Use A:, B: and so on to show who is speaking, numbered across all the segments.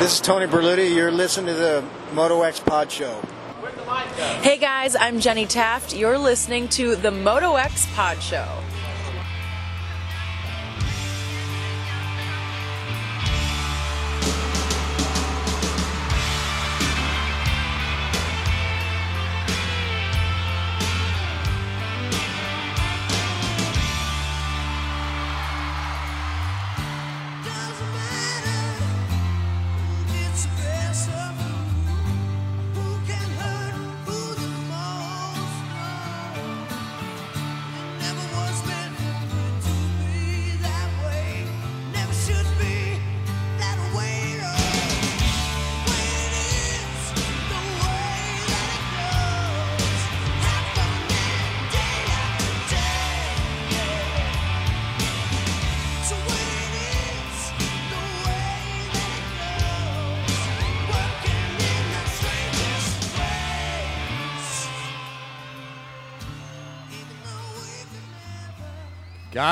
A: This is Tony Berluti. You're listening to the Moto X Pod Show.
B: Hey guys, I'm Jenny Taft. You're listening to the Moto X Pod Show.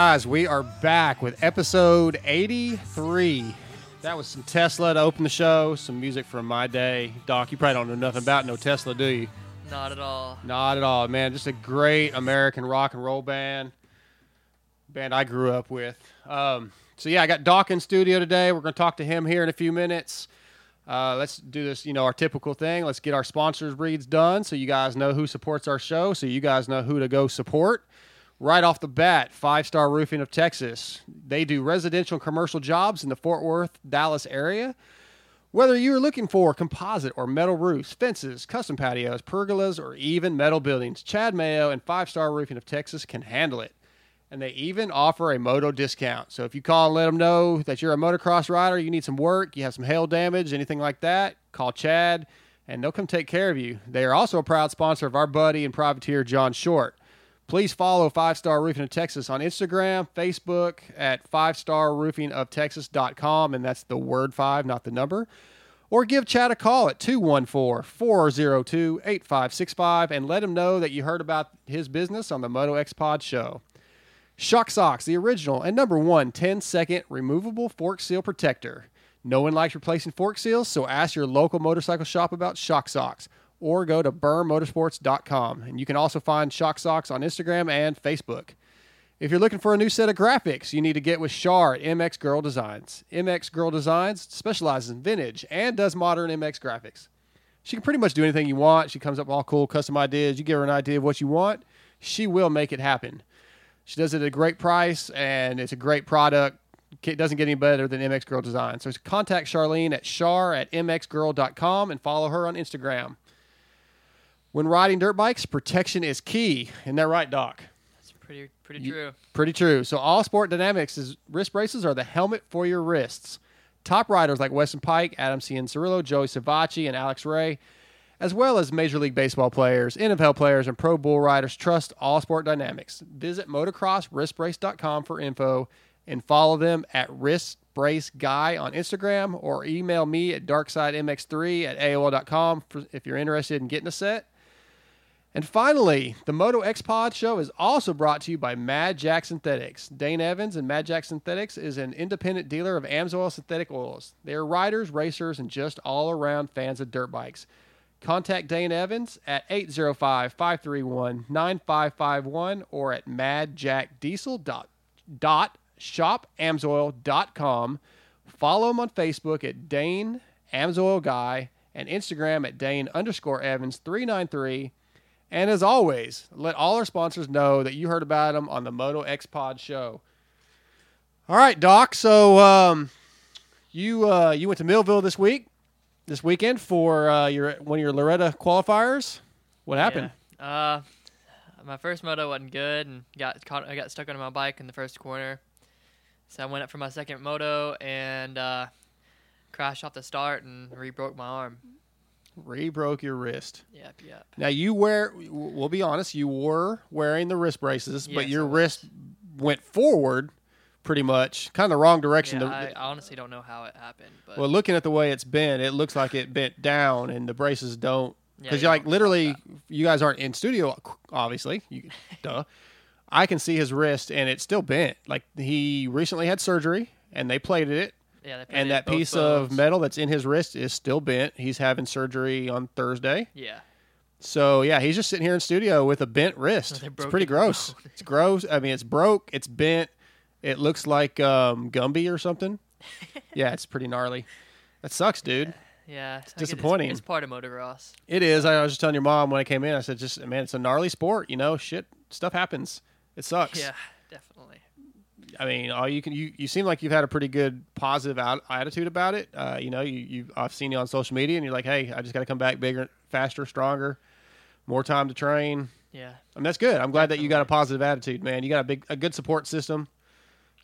C: Guys, we are back with episode 83. That was some Tesla to open the show, some music from my day. Doc, you probably don't know nothing about no Tesla, do you?
D: Not at all.
C: Not at all, man. Just a great American rock and roll band. Band I grew up with. Um, so yeah, I got Doc in studio today. We're going to talk to him here in a few minutes. Uh, let's do this, you know, our typical thing. Let's get our sponsors reads done so you guys know who supports our show, so you guys know who to go support. Right off the bat, Five Star Roofing of Texas. They do residential and commercial jobs in the Fort Worth, Dallas area. Whether you are looking for composite or metal roofs, fences, custom patios, pergolas, or even metal buildings, Chad Mayo and Five Star Roofing of Texas can handle it. And they even offer a moto discount. So if you call and let them know that you're a motocross rider, you need some work, you have some hail damage, anything like that, call Chad and they'll come take care of you. They are also a proud sponsor of our buddy and privateer John Short. Please follow Five Star Roofing of Texas on Instagram, Facebook at five star roofing of Texas.com, and that's the word five, not the number. Or give Chad a call at 214 402 8565 and let him know that you heard about his business on the Moto X Pod show. Shock Socks, the original and number one 10 second removable fork seal protector. No one likes replacing fork seals, so ask your local motorcycle shop about Shock Socks or go to bermmotorsports.com. And you can also find Shock Socks on Instagram and Facebook. If you're looking for a new set of graphics, you need to get with Shar at MX Girl Designs. MX Girl Designs specializes in vintage and does modern MX graphics. She can pretty much do anything you want. She comes up with all cool custom ideas. You give her an idea of what you want, she will make it happen. She does it at a great price, and it's a great product. It doesn't get any better than MX Girl Design. So contact Charlene at char at mxgirl.com and follow her on Instagram. When riding dirt bikes, protection is key. Isn't that right, Doc?
D: That's pretty pretty
C: You-
D: true.
C: Pretty true. So all Sport Dynamics is wrist braces are the helmet for your wrists. Top riders like Weston Peick, Adam Cianciarulo, Joey Savatgy, and Alex Ray, as well as Major League Baseball players, NFL players, and pro bull riders trust All Sport Dynamics. Visit motocrosswristbrace.com for info and follow them at Wrist Brace Guy on Instagram or email me at darksidemx3 at AOL.com for, if you're interested in getting a set. And finally, the Moto X Pod show is also brought to you by Mad Jack Synthetics. Dane Evans and Mad Jack Synthetics is an independent dealer of Amsoil synthetic oils. They are riders, racers, and just all around fans of dirt bikes. Contact Dane Evans at 805 531 9551 or at madjackdiesel.shopamsoil.com. Follow him on Facebook at Dane Amsoil Guy and Instagram at Dane underscore Evans 393. And as always, let all our sponsors know that you heard about them on the Moto X Pod show. All right, Doc. So um, you uh, you went to Millville this week, this weekend for uh, your one of your Loretta qualifiers. What happened?
D: Yeah. Uh, my first moto wasn't good and got caught. I got stuck on my bike in the first corner, so I went up for my second moto and uh, crashed off the start and re-broke my arm.
C: Re broke your wrist.
D: Yep, yep.
C: Now you wear. We'll be honest. You were wearing the wrist braces, but your wrist went forward, pretty much, kind of the wrong direction.
D: Yeah,
C: to-
D: I, honestly don't know how it happened, but
C: Well, looking at the way it's bent, it looks like it bent down, and the braces don't.
D: Yeah,
C: Because
D: you
C: like literally, you guys aren't in studio, obviously. You, duh. I can see his wrist, and it's still bent. Like he recently had surgery, and they plated it.
D: Yeah,
C: and that piece of metal that's in his wrist is still bent. He's having surgery on Thursday.
D: Yeah.
C: So yeah, he's just sitting here in studio with a bent wrist. It's pretty gross.
D: bone.
C: it's gross. I mean, it's broke. It's bent. It looks like um, Gumby or something. yeah, it's pretty gnarly. That sucks, dude.
D: Yeah. It's
C: disappointing.
D: It's, part of motocross.
C: It is. I was just telling your mom when I came in. I said, just man, it's a gnarly sport. You know, shit, stuff happens. It sucks.
D: Yeah, definitely.
C: I mean, all you can you, you seem like you've had a pretty good positive out, attitude about it. Uh, you know, you you I've seen you on social media, and you're like, hey, I just got to come back bigger, faster, stronger, more time to train.
D: Yeah.
C: I mean, that's good. I'm glad that you got a positive attitude, man. You got a big, a good support system.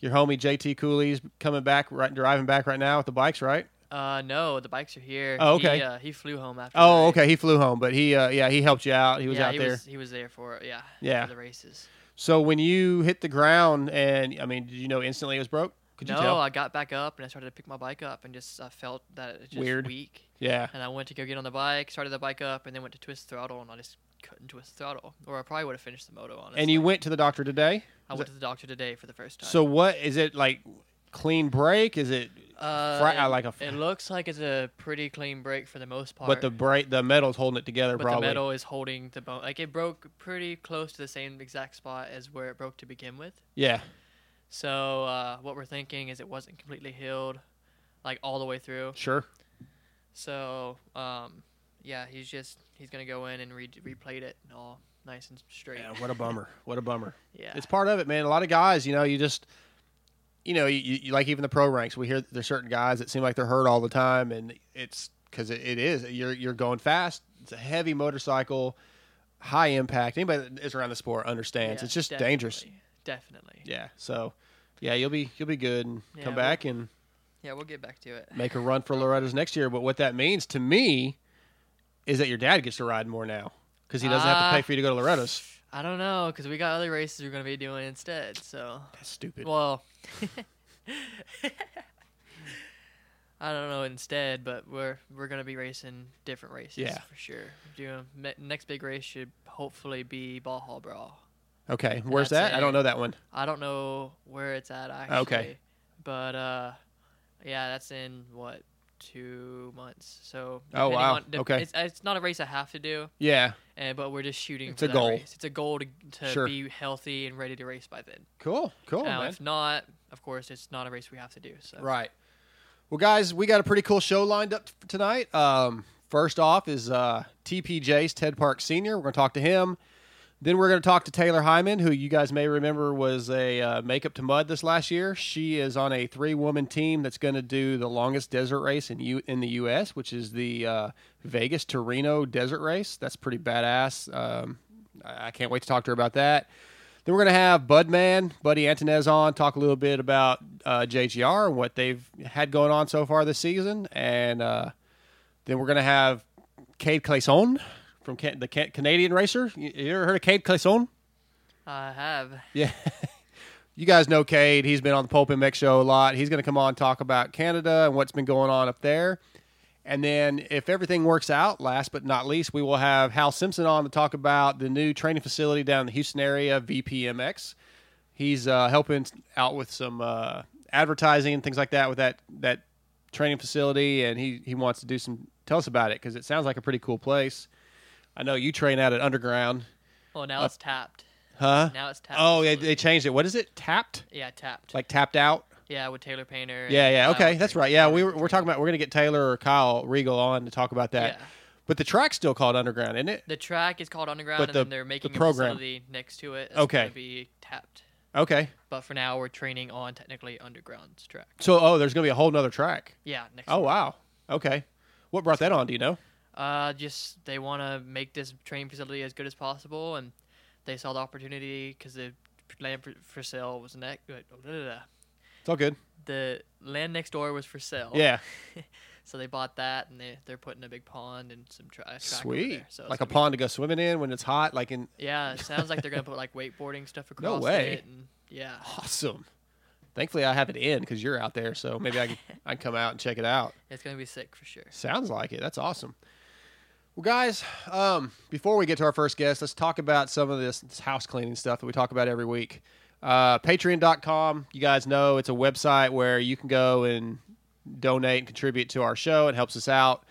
C: Your homie JT Cooley's coming back, right, driving back right now with the bikes, right?
D: Uh, no, the bikes are here.
C: Oh, okay.
D: He, uh, he flew home after.
C: Oh, okay. He flew home, but he, uh, yeah, he helped you out. He was
D: yeah,
C: out
D: he
C: there.
D: Was, he was there for yeah.
C: Yeah.
D: For the races.
C: So when you hit the ground, and I mean, did you know instantly it was broke? Could you
D: no,
C: tell?
D: I got back up and I started to pick my bike up and just I felt that it's just
C: Weird.
D: weak.
C: yeah.
D: And I went to go get on the bike, started the bike up, and then went to twist throttle, and I just couldn't twist throttle, or I probably would have finished the moto. Honestly,
C: And you went to the doctor today.
D: I went to the doctor today for the first time.
C: So what is it like? Clean break? Is it?
D: uh, it,
C: uh, like a-
D: it looks like it's a pretty clean break for the most part.
C: But the break, the metal's holding it together,
D: but
C: probably.
D: the metal is holding the bone. Like it broke pretty close to the same exact spot as where it broke to begin with.
C: Yeah.
D: So uh, what we're thinking is it wasn't completely healed, like all the way through.
C: Sure.
D: So um, yeah, he's just he's gonna go in and re- replate it all nice and straight.
C: Yeah. What a bummer. What a bummer.
D: Yeah.
C: It's part of it, man. A lot of guys, you know, you just, you know, you, you like even the pro ranks. We hear there's certain guys that seem like they're hurt all the time, and it's because it, it is. You're you're going fast. It's a heavy motorcycle, high impact. Anybody that is around the sport understands.
D: Yeah,
C: it's just dangerous.
D: definitely, Definitely.
C: Yeah. So, yeah, you'll be you'll be good and
D: Yeah,
C: come back and
D: Yeah, we'll get back to it.
C: make a run for Loretta's next year. But what that means to me is that your dad gets to ride more now because he doesn't have to
D: Ah.
C: pay for you to go to Loretta's.
D: I don't know because we got other races we're gonna be doing instead. So
C: That's stupid.
D: well, I don't know instead, but we're we're gonna be racing different races.
C: Yeah.
D: for sure. Doing next big race should hopefully be Ball Hall Brawl.
C: okay, where's
D: that's
C: that? I don't know that one.
D: I don't know where it's at actually.
C: Okay.
D: But uh, yeah, that's in what two months. So
C: Oh, wow.
D: on-
C: Okay.
D: It's, it's not a race I have to do,
C: Yeah.
D: uh, but we're just shooting.
C: It's
D: for
C: a goal.
D: Race. It's a goal to to
C: Sure.
D: be healthy and ready to race by then.
C: Cool. Cool,
D: now,
C: man.
D: if not, of course, it's not a race we have to do. So
C: Right. Well, guys, we got a pretty cool show lined up tonight. Um, first off is uh, TPJ's Ted Park Senior. We're going to talk to him. Then we're going to talk to Taylor Hyman, who you guys may remember was a uh, makeup to mud this last year. She is on a three-woman team that's going to do the longest desert race in U- in the U.S., which is the uh, Vegas to Reno Desert Race. That's pretty badass. Um, I I can't wait to talk to her about that. Then we're going to have Budman, Buddy Antunez on, talk a little bit about uh, JGR and what they've had going on so far this season. And uh, then we're going to have Cade Clason from Ca- the Ca- Canadian racer. You, you ever heard of Cade Clason?
D: I have.
C: Yeah. you guys know Cade. He's been on the Pulp MX show a lot. He's going to come on and talk about Canada and what's been going on up there. And then, if everything works out, last but not least, we will have Hal Simpson on to talk about the new training facility down in the Houston area, VPMX. He's uh, helping out with some uh, advertising and things like that with that that training facility, and he he wants to do some. Tell us about it because it sounds like a pretty cool place. I know you train out at Underground,
D: Well, now uh, it's tapped.
C: huh?
D: Now it's tapped.
C: Oh, yeah, they changed it. What is it? Tapped?
D: yeah, tapped.
C: Like tapped out?
D: yeah, with Taylor Painter.
C: Yeah, yeah.
D: Kyle
C: Okay, that's right. Yeah, we were, we're talking about we're gonna get Taylor or Kyle Regal on to talk about that.
D: Yeah.
C: But the track's still called Underground, isn't it?
D: The track is called Underground,
C: But
D: and
C: the-
D: then they're making
C: the program.
D: a facility next to it. That's
C: Okay.
D: Gonna be tapped.
C: Okay.
D: But for now, we're training on technically Underground's track.
C: So, oh, there's gonna be a whole nother track.
D: Yeah, next.
C: Oh,
D: week.
C: wow. Okay. What brought that on? Do you know?
D: Uh, just they want to make this training facility as good as possible, and they saw the opportunity because the land for, for sale was next.
C: It's all good.
D: The land next door was for sale.
C: Yeah.
D: So they bought that, and they they're putting a big pond and some tra- track over
C: Sweet.
D: there. So
C: like a
D: be-
C: pond to go swimming in when it's hot. Like in
D: Yeah, it sounds like they're gonna put like wakeboarding stuff across
C: way.
D: it, and yeah.
C: awesome. Thankfully, I have it in because you're out there, so maybe I can I can come out and check it out.
D: It's gonna be sick for sure.
C: Sounds like it. That's awesome. Well, guys, um, before we get to our first guest, let's talk about some of this, this house cleaning stuff that we talk about every week. Uh, Patreon.com, you guys know it's a website where you can go and donate and contribute to our show. It helps us out.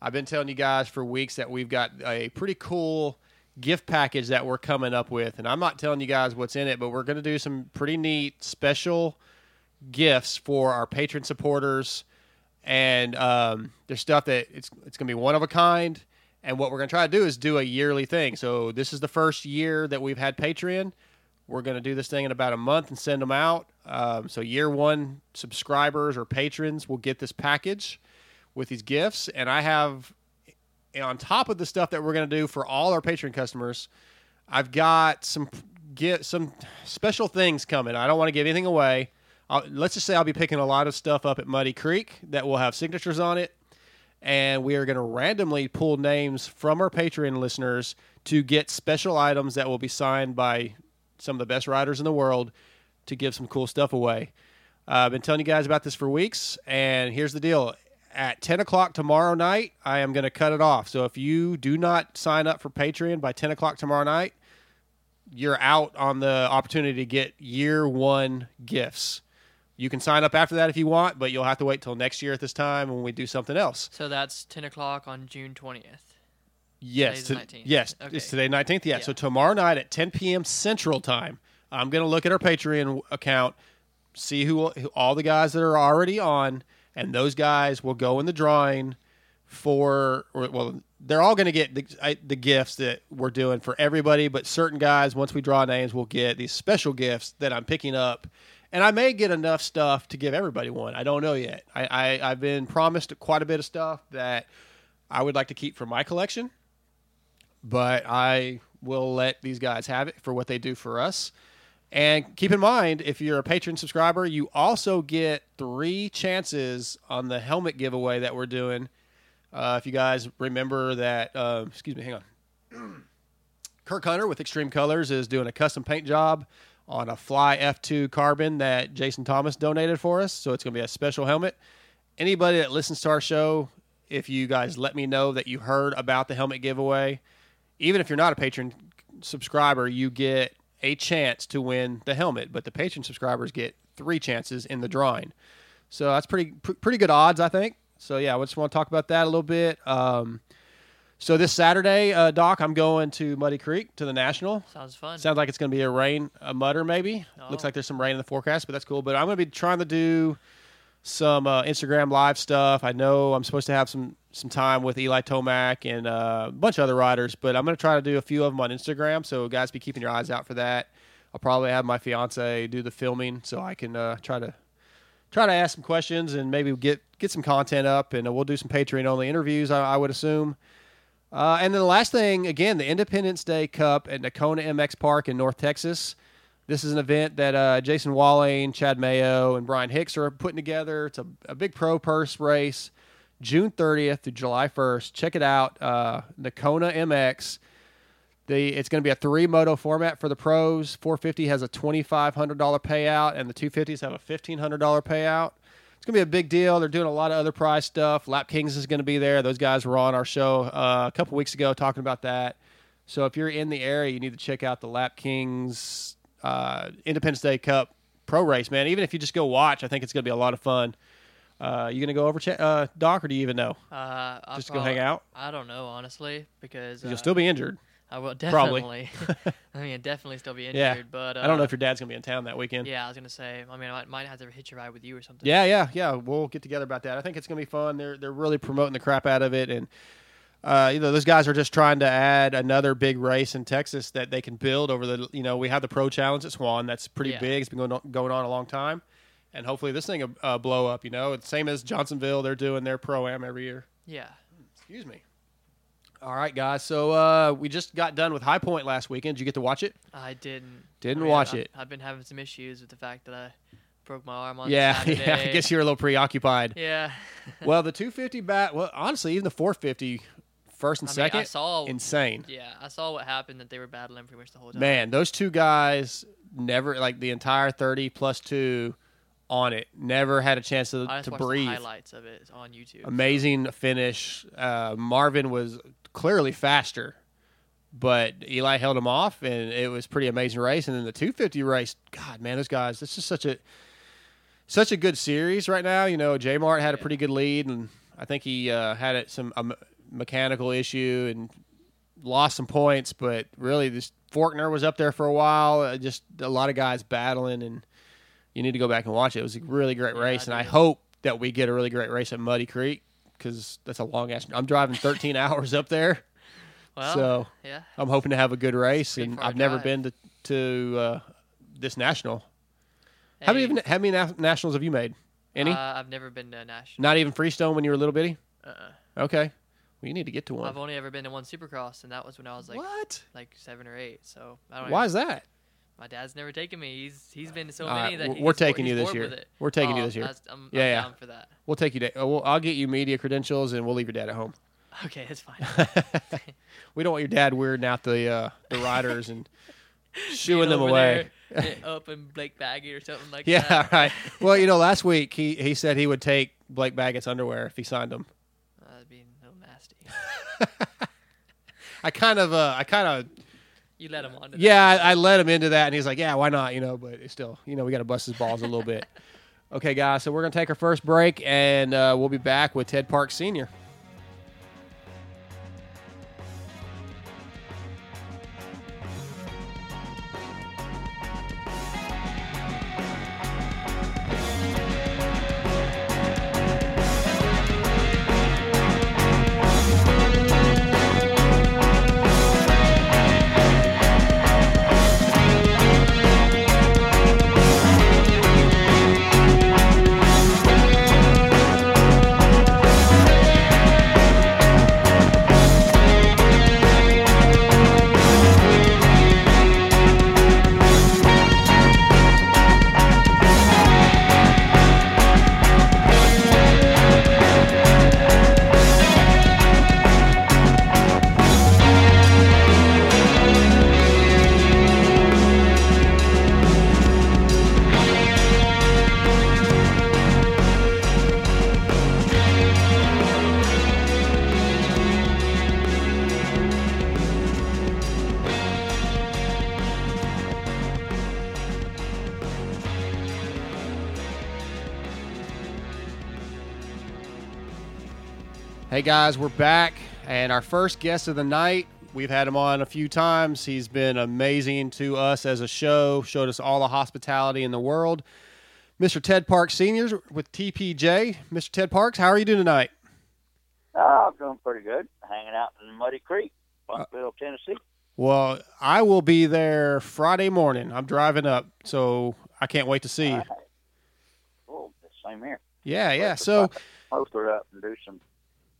C: I've been telling you guys for weeks that we've got a pretty cool gift package that we're coming up with, and I'm not telling you guys what's in it, but we're going to do some pretty neat special gifts for our patron supporters, and um, there's stuff that it's it's going to be one of a kind. And what we're going to try to do is do a yearly thing. So this is the first year that we've had Patreon. We're going to do this thing in about a month and send them out. Um, so year one subscribers or patrons will get this package with these gifts, and I have on top of the stuff that we're going to do for all our Patreon customers, I've got some get some special things coming. I don't want to give anything away. I'll, let's just say I'll be picking a lot of stuff up at Muddy Creek that will have signatures on it, and we are going to randomly pull names from our Patreon listeners to get special items that will be signed by some of the best riders in the world to give some cool stuff away. Uh, I've been telling you guys about this for weeks, and here's the deal. At 10 o'clock tomorrow night, I am going to cut it off. So if you do not sign up for Patreon by 10 o'clock tomorrow night, you're out on the opportunity to get year one gifts. You can sign up after that if you want, but you'll have to wait till next year at this time when we do something else.
D: So that's 10 o'clock on June 20th.
C: Yes, to- yes,
D: Okay.
C: it's today nineteenth. Yeah.
D: Yeah.
C: so tomorrow night at ten p.m. Central Time, I'm gonna look at our Patreon account, see who, who all the guys that are already on, and those guys will go in the drawing for. Or, well, they're all gonna get the, I, the gifts that we're doing for everybody, but certain guys, once we draw names, will get these special gifts that I'm picking up. And I may get enough stuff to give everybody one. I don't know yet. I, I I've been promised quite a bit of stuff that I would like to keep for my collection but I will let these guys have it for what they do for us. And keep in mind, if you're a patron subscriber, you also get three chances on the helmet giveaway that we're doing. Uh, if you guys remember that, uh, excuse me, hang on. Kirk Hunter with Extreme Colors is doing a custom paint job on a Fly F2 carbon that Jason Thomas donated for us. So it's going to be a special helmet. Anybody that listens to our show, if you guys let me know that you heard about the helmet giveaway, even if you're not a patron subscriber, you get a chance to win the helmet. But the patron subscribers get three chances in the drawing. So that's pretty pr- pretty good odds, I think. So yeah, I just want to talk about that a little bit. Um, so this Saturday, uh, Doc, I'm going to Muddy Creek to the National.
D: Sounds fun.
C: Sounds like it's going to be a rain, a mutter maybe. Looks
D: Oh.
C: like there's some rain in the forecast, but that's cool. But I'm going to be trying to do some uh, Instagram live stuff. I know I'm supposed to have some some time with Eli Tomac and uh, a bunch of other riders, but I'm going to try to do a few of them on Instagram. So guys, be keeping your eyes out for that. I'll probably have my fiance do the filming so I can uh, try to try to ask some questions and maybe get get some content up, and uh, we'll do some Patreon only interviews. I, I would assume. Uh, and then the last thing, again, the Independence Day Cup at Nocona MX Park in North Texas. This is an event that uh, Jason Walling, Chad Mayo, and Brian Hicks are putting together. It's a, a big pro purse race, June 30th through July 1st. Check it out, uh, Nocona MX. The, it's going to be a three moto format for the pros. 450 has a $2,500 payout, and the 250s have a $1,500 payout. It's going to be a big deal. They're doing a lot of other prize stuff. Lap Kings is going to be there. Those guys were on our show uh, a couple weeks ago talking about that. So if you're in the area, you need to check out the Lap Kings uh, Independence Day Cup Pro Race, man. Even if you just go watch, I think it's going to be a lot of fun. Uh, you going to go over, uh, Doc, or do you even know?
D: Uh, I'll
C: Just go hang out?
D: I don't know, honestly, because
C: You'll
D: uh,
C: still be injured.
D: I will definitely. I mean, definitely still be
C: Yeah.
D: injured, but uh,
C: I don't know if your dad's going to be in town that weekend.
D: Yeah, I was gonna say. I mean, I might, might have to hitch a ride with you or something.
C: Yeah, yeah, yeah. We'll get together about that. I think it's gonna be fun. They're they're really promoting the crap out of it, and uh, you know those guys are just trying to add another big race in Texas that they can build over the. You know, we have the Pro Challenge at Swan. That's pretty
D: Yeah.
C: big. It's been going on, going on a long time, and hopefully this thing will uh, blow up. You know, it's same as Johnsonville. They're doing their pro am every year.
D: Yeah.
C: Excuse me. All right, guys. So uh, we just got done with High Point last weekend. Did you get to watch it?
D: I didn't.
C: Didn't
D: I mean,
C: watch
D: I,
C: it.
D: I've been having some issues with the fact that I broke my arm on
C: yeah,
D: Saturday.
C: yeah. I guess you're a little preoccupied.
D: Yeah.
C: well, the 250 bat. Well, honestly, even the 450, first and
D: I mean,
C: second,
D: I saw.
C: insane.
D: Yeah, I saw what happened that they were battling pretty much the whole time.
C: Man, those two guys never like the entire 30 plus two on it. Never had a chance to,
D: I just
C: to breathe.
D: the highlights of it on YouTube.
C: Amazing finish. Uh, Marvin was clearly faster, but Eli held him off, and it was pretty amazing race. And then the 250 race, God, man, those guys. This is such a such a good series right now. You know, J Mart had a pretty good lead, and I think he uh, had it, some a mechanical issue and lost some points. But really, this Forkner was up there for a while. Uh, just a lot of guys battling, and you need to go back and watch it. It was a really great race, and I hope that we get a really great race at Muddy Creek because that's a long ass. I'm driving 13 hours up there,
D: Well,
C: so
D: yeah.
C: I'm hoping to have a good race. And I've never
D: drive.
C: been to to uh, this national. How many
D: Hey,
C: how many na- nationals have you made? Any?
D: Uh, I've never been to a national.
C: Not even Freestone when you were a little bitty.
D: Uh-uh.
C: Okay, well you need to get to one.
D: I've only ever been to one Supercross, and that was when I was like
C: what?
D: like seven or eight. So I don't.
C: Why
D: even-
C: is that?
D: My dad's never taken me. He's he's been to so many
C: right,
D: that
C: we're-
D: he
C: we're taking you this year. We're taking you
D: Oh,
C: this year.
D: I'm,
C: Yeah,
D: I'm
C: yeah.
D: down for that.
C: We'll take you. To, uh, we'll, I'll get you media credentials, and we'll leave your dad at home.
D: Okay, that's fine.
C: we don't want your dad weirding out the uh, the riders and shooing them away.
D: there, up and Blake Baggett or something like
C: Yeah,
D: that.
C: Yeah, right. Well, you know, last week he, he said he would take Blake Baggett's underwear if he signed them.
D: Uh, that'd be a little nasty.
C: I kind of, uh, I kind of,
D: You let him on. to that.
C: yeah, I, I let him into that, and he's like, yeah, why not? You know, but it's still, you know, we got to bust his balls a little bit. Okay, guys, so we're gonna take our first break, and uh, we'll be back with Ted Park Senior. Hey guys, we're back, and our first guest of the night. We've had him on a few times. He's been amazing to us as a show. Showed us all the hospitality in the world. Mr. Ted Parks Seniors with TPJ. Mr. Ted Parks, how are you doing tonight?
E: Oh, I'm doing pretty good. Hanging out in Muddy Creek, Blountville, uh, Tennessee.
C: Well, I will be there Friday morning. I'm driving up, so I can't wait to see you.
E: Oh, same here.
C: Yeah, yeah. So
E: Poster up and do some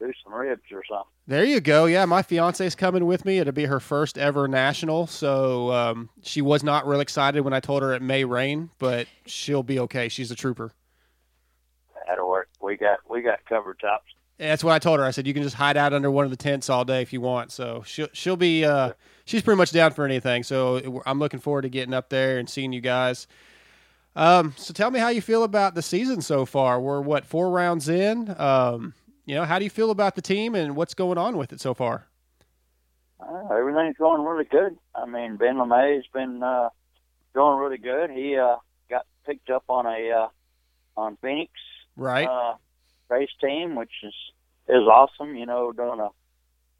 E: do some ribs or something.
C: There you go. Yeah, my fiance's coming with me. It'll be her first ever national, so um, she was not real excited when I told her it may rain, but she'll be okay. She's a trooper.
E: That'll work. We got we got cover tops.
C: That's what I told her. I said you can just hide out under one of the tents all day if you want. So she'll she'll be uh, she's pretty much down for anything. So I'm looking forward to getting up there and seeing you guys. Um, so tell me how you feel about the season so far. We're what four rounds in. Um, you know, how do you feel about the team and what's going on with it so far?
E: Uh, everything's going really good. I mean, Ben LaMay's been uh, going really good. He uh, got picked up on a uh, on Phoenix
C: Right.
E: uh, race team, which is is awesome. You know, doing a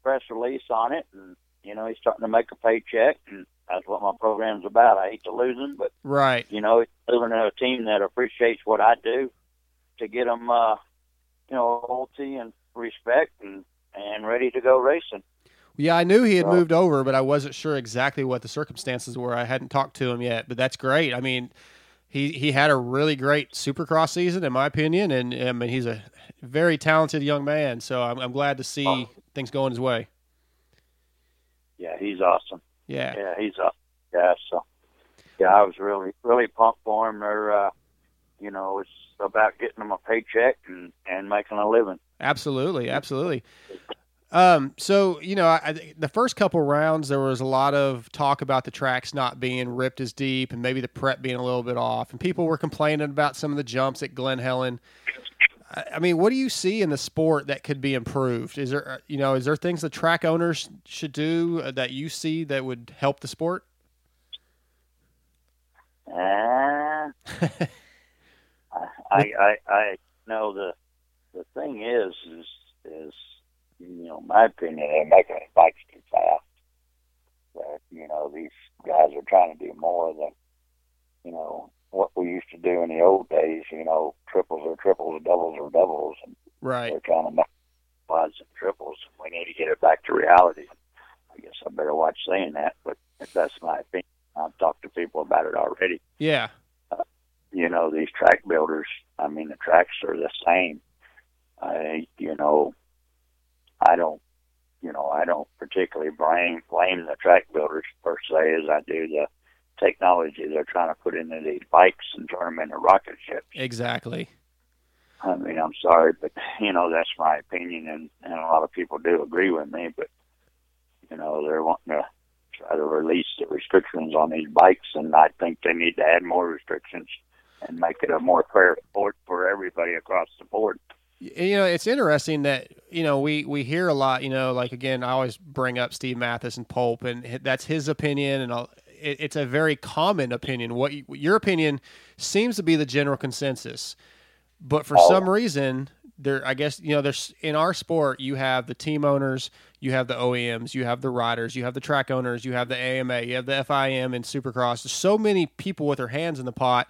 E: press release on it, and you know he's starting to make a paycheck, and that's what my program's about. I hate to lose him, but
C: right.
E: you know, living in a team that appreciates what I do to get them, uh, you know, loyalty and respect and and ready to go racing.
C: Yeah, I knew he had moved over, but I wasn't sure exactly what the circumstances were. I hadn't talked to him yet, but that's great. I mean, he he had a really great Supercross season, in my opinion, and I mean he's a very talented young man. So I'm I'm glad to see
E: Oh.
C: things going his way.
E: Yeah, he's awesome.
C: Yeah,
E: Yeah, he's awesome. Yeah, so yeah, I was really really pumped for him. They're, uh, you know, it's about getting them a paycheck and and making a living.
C: absolutely, absolutely. Um, so you know, I, the first couple rounds there was a lot of talk about the tracks not being ripped as deep and maybe the prep being a little bit off, and people were complaining about some of the jumps at Glen Helen. I I mean, what do you see in the sport that could be improved? Is there, you know, is there things the track owners should do uh, that you see that would help the sport?
E: Uh, I, I, I, know the the thing is, is, is, you know, my opinion, they're making bikes too fast. That you know, these guys are trying to do more than, you know, what we used to do in the old days. You know, triples or triples, or doubles or doubles, and
C: Right.
E: they're trying to make quads and triples. And we need to get it back to reality. I guess I better watch saying that, but that's my opinion. I've talked to people about it already
C: Yeah.
E: You know these track builders i mean the tracks are the same. I you know i don't you know i don't particularly blame blame the track builders per se as i do the technology they're trying to put into these bikes and turn them into rocket ships.
C: Exactly.
E: i mean i'm sorry but you know that's my opinion and and a lot of people do agree with me but you know they're wanting to try to release the restrictions on these bikes and i think they need to add more restrictions and make it a more fair sport for everybody across the board.
C: you know it's interesting that you know we we hear a lot you know like again i always bring up steve matthes and pulp and that's his opinion and I'll, it, it's a very common opinion what you, your opinion seems to be the general consensus but for
E: Oh.
C: some reason there i guess you know there's in our sport you have the team owners you have the oems you have the riders you have the track owners you have the ama you have the fim and supercross there's so many people with their hands in the pot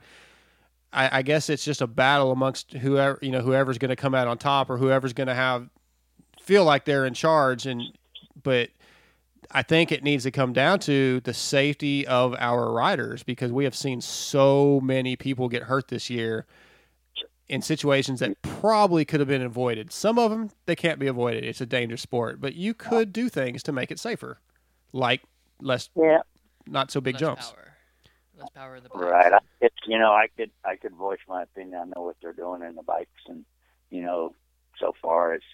C: I, I guess it's just a battle amongst whoever you know whoever's going to come out on top or whoever's going to have feel like they're in charge and but I think it needs to come down to the safety of our riders because we have seen so many people get hurt this year in situations that probably could have been avoided. Some of them they can't be avoided. It's a dangerous sport, but you could do things to make it safer, like less
E: Yeah,
C: not so big
D: Less
C: jumps.
D: Power. Less power in the bike.
E: right. I, it's you know I could I could voice my opinion. I know what they're doing in the bikes, and you know so far it's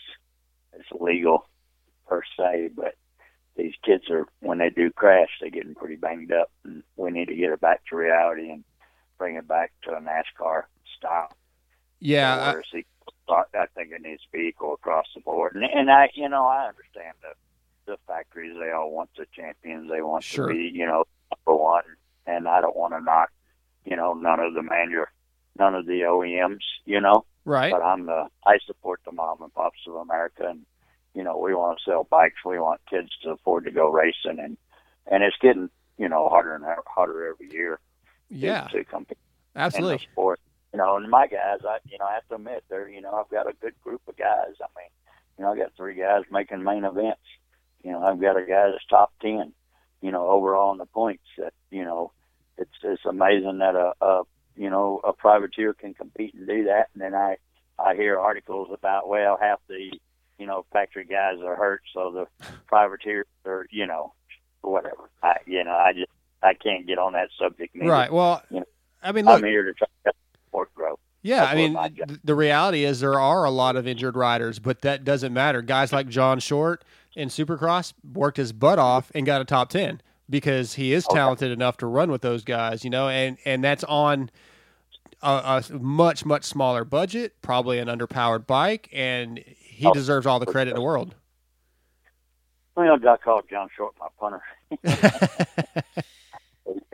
E: it's legal per se, but these kids are when they do crash, they're getting pretty banged up, and we need to get it back to reality and bring it back to a NASCAR style.
C: Yeah, I-
E: where it's equal. I think it needs to be equal across the board. And, and I, you know, I understand the the factories. They all want the champions. They want
C: Sure.
E: to be, you know, number one. And I don't want to knock, you know, none of the manu, none of the OEMs. You know,
C: right.
E: but I'm the I support the mom and pops of America, and you know, we want to sell bikes. We want kids to afford to go racing, and and it's getting you know harder and harder every year
C: Yeah,
E: to compete
C: absolutely.
E: in the sport. You know, and my guys, I you know, I have to admit, they're you know, I've got a good group of guys. I mean, you know, I got three guys making main events. You know, I've got a guy that's top ten. You know, overall in the points. That you know, it's it's amazing that a, a you know a privateer can compete and do that. And then I I hear articles about well, half the you know factory guys are hurt, so the privateers are you know whatever. I you know I just I can't get on that subject. neither.
C: Right. Well,
E: You know,
C: I mean, look,
E: I'm here to try to the sport.
C: Yeah, I mean,
E: my job-
C: th- the reality is there are a lot of injured riders, but that doesn't matter. Guys like John Short in Supercross worked his butt off and got a top ten because he is
E: Okay.
C: talented enough to run with those guys, you know, and and that's on a, a much much smaller budget, probably an underpowered bike, and he
E: Oh,
C: deserves all the credit in the world.
E: Well, I called John Short my punter.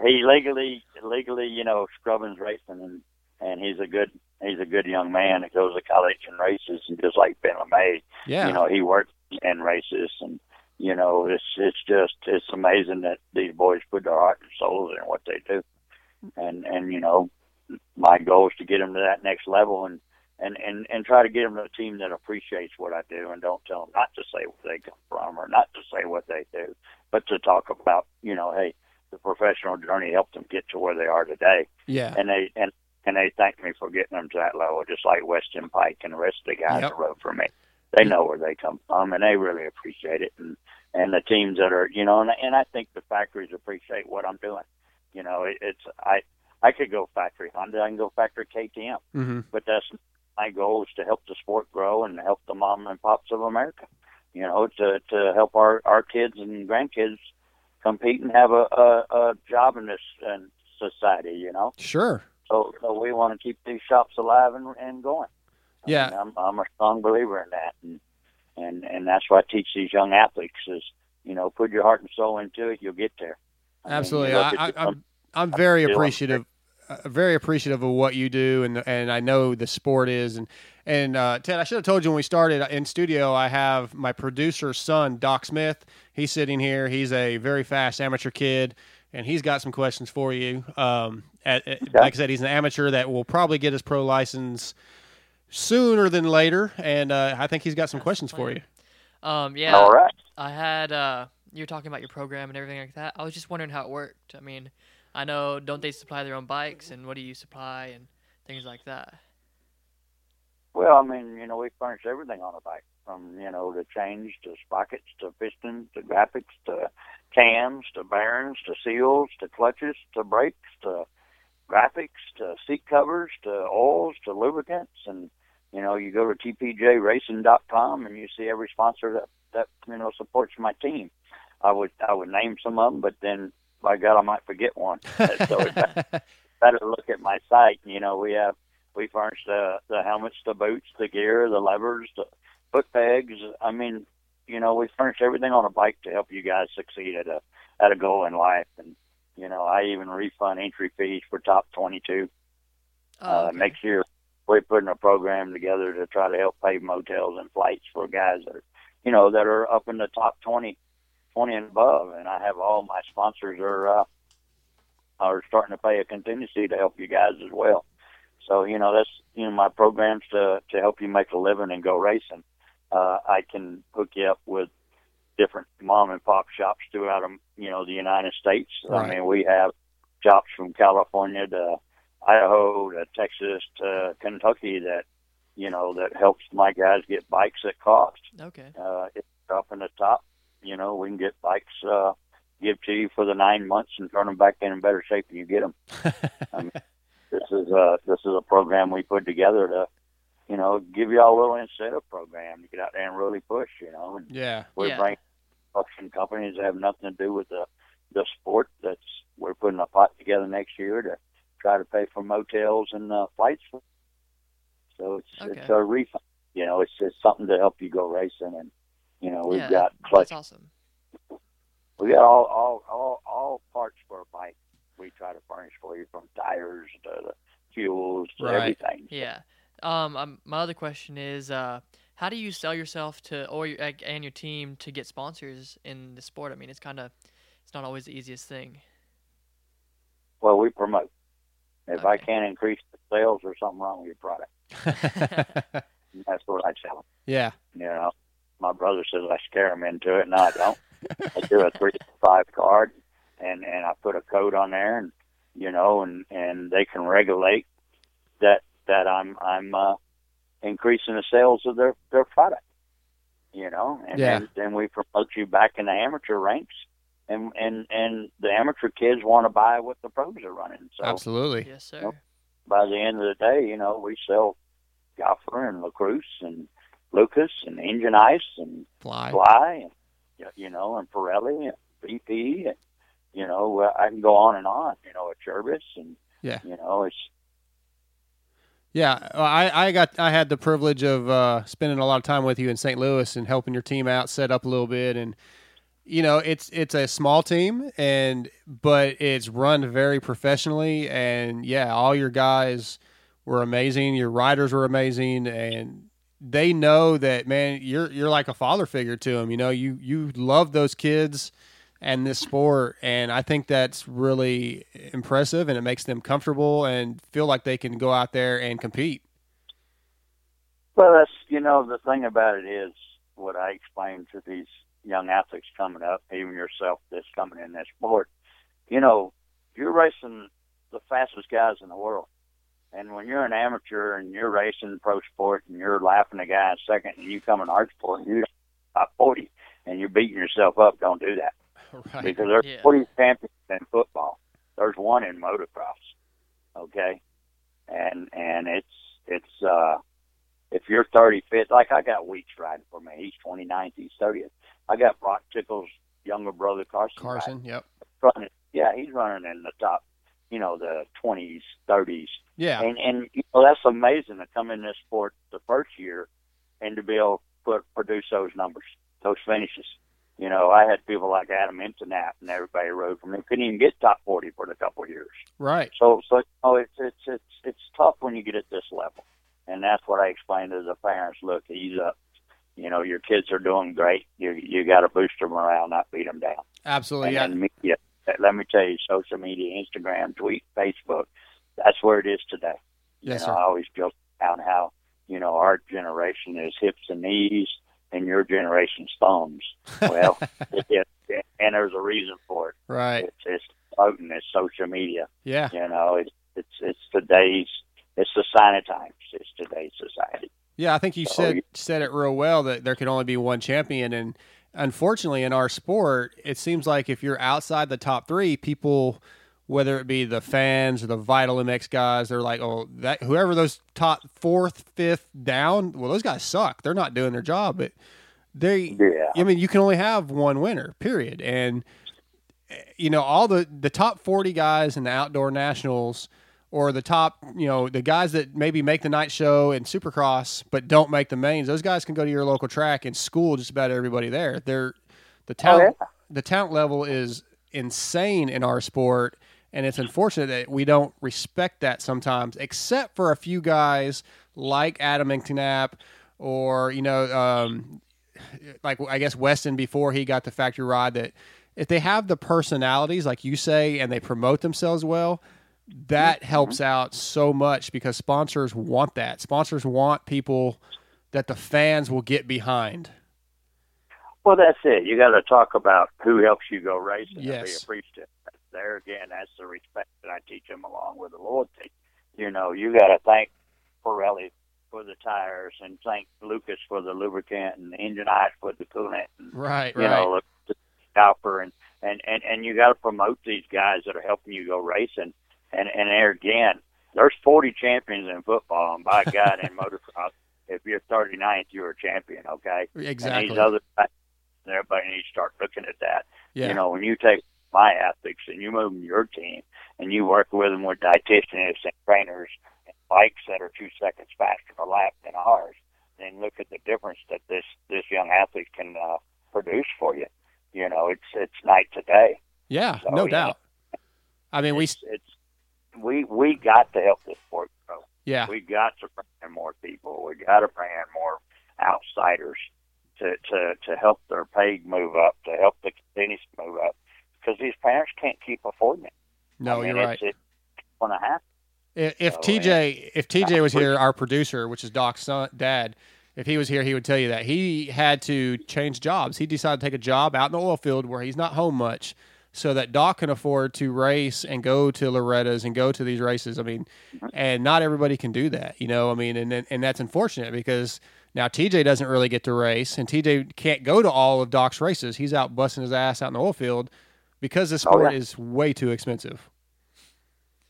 E: he legally, legally, you know, Scrubbins racing, and and he's a good, he's a good young man that goes to college and races, and just like Ben LaMay,
C: yeah,
E: you know, he works in races, and you know, it's it's just it's amazing that these boys put their heart and souls in what they do, and and you know, my goal is to get them to that next level, and and and and try to get them to a team that appreciates what I do, and don't tell them not to say where they come from or not to say what they do, but to talk about, you know, hey, the professional journey helped them get to where they are today,
C: yeah,
E: and they and and they thank me for getting them to that level, just like Weston Peick and the rest of the guys
C: Yep.
E: that rode for me. They know where they come from, and they really appreciate it. And and the teams that are, you know, and and I think the factories appreciate what I'm doing. You know, it, it's I I could go factory Honda, I can go factory KTM,
C: hmm
E: but that's my goal is to help the sport grow and help the mom and pops of America. You know, to to help our our kids and grandkids compete and have a a, a job in this in society. You know.
C: sure,
E: So, so we want to keep these shops alive and, and going. I
C: Yeah.
E: mean, I'm, I'm a strong believer in that, and and and that's what I teach these young athletes is you know put your heart and soul into it, you'll get there. I mean,
C: absolutely. I, I, I'm I'm very appreciative uh, very appreciative of what you do, and and I know the sport is. And and uh, Ted, I should have told you when we started in studio. I have my producer's son, Doc Smith. He's sitting here. He's a very fast amateur kid, and he's got some questions for you. Um, at, at- like I said, he's an amateur that will probably get his pro license sooner than later, and uh, I think he's got some questions for you.
D: Um, yeah.
E: All right.
D: I had uh, you were talking about your program and everything like that. I was just wondering how it worked. I mean, I know don't they supply their own bikes and what do you supply and things like that.
E: Well, I mean, you know, we furnish everything on a bike, from you know the chains to sprockets to pistons to graphics to cams to bearings to seals to clutches to brakes to graphics to seat covers to oils to lubricants, and you know, you go to tpjracing.com and you see every sponsor that that you know supports my team. I would I would name some of them, but then by God, I might forget one. so it's better to look at my site. You know, we have we furnish the the helmets, the boots, the gear, the levers, the foot pegs. I mean, you know, we furnish everything on a bike to help you guys succeed at a at a goal in life. And you know, I even refund entry fees for top twenty two.
D: Oh,
E: Uh,
D: okay.
E: next year, we're putting a program together to try to help pay motels and flights for guys that are, you know, that are up in the top 20, 20 and above. And I have all my sponsors are uh, are starting to pay a contingency to help you guys as well. So you know, that's you know my programs to to help you make a living and go racing. Uh, I can hook you up with different mom and pop shops throughout um, you know the United States.
C: Right.
E: I mean, we have shops from California to Idaho to Texas to Kentucky that you know that helps my guys get bikes at cost.
D: Okay.
E: Uh, it's up in the top. You know, we can get bikes uh, give to you for the nine months and turn them back in in better shape than you get them. I mean, this is a this is a program we put together to, you know, give you all a little incentive program to get out there and really push. You know, and
C: Yeah.
E: we're
D: Yeah.
E: bringing production companies that have nothing to do with the the sport. That's we're putting a pot together next year to try to pay for motels and uh, flights. So it's it's a refund. You know, it's it's something to help you go racing, and you know we've
D: yeah,
E: got clutch,
D: That's awesome.
E: we got all all all all parts for a bike. We try to furnish for you from tires to the fuels to
C: Right.
E: everything.
D: Yeah. Um, um, my other question is, uh, how do you sell yourself to or your, and your team to get sponsors in the sport? I mean, it's kind of it's not always the easiest thing.
E: Well, we promote. If I can't increase the sales, there's something wrong with your product. That's what I tell them.
C: yeah.
E: You know, my brother says I scare him into it. No, I don't. I do a three to five card, and and I put a code on there, and you know, and and they can regulate that that I'm I'm uh, increasing the sales of their their product. You know, and
C: Yeah.
E: then, then we promote you back in the amateur ranks, and and and the amateur kids want to buy what the pros are running. So
C: Absolutely.
D: Yes, sir.
E: Nope. by the end of the day, you know, we sell Gopher and Lacrosse and Lucas and Engine Ice and
C: Fly.
E: Fly, and, you know, and Pirelli and BP, and you know, uh, I can go on and on. You know, at Jervis and
C: Yeah.
E: you know, it's
C: Yeah, I, I got I had the privilege of uh, spending a lot of time with you in St. Louis and helping your team out set up a little bit and you know it's it's a small team and but it's run very professionally. And yeah all your guys were amazing. Your riders were amazing. And they know that man you're you're like a father figure to them you know you you love those kids and this sport. And i think that's really impressive and it makes them comfortable and feel like they can go out there and compete.
E: Well, that's you know, the thing about it is what I explain to these young athletes coming up, even yourself that's coming in this sport. You know, you're racing the fastest guys in the world. And when you're an amateur and you're racing pro sport and you're laughing a guy in second and you come in art sport and you're top 40 and you're beating yourself up, don't do that.
C: right
E: Because there's
D: Yeah.
E: 40 champions in football. There's one in motocross. Okay? And, and it's, it's, uh, if you're 35th, like I got Weeks riding for me. He's 29th, he's 30th. I got Broc Tickle's younger brother Carson.
C: carson yep
E: running. Yeah, he's running in the top, you know, the twenties, thirties,
C: yeah
E: and and you know that's amazing to come in this sport the first year, and to be able to put produce those numbers, those finishes. You know, I had people like Adam Enticknap and everybody rode from them. Couldn't even get top 40 for a couple of years.
C: Right.
E: So, so oh, it's it's it's it's tough when you get at this level, and that's what I explained to the parents. Look, he's up. You know, your kids are doing great. You you got to boost their morale, not beat them down.
C: Absolutely.
E: and
C: Yeah.
E: media. Let me tell you, social media, Instagram, tweet, Facebook, that's where it is today.
C: Yes,
E: you
C: sir.
E: I always joke about how you know our generation is hips and knees, and your generation's thumbs. Well, it, it, and there's a reason for it.
C: Right.
E: It's it's promoting it's social media.
C: Yeah.
E: You know, it's it's it's today's it's the sign of times. It's today's society.
C: Yeah, I think you
E: Oh,
C: said said it real well that there could only be one champion, and unfortunately, in our sport, it seems like if you're outside the top three, people, whether it be the fans or the Vital MX guys, they're like, oh, that whoever those top fourth, fifth down, well, those guys suck. They're not doing their job, but they.
E: Yeah.
C: I mean, you can only have one winner, period, and eh, you know all the the top 40 guys in the outdoor nationals or the top you know the guys that maybe make the night show and supercross but don't make the mains those guys can go to your local track and school just about everybody there. They're the talent the talent level is insane in our sport and it's unfortunate that we don't respect that sometimes except for a few guys like adam Knapp or you know um, like I guess Weston before he got the factory ride that if they have the personalities like you say and they promote themselves well, that mm-hmm. helps out so much because sponsors want that. Sponsors want people that the fans will get behind.
E: Well, that's it. You got to talk about who helps you go racing and be
C: Yes.
E: appreciative. There again, that's the respect that I teach them along with the loyalty. You know, you got to thank Pirelli for the tires and thank Lucas for the lubricant and Engine Ice for the coolant. And,
C: Right,
E: you
C: right.
E: know, the scalper and and and and you got to promote these guys that are helping you go racing. And and there again, there's 40 champions in football, and by God, in motocross, if you're 39th, you're a champion. Okay. And
C: exactly.
E: these other everybody needs to start looking at that.
C: yeah.
E: You know, when you take my athletes and you move them to your team and you work with them with dietitians and trainers and bikes that are two seconds faster per lap than ours, then look at the difference that this this young athlete can uh, produce for you. You know, it's it's night to day.
C: yeah,
E: So,
C: no doubt. I mean, we
E: It's, it's we we got to help this sport grow.
C: yeah.
E: We got to bring in more people. We got to bring in more outsiders to to to help their pay move up, to help the tennis move up, because these parents can't keep affording it.
C: No,
E: I mean,
C: you're right.
E: it's, going to happen.
C: If, if
E: So,
C: TJ if TJ was here, our producer, which is Doc's son, dad, if he was here, he would tell you that he had to change jobs. He decided to take a job out in the oil field where he's not home much, so that Doc can afford to race and go to Loretta's and go to these races. I mean, and not everybody can do that, you know. I mean, and and that's unfortunate because now TJ doesn't really get to race, and TJ can't go to all of Doc's races. He's out busting his ass out in the oil field because the
E: Oh,
C: sport
E: yeah.
C: is way too expensive.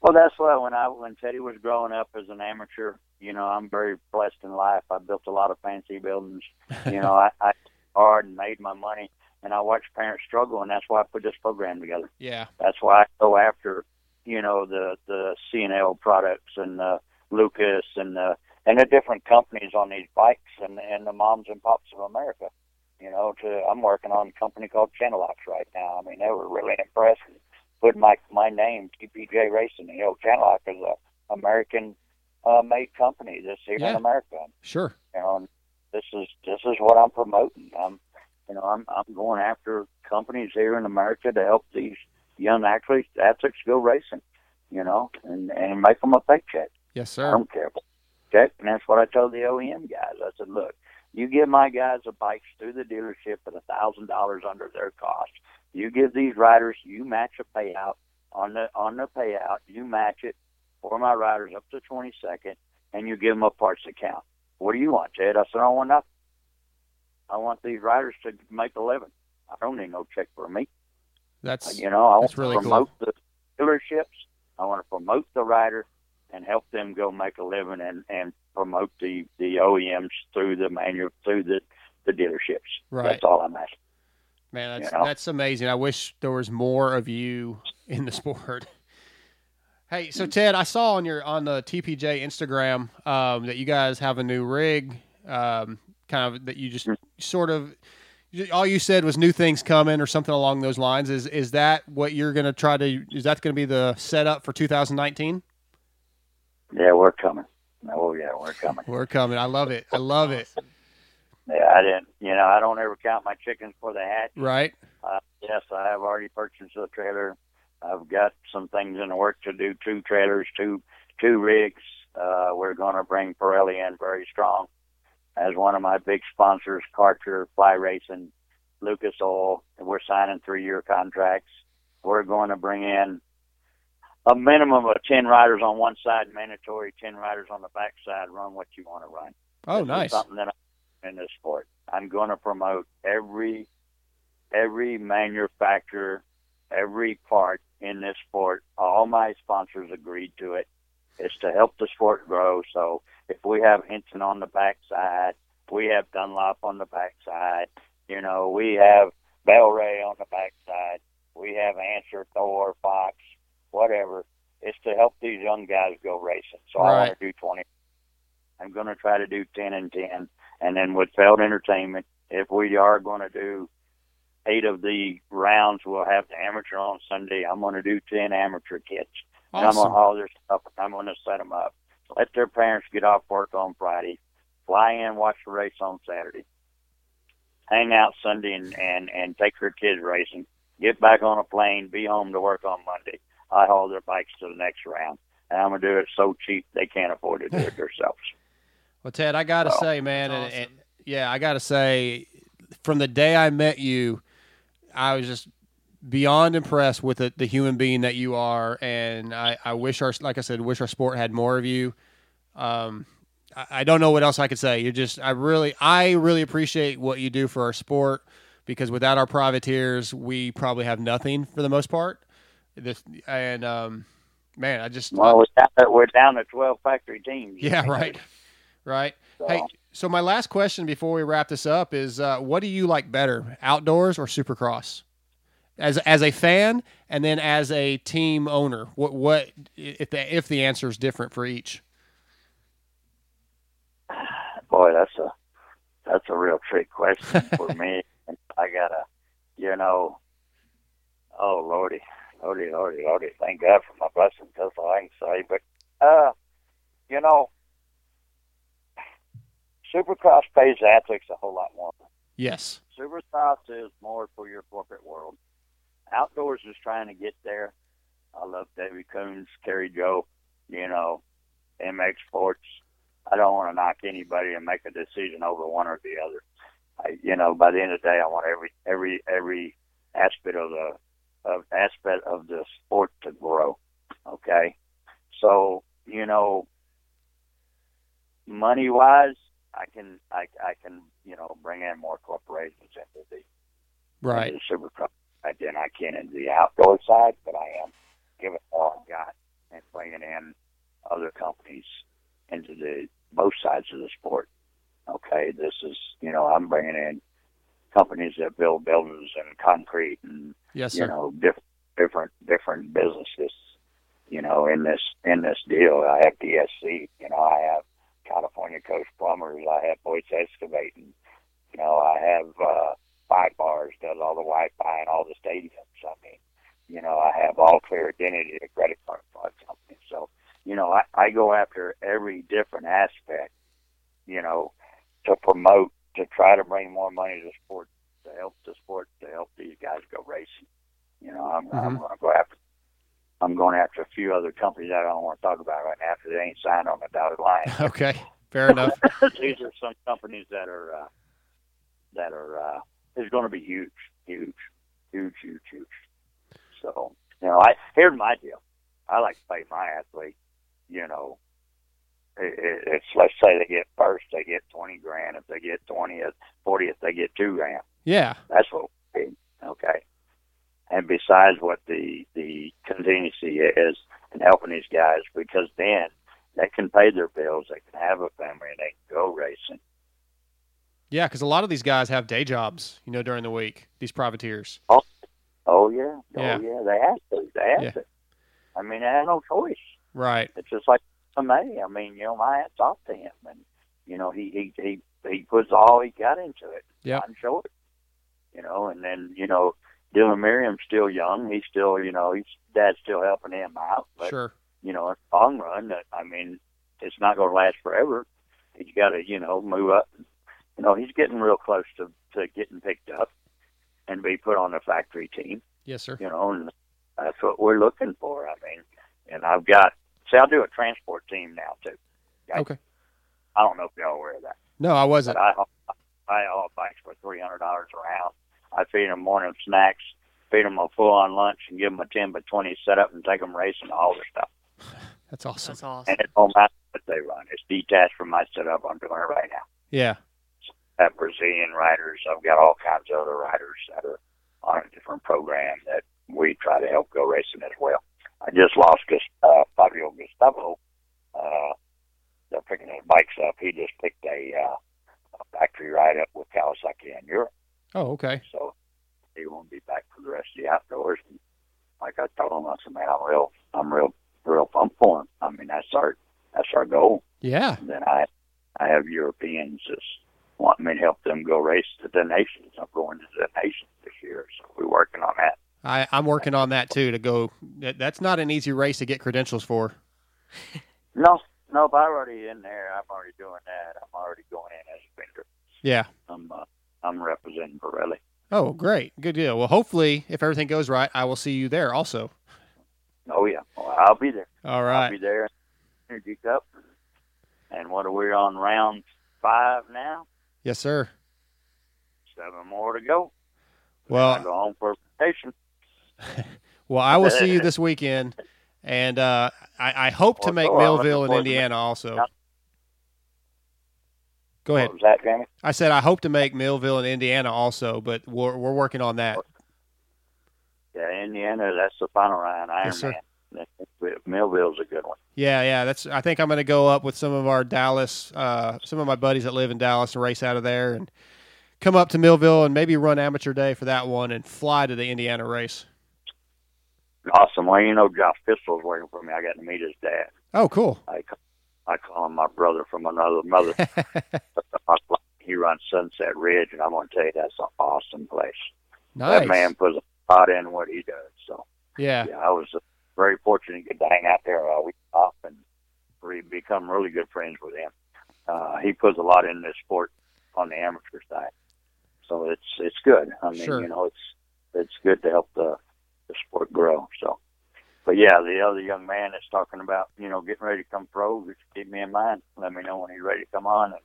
E: Well, that's why when I when Teddy was growing up as an amateur, you know, I'm very blessed in life. I built a lot of fancy buildings. You know, I, I hard and made my money, and I watch parents struggle, and that's why I put this program together.
C: Yeah,
E: That's why I go after, you know, the the CNL products and the Lucas and the and the different companies on these bikes and and the moms and pops of America. You know, to I'm working on a company called Channellocks right now. I mean, they were really impressed. and Put my my name TPJ Racing. You know, Channellock is a American uh, made company that's here
C: Yeah.
E: in America.
C: sure.
E: You know, and this is this is what I'm promoting. I'm, you know, I'm I'm going after companies here in America to help these young athletes athletes go racing. You know, and and make them a paycheck.
C: Yes,
E: I
C: sir.
E: don't care. Check, and that's what I told the OEM guys. I said, look, you give my guys a bikes through the dealership at a thousand dollars under their cost. You give these riders, you match a payout on the on the payout. You match it for my riders up to twenty second, and you give them a parts account. What do you want, Ted? I said, I don't want nothing. I want these riders to make a living. I don't need no check for me.
C: That's
E: You know, I want
C: That's
E: to
C: really cool.
E: promote the dealerships. I want to promote the rider and help them go make a living and and promote the the OEMs through the manu through the the dealerships.
C: Right.
E: That's all I'm asking.
C: Man, that's
E: You know?
C: that's amazing. I wish there was more of you in the sport. Hey, so Ted, I saw on your on the TPJ Instagram um, that you guys have a new rig, um, kind of that you just sort of all you said was new things coming or something along those lines. Is is that what you're going to try to? Is that going to be the setup for 2019?
E: Yeah, we're coming. Oh yeah, we're coming.
C: We're coming. I love it. I love it.
E: Yeah, I didn't. You know, I don't ever count my chickens before they hatch.
C: Right.
E: Uh, yes, I have already purchased a trailer. I've got some things in the work to do. Two trailers, two two rigs. Uh, we're going to bring Pirelli in very strong as one of my big sponsors, Carter Fly Racing, Lucas Oil. And we're signing three year contracts. We're going to bring in a minimum of ten riders on one side, mandatory ten riders on the back side. Run what you want to run.
C: Oh,
E: This
C: nice.
E: something that I'm in this sport. I'm going to promote every every manufacturer, every part in this sport. All my sponsors agreed to it. It's to help the sport grow. So if we have Hinson on the backside, we have Dunlop on the backside. You know, we have Bel-Ray on the backside. We have Answer, Thor, Fox, whatever. It's to help these young guys go racing. So I want to do 20. I'm going to try to do 10 and 10. And then with Feld Entertainment, if we are going to do eight of the rounds, we'll have the amateur on Sunday. I'm going to do 10 amateur kids. And I'm going to haul their stuff. and I'm going to set them up. Let their parents get off work on Friday. Fly in, watch the race on Saturday. Hang out Sunday and, and, and take their kids racing. Get back on a plane, be home to work on Monday. I haul their bikes to the next round. And I'm going to do it so cheap they can't afford to do it themselves.
C: Well, Ted, I got to
E: Well,
C: say, man, and, and yeah, I got to say, from the day I met you, I was just beyond impressed with the, the human being that you are, and I, I wish our, like I said, wish our sport had more of you. Um, I, I don't know what else I could say. You're just, I really, I really appreciate what you do for our sport because without our privateers, we probably have nothing for the most part. This and um, man, I just
E: Well, we're down, to, we're down to 12 factory teams.
C: yeah, right, right.
E: So,
C: Hey, so my last question before we wrap this up is, uh, what do you like better, outdoors or Supercross? As as a fan, and then as a team owner, what what if the if the answer is different for each?
E: boy, that's a that's a real trick question for me. I gotta, you know, oh lordy, lordy, lordy, lordy. Thank God for my blessings. That's all I can say. But uh, you know, Supercross pays athletes a whole lot more.
C: Yes,
E: Supercross is more for your corporate world. Outdoors is trying to get there. I love Davey Coombs, Kerry Joe, you know, MX Sports. I don't want to knock anybody and make a decision over one or the other. I, you know, by the end of the day, I want every every every aspect of the of aspect of the sport to grow. Okay, so you know, money wise, I can I I can you know bring in more corporations into the
C: right.
E: into the supercross. Then I can into the outdoor side, but I am giving all I've got and bringing in other companies into the both sides of the sport. Okay, this is you know I'm bringing in companies that build buildings and concrete and
C: Yes,
E: you know different different different businesses. You know in this in this deal, I have DSC. You know I have California Coast Plumbers. I have Boyd's Excavating. You know I have uh, Five Bars does all the Wi-Fi and all the stadiums. I mean, you know I have All Clear Identity, a credit card fraud company. So you know I, I go after every different aspect. You know to promote to try to bring more money to sport to help the sport to help these guys go racing. You know, I'm, I'm
C: Mhm.
E: going to go after. I'm going after a few other companies that I don't want to talk about right now because they ain't signed on the dotted line.
C: Okay, fair enough.
E: these are some companies that are uh, that are uh, is going to be huge, huge, huge, huge, huge. So you know, I here's my deal. I like to pay my athlete. You know, it, it, it's let's say they get first, they get twenty grand. If they get twentieth, fortieth, they get two grand.
C: Yeah,
E: That's what. Okay. And besides what the the contingency is and helping these guys because then they can pay their bills, they can have a family and they can go racing.
C: Yeah, because a lot of these guys have day jobs, you know, during the week. These privateers.
E: Oh yeah.
C: Yeah.
E: Oh yeah, they have to. They have
C: Yeah.
E: to. I mean they have no choice.
C: Right.
E: It's just like for me. I mean, you know, my hat's off to him and you know, he he he, he puts all he got into it.
C: Yeah,
E: I'm sure. You know, and then you know Dylan Merriam's still young. He's still you know he's dad's still helping him out. But
C: Sure.
E: you know, in the long run, that I mean, it's not going to last forever. He's got to, you know, move up. You know, he's getting real close to to getting picked up and be put on a factory team.
C: Yes, sir.
E: You know, and that's what we're looking for. I mean, and I've got. See, I'll do a transport team now too. I-
C: Okay.
E: I don't know if y'all aware of that,
C: No, I wasn't.
E: but I I haul bikes for three hundred dollars a round. I feed them morning snacks, feed them a full on lunch, and give them a ten by twenty setup and take them racing all the stuff.
C: That's awesome.
D: That's awesome.
E: And it don't matter what they run. It's detached from my setup. I'm doing it right now.
C: Yeah.
E: Have Brazilian riders. I've got all kinds of other riders that are on a different program that we try to help go racing as well. I just lost uh, Fabio Gustavo. Uh, they're picking his bikes up. He just picked a, uh, a factory ride up with Kawasaki in Europe,
C: Oh, okay.
E: so he won't be back for the rest of the outdoors. And like I told him, I said, "Man, I'm real, I'm real, real pumped for him. I mean, that's our, that's our goal."
C: Yeah.
E: And then I I have Europeans that's wanting me to help them go race to the nations. I'm going to the nations this year, so we're working on that.
C: I, I'm working on that too to go. That, that's not an easy race to get credentials for.
E: No, no, I'm already in there. I'm already doing that. I'm already going in as a vendor.
C: Yeah.
E: I'm uh, I'm representing Pirelli.
C: Oh, great. Good deal. Well, hopefully, if everything goes right, I will see you there also.
E: Oh yeah, well, I'll be there.
C: All right, I'll
E: be there. Energy Cup. And what are we on round five now?
C: Yes, sir.
E: Seven more to go.
C: Well,
E: go home for vacation.
C: well, I will see you this weekend, and uh, I, I hope to make Millville in Indiana also. Go ahead.
E: That?
C: I said I hope to make Millville in Indiana also, but we're we're working on that.
E: Yeah, Indiana. That's the final round. Ironman.
C: Yes, sir.
E: Millville's a good one.
C: Yeah, yeah. That's. I think I'm going to go up with some of our Dallas, uh, some of my buddies that live in Dallas, and race out of there, and come up to Millville and maybe run amateur day for that one, and fly to the Indiana race.
E: Awesome. Well, you know, Josh Pistol's working for me. I got to meet his dad.
C: Oh, cool.
E: I, I call him my brother from another mother. he runs Sunset Ridge, and I'm going to tell you that's an awesome place.
C: nice.
E: That man puts a lot in what he does. So,
C: Yeah.
E: yeah, I was uh, very fortunate to get to hang out there a week off and re- become really good friends with him. Uh, he puts a lot in this sport on the amateur side. So it's it's good. I mean,
C: Sure.
E: you know, it's it's good to help the the sport grow. So, but yeah, the other young man that's talking about you know getting ready to come pro, just keep me in mind. Let me know when he's ready to come on, and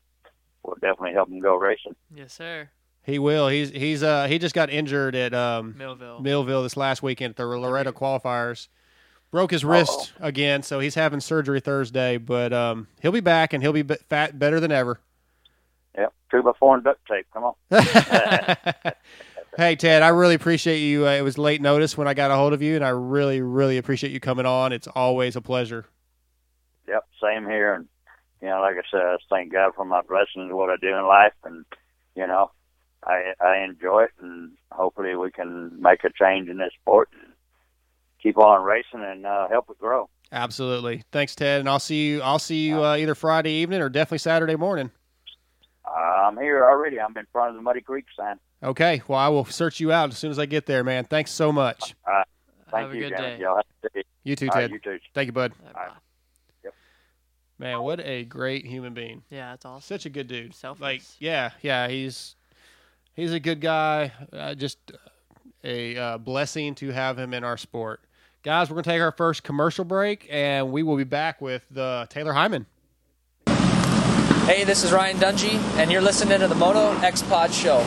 E: we'll definitely help him go racing.
D: Yes, sir.
C: He will. He's he's uh he just got injured at um
D: Millville.
C: Millville this last weekend at the Loretta qualifiers. Broke his wrist again, so he's having surgery Thursday. But um, he'll be back and he'll be b- fat better than ever.
E: Yep, two by four and duct tape. Come on.
C: hey Ted, I really appreciate you. Uh, it was late notice when I got a hold of you, and I really, really appreciate you coming on. It's always a pleasure.
E: Yep, same here. And you know, like I said, I thank God for my blessings, what I do in life, and you know, I I enjoy it, and hopefully we can make a change in this sport keep on racing and uh, help it grow.
C: Absolutely. Thanks, Ted, and I'll see you. I'll see you uh, either Friday evening or definitely Saturday morning.
E: Uh, I'm here already. I'm in front of the Muddy Creek sign.
C: Okay. Well, I will search you out as soon as I get there, man. Thanks so much.
E: Thank
D: Have a
E: you,
D: good
E: Jimmy.
D: day.
E: Y'all have a good day.
C: You too,
E: All right,
C: Ted.
E: you too.
C: Thank you, bud.
D: Bye.
E: All right.
C: Man, what a great human being.
D: Yeah, that's awesome.
C: Such a good dude.
D: Selfless.
C: Like, yeah, yeah, he's he's a good guy. Uh, just a uh, blessing to have him in our sport. Guys, we're gonna take our first commercial break, and we will be back with the Taylor Hyman.
F: Hey, this is Ryan Dungy, and you're listening to the Moto X Pod Show.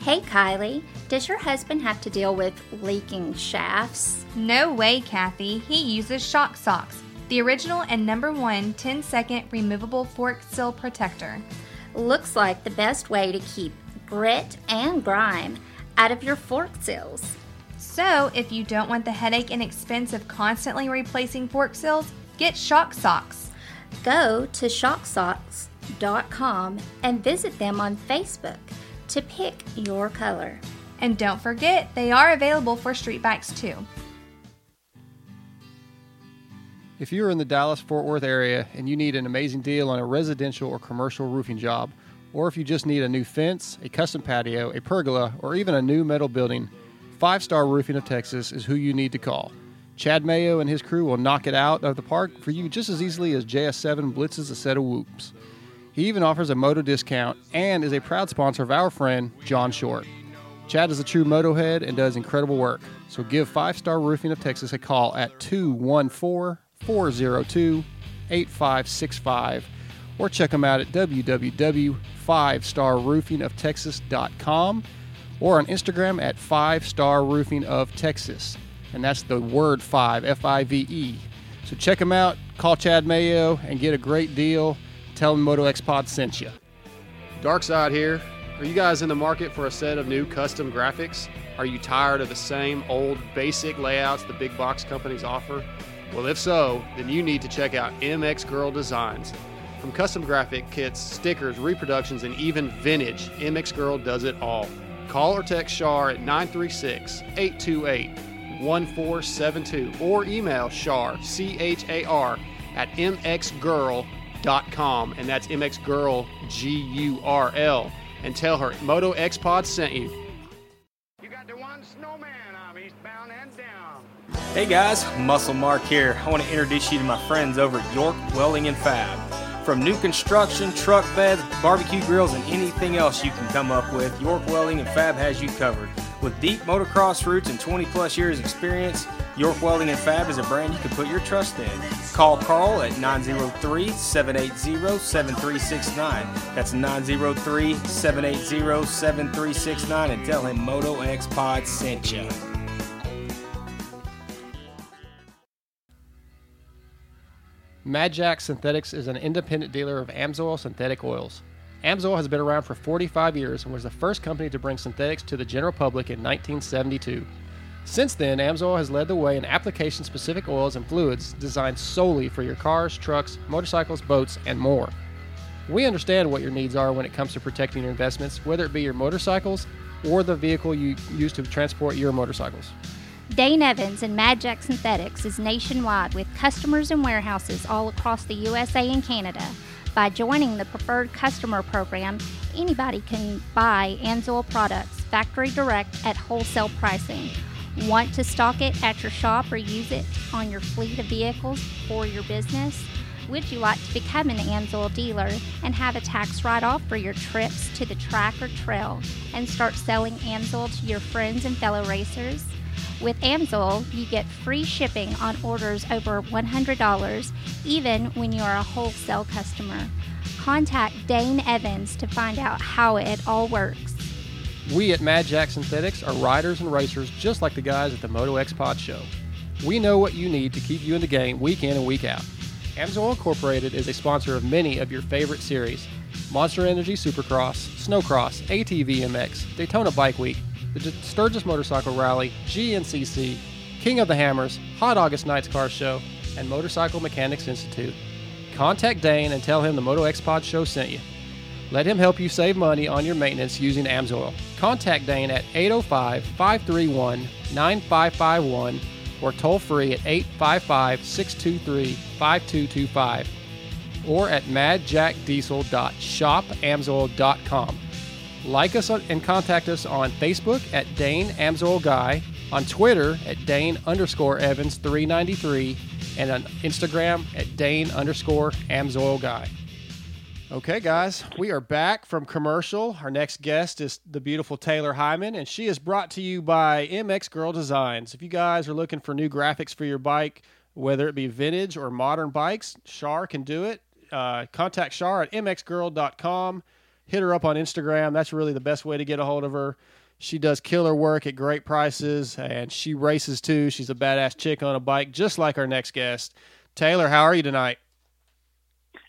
G: Hey Kylie, does your husband have to deal with leaking shafts?
H: No way, Kathy. He uses Shock Socks, the original and number one 10 second removable fork seal protector.
G: Looks like the best way to keep grit and grime out of your fork seals.
H: So, if you don't want the headache and expense of constantly replacing fork seals, get Shock Socks.
G: Go to shocksocks.com and visit them on Facebook to pick your color.
H: And don't forget, they are available for street bikes too.
C: If you're in the Dallas Fort Worth area and you need an amazing deal on a residential or commercial roofing job, Or if you just need a new fence, a custom patio, a pergola, or even a new metal building, Five Star Roofing of Texas is who you need to call. Chad Mayo and his crew will knock it out of the park for you just as easily as JS7 blitzes a set of whoops. He even offers a moto discount and is a proud sponsor of our friend, John Short. Chad is a true moto head and does incredible work. So give Five Star Roofing of Texas a call at 214 402 8565 or check them out at www.5starroofingoftexas.com or on Instagram at 5 Star Roofing of Texas. And that's the word 5, F I V E. So check them out, call Chad Mayo, and get a great deal. Tell them Moto X Pod sent you. Dark Side here. Are you guys in the market for a set of new custom graphics? Are you tired of the same old basic layouts the big box companies offer? Well, if so, then you need to check out MX Gurl Designs. From custom graphic kits, stickers, reproductions, and even vintage, MX Gurl does it all. Call or text Char at 936 828 1472 or email Char, C H A R, at mxgurl.com, and that's mxgurl, G U R L, and tell her Moto X Pod sent you.
I: Hey guys, Muscle Mark here. I want to introduce you to my friends over at York Welding and Fab. From new construction, truck beds, barbecue grills, and anything else you can come up with, York Welding and Fab has you covered. With deep motocross roots and 20 plus years experience, York Welding and Fab is a brand you can put your trust in. Call Carl at 903-780-7369. That's 903-780-7369 and tell him Moto X Pod sent you.
C: Mad Jack Synthetics is an independent dealer of Amsoil synthetic oils. Amsoil has been around for 45 years and was the first company to bring synthetics to the general public in 1972. Since then, Amsoil has led the way in application specific oils and fluids designed solely for your cars, trucks, motorcycles, boats, and more. We understand what your needs are when it comes to protecting your investments, whether it be your motorcycles or the vehicle you use to transport your motorcycles.
G: Dane Evans and Mad Jack Synthetics is nationwide with customers and warehouses all across the USA and Canada. By joining the Preferred Customer Program, anybody can buy Amsoil products factory direct at wholesale pricing. Want to stock it at your shop or use it on your fleet of vehicles for your business? Would you like to become an Amsoil dealer and have a tax write off for your trips to the track or trail and start selling Amsoil to your friends and fellow racers? With Amsoil, you get free shipping on orders over $100, even when you are a wholesale customer. Contact Dane Evans to find out how it all works.
C: We at Mad Jack Synthetics are riders and racers just like the guys at the Moto X Pod Show. We know what you need to keep you in the game week in and week out. Amsoil Incorporated is a sponsor of many of your favorite series Monster Energy Supercross, Snowcross, ATV MX, Daytona Bike Week, the Sturgis Motorcycle Rally, GNCC, King of the Hammers, Hot August Nights Car Show, and Motorcycle Mechanics Institute. Contact Dane and tell him the Moto X Pod Show sent you. Let him help you save money on your maintenance using Amsoil. Contact Dane at 805 531 9551 or toll free at 855 623 5225 or at madjackdiesel.shopamsoil.com. Like us and contact us on Facebook at Dane Amsoil Guy, on Twitter at Dane underscore Evans 393, and on Instagram at Dane underscore Amsoil Guy. Okay, guys, we are back from commercial. Our next guest is the beautiful Taylor Hyman, and she is brought to you by MX Gurl Designs. If you guys are looking for new graphics for your bike, whether it be vintage or modern bikes, Char can do it. Uh, contact Char at mxgurl.com. Hit her up on Instagram. That's really the best way to get a hold of her. She does killer work at great prices, and she races too. She's a badass chick on a bike, just like our next guest. Taylor, how are you tonight?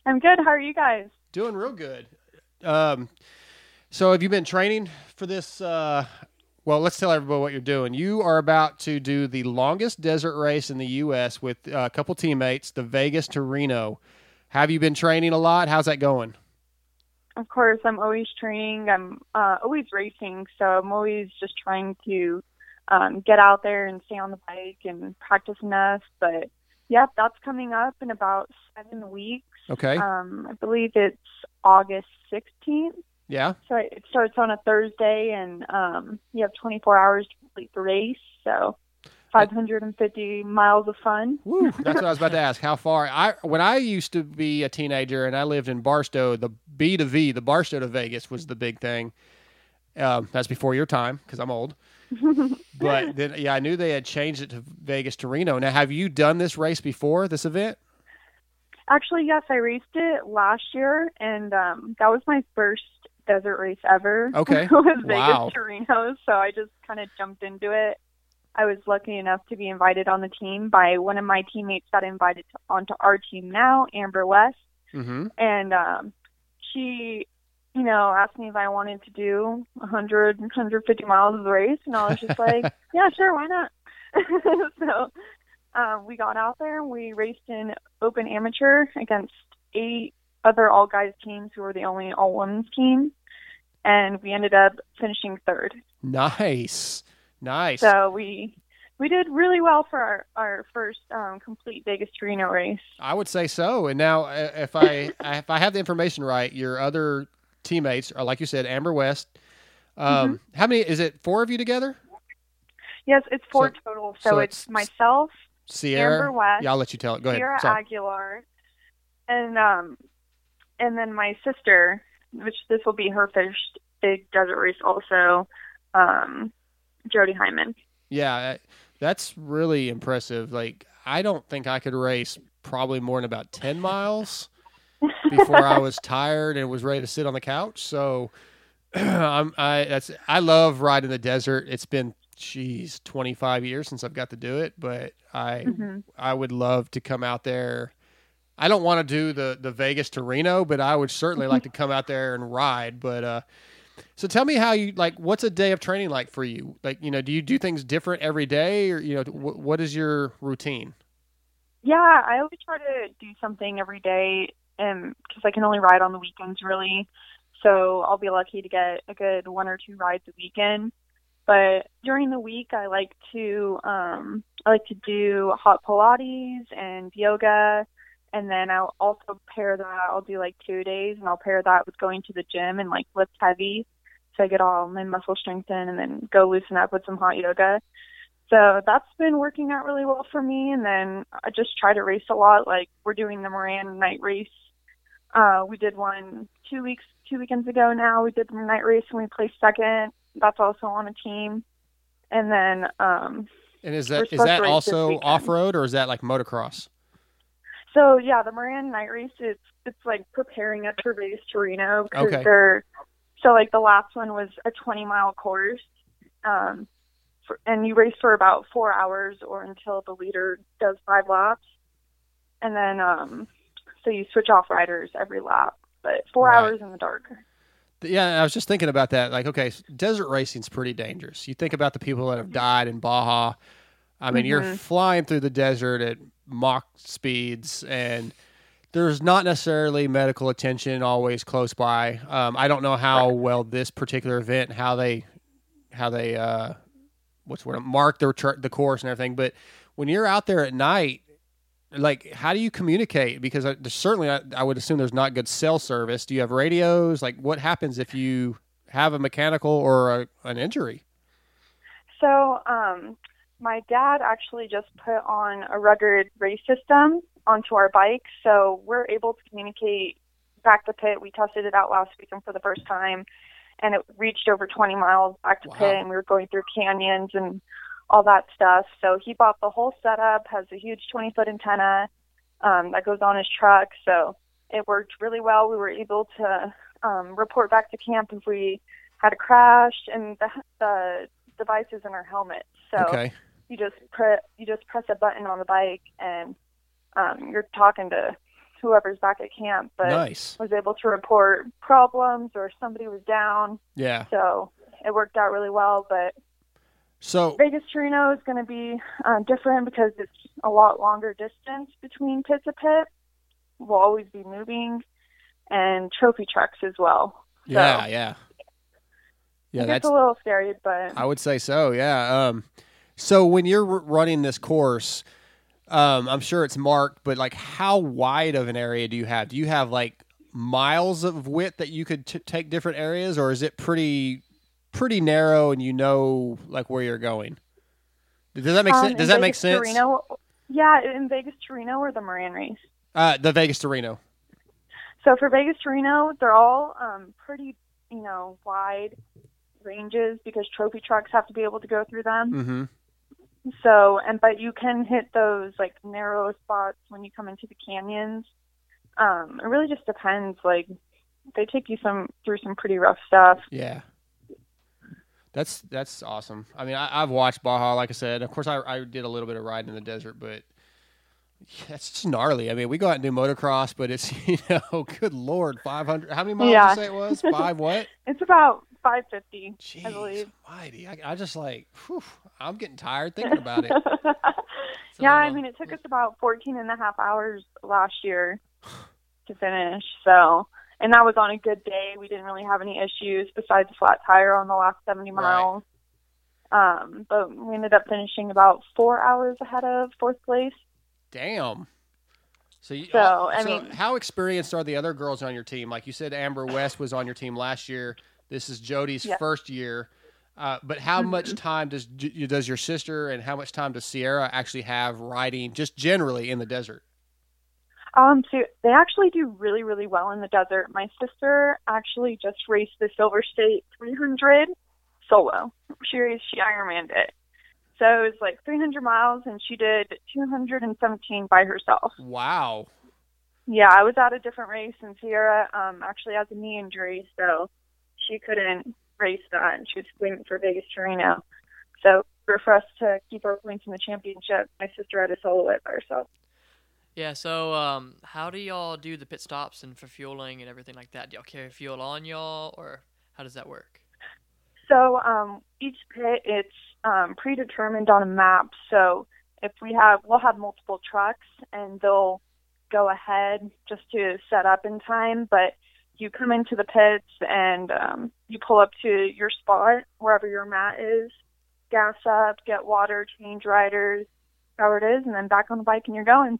J: I'm good. How are you guys?
C: Doing real good. Um, so have you been training for this? Uh, well, let's tell everybody what you're doing. You are about to do the longest desert race in the U.S. with a couple teammates, the Vegas to Reno. Have you been training a lot? How's that going?
J: Of course, I'm always training. I'm uh, always racing, so I'm always just trying to um, get out there and stay on the bike and practice enough. But yeah, that's coming up in about seven weeks.
C: Okay.
J: Um, I believe it's August 16th.
C: Yeah.
J: So it starts on a Thursday, and um, you have 24 hours to complete the race. So 550 miles of fun.
C: Woo, that's what I was about to ask. How far? I when I used to be a teenager and I lived in Barstow, the B to V, the Barstow to Vegas was the big thing. Um, that's before your time because I'm old. But then, yeah, I knew they had changed it to Vegas to Reno. Now, have you done this race before? This event?
J: Actually, yes, I raced it last year, and um, that was my first desert race ever.
C: Okay.
J: it was
C: Wow.
J: Vegas to Reno, so I just kind of jumped into it. I was lucky enough to be invited on the team by one of my teammates that invited to, onto our team now, Amber West,
C: Mm-hmm.
J: and um, she, you know, asked me if I wanted to do 100, 150 miles of the race, and I was just like, yeah, sure, why not? so um, we got out there and we raced in open amateur against eight other all guys teams who were the only all women's team, and we ended up finishing third.
C: Nice, nice.
J: So we we did really well for our our first um, complete Vegas to Reno race.
C: I would say so. And now, uh, if I if I have the information right, your other teammates are like you said, Amber West. Um, How many is it? Four of you together?
J: Yes, it's four
C: So-
J: total. So,
C: so
J: it's,
C: it's
J: myself,
C: Sierra.
J: Amber West,
C: Yeah, I'll let you tell it. Go ahead.
J: Sierra Aguilar, and um, and then my sister, which this will be her first big desert race, also, um, Jody Hyman.
C: Yeah, uh, that's really impressive. Like, I don't think I could race probably more than about ten miles before I was tired and was ready to sit on the couch. So, I'm I that's I love riding the desert. It's been geez, 25 years since I've got to do it, but I
J: Mhm.
C: I would love to come out there. I don't want to do the the Vegas to Reno, but I would certainly like to come out there and ride. But uh, so tell me how you like. What's a day of training like for you? Like, you know, do you do things different every day, or you know, wh- what is your routine?
J: Yeah, I always try to do something every day, and because I can only ride on the weekends, really. So I'll be lucky to get a good one or two rides a weekend. But during the week, I like to um, I like to do hot Pilates and yoga, and then I'll also pair that. I'll do like two days, and I'll pair that with going to the gym and like lift heavy, so I get all my muscle strength in, and then go loosen up with some hot yoga. So that's been working out really well for me. And then I just try to race a lot. Like we're doing the Moran night race. Uh, we did one two weeks, two weekends ago now. We did the night race and we placed second. That's also on a team. And then, um,
C: And is that is that
J: to race this
C: also off road or is that like motocross?
J: So yeah, the Moran night race, is it's like preparing us for Vegas to Reno because
C: Okay.
J: they're, so like the last one was a 20 mile course. Um, for, and you race for about four hours or until the leader does five laps. And then, um, so you switch off riders every lap, but four
C: Right.
J: hours in the dark.
C: Yeah, I was just thinking about that. Like, okay, desert racing's pretty dangerous. You think about the people that have died in Baja. I mean, you're
J: Mhm.
C: flying through the desert at Mach speeds, and there's not necessarily medical attention always close by. Um, I don't know how well this particular event, how they, how they, uh, what's word, mark their tr- the course and everything. But when you're out there at night, like how do you communicate because I, certainly I, I would assume there's not good cell service do you have radios like what happens if you have a mechanical or a, an injury
J: So, um, my dad actually just put on a rugged race system onto our bike, so we're able to communicate back to pit. We tested it out last weekend for the first time, and it reached over 20 miles back to pit, and we were going through canyons and all that stuff. So he bought the whole setup, has a huge 20 foot antenna um, that goes on his truck. So it worked really well. We were able to um, report back to camp if we had a crash, and the, the device is in our helmet. So
C: Okay.
J: You just you just press a button on the bike, and um, you're talking to whoever's back at camp. But
C: Nice.
J: was able to report problems or somebody was down.
C: Yeah.
J: So it worked out really well. But
C: so
J: Vegas to Reno is going to be uh, different because it's a lot longer distance between pit to pit. We'll always be moving, and trophy trucks as well. So
C: yeah yeah yeah that's
J: a little scary, but
C: i would say so yeah um so when you're running this course um i'm sure it's marked but like how wide of an area do you have do you have like miles of width that you could t- take different areas, or is it pretty pretty narrow and you know like where you're going? Does that make
J: Um,
C: sense? Does that make sense?
J: To Reno, yeah, in Vegas to Reno or the Moran race.
C: Uh, the Vegas to Reno.
J: So for Vegas to Reno, they're all um, pretty, you know, wide ranges because trophy trucks have to be able to go through them.
C: Mm-hmm.
J: So, and but you can hit those like narrow spots when you come into the canyons. Um, it really just depends. Like they take you some through some pretty rough stuff.
C: Yeah. That's that's awesome. I mean, I, I've watched Baja, like I said. Of course, I, I did a little bit of riding in the desert, but yeah, it's just gnarly. I mean, we go out and do motocross, but it's you know, good lord, five hundred. How many miles
J: Yeah.
C: did you say it was? Five what?
J: It's about 550, I
C: Jeez,
J: believe.
C: Mighty. I, I just like, whew, I'm getting tired thinking about it.
J: yeah, I mean, it took us about 14 and a half hours last year to finish. So, and that was on a good day. We didn't really have any issues besides a flat tire on the last 70 miles. Um, but we ended up finishing about four hours ahead of fourth place.
C: Damn. So, you,
J: So, I mean-
C: how experienced are the other girls on your team? Like you said, Amber West was on your team last year. This is Jody's
J: Yeah.
C: first year. Uh, but how much
J: Mhm.
C: time does does your sister and how much time does Sierra actually have riding just generally in the desert?
J: Um, so they actually do really, really well in the desert. My sister actually just raced the Silver State 300 solo. She raced, she Ironmanned it. So it was like 300 miles, and she did 217 by herself.
C: Wow.
J: Yeah, I was at a different race, and Sierra um, actually has a knee injury, so she couldn't race that, and she was waiting for Vegas to Reno. So for us to keep our points in the championship, my sister had to solo it by herself.
D: Yeah, so um, how do y'all do the pit stops and for fueling and everything like that? Do y'all carry fuel on y'all, or how does that work?
J: So um, each pit it's um, predetermined on a map. So if we have, we'll have multiple trucks, and they'll go ahead just to set up in time. But you come into the pits and um, you pull up to your spot wherever your mat is, gas up, get water, change riders, however it is, and then back on the bike and you're going.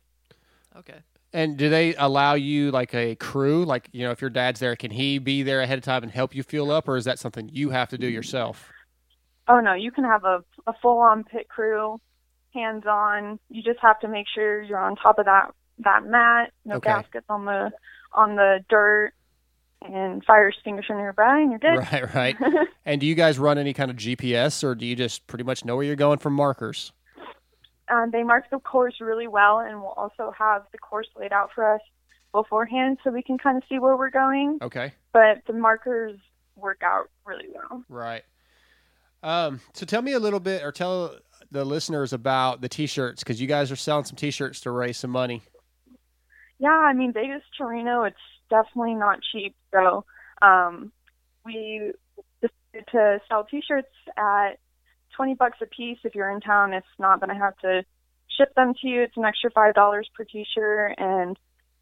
D: Okay.
C: And do they allow you like a crew? Like you know, if your dad's there, can he be there ahead of time and help you fuel up, or is that something you have to do yourself?
J: Oh no, you can have a, a full on pit crew, hands on. You just have to make sure you're on top of that that mat, no
C: Okay.
J: gaskets on the on the dirt and fire extinguisher nearby and you're good.
C: Right, right. and do you guys run any kind of GPS, or do you just pretty much know where you're going from markers?
J: um, they mark the course really well and we'll also have the course laid out for us beforehand so we can kind of see where we're going.
C: Okay.
J: But the markers work out really well.
C: Right. Um, so tell me a little bit, or tell the listeners about the T-shirts because you guys are selling some T-shirts to raise some money.
J: Yeah, I mean Vegas to Reno, it's definitely not cheap. So um, we decided to sell T-shirts at twenty bucks a piece. If you're in town, it's not going to have to ship them to you. It's an extra five dollars per T-shirt, and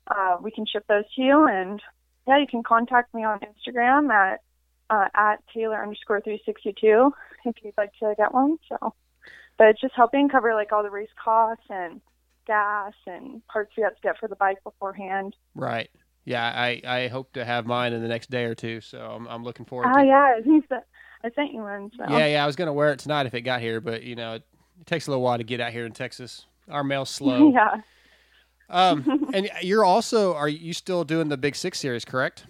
J: uh, we can ship those to you. And yeah, you can contact me on Instagram at uh, at Taylor underscore three sixty two if you'd like to get one. So, but it's just helping cover like all the race costs and gas and parts we have to get for the bike beforehand.
C: Right. Yeah, I, I hope to have mine in the next day or two, so I'm, I'm looking forward
J: Oh
C: to
J: yeah, I think that I sent you one. So.
C: Yeah, yeah, I was going to wear it tonight if it got here, but, you know, it, it takes a little while to get out here in Texas. Our mail's slow.
J: yeah.
C: Um, and you're also, are you still doing the Big Six series, correct?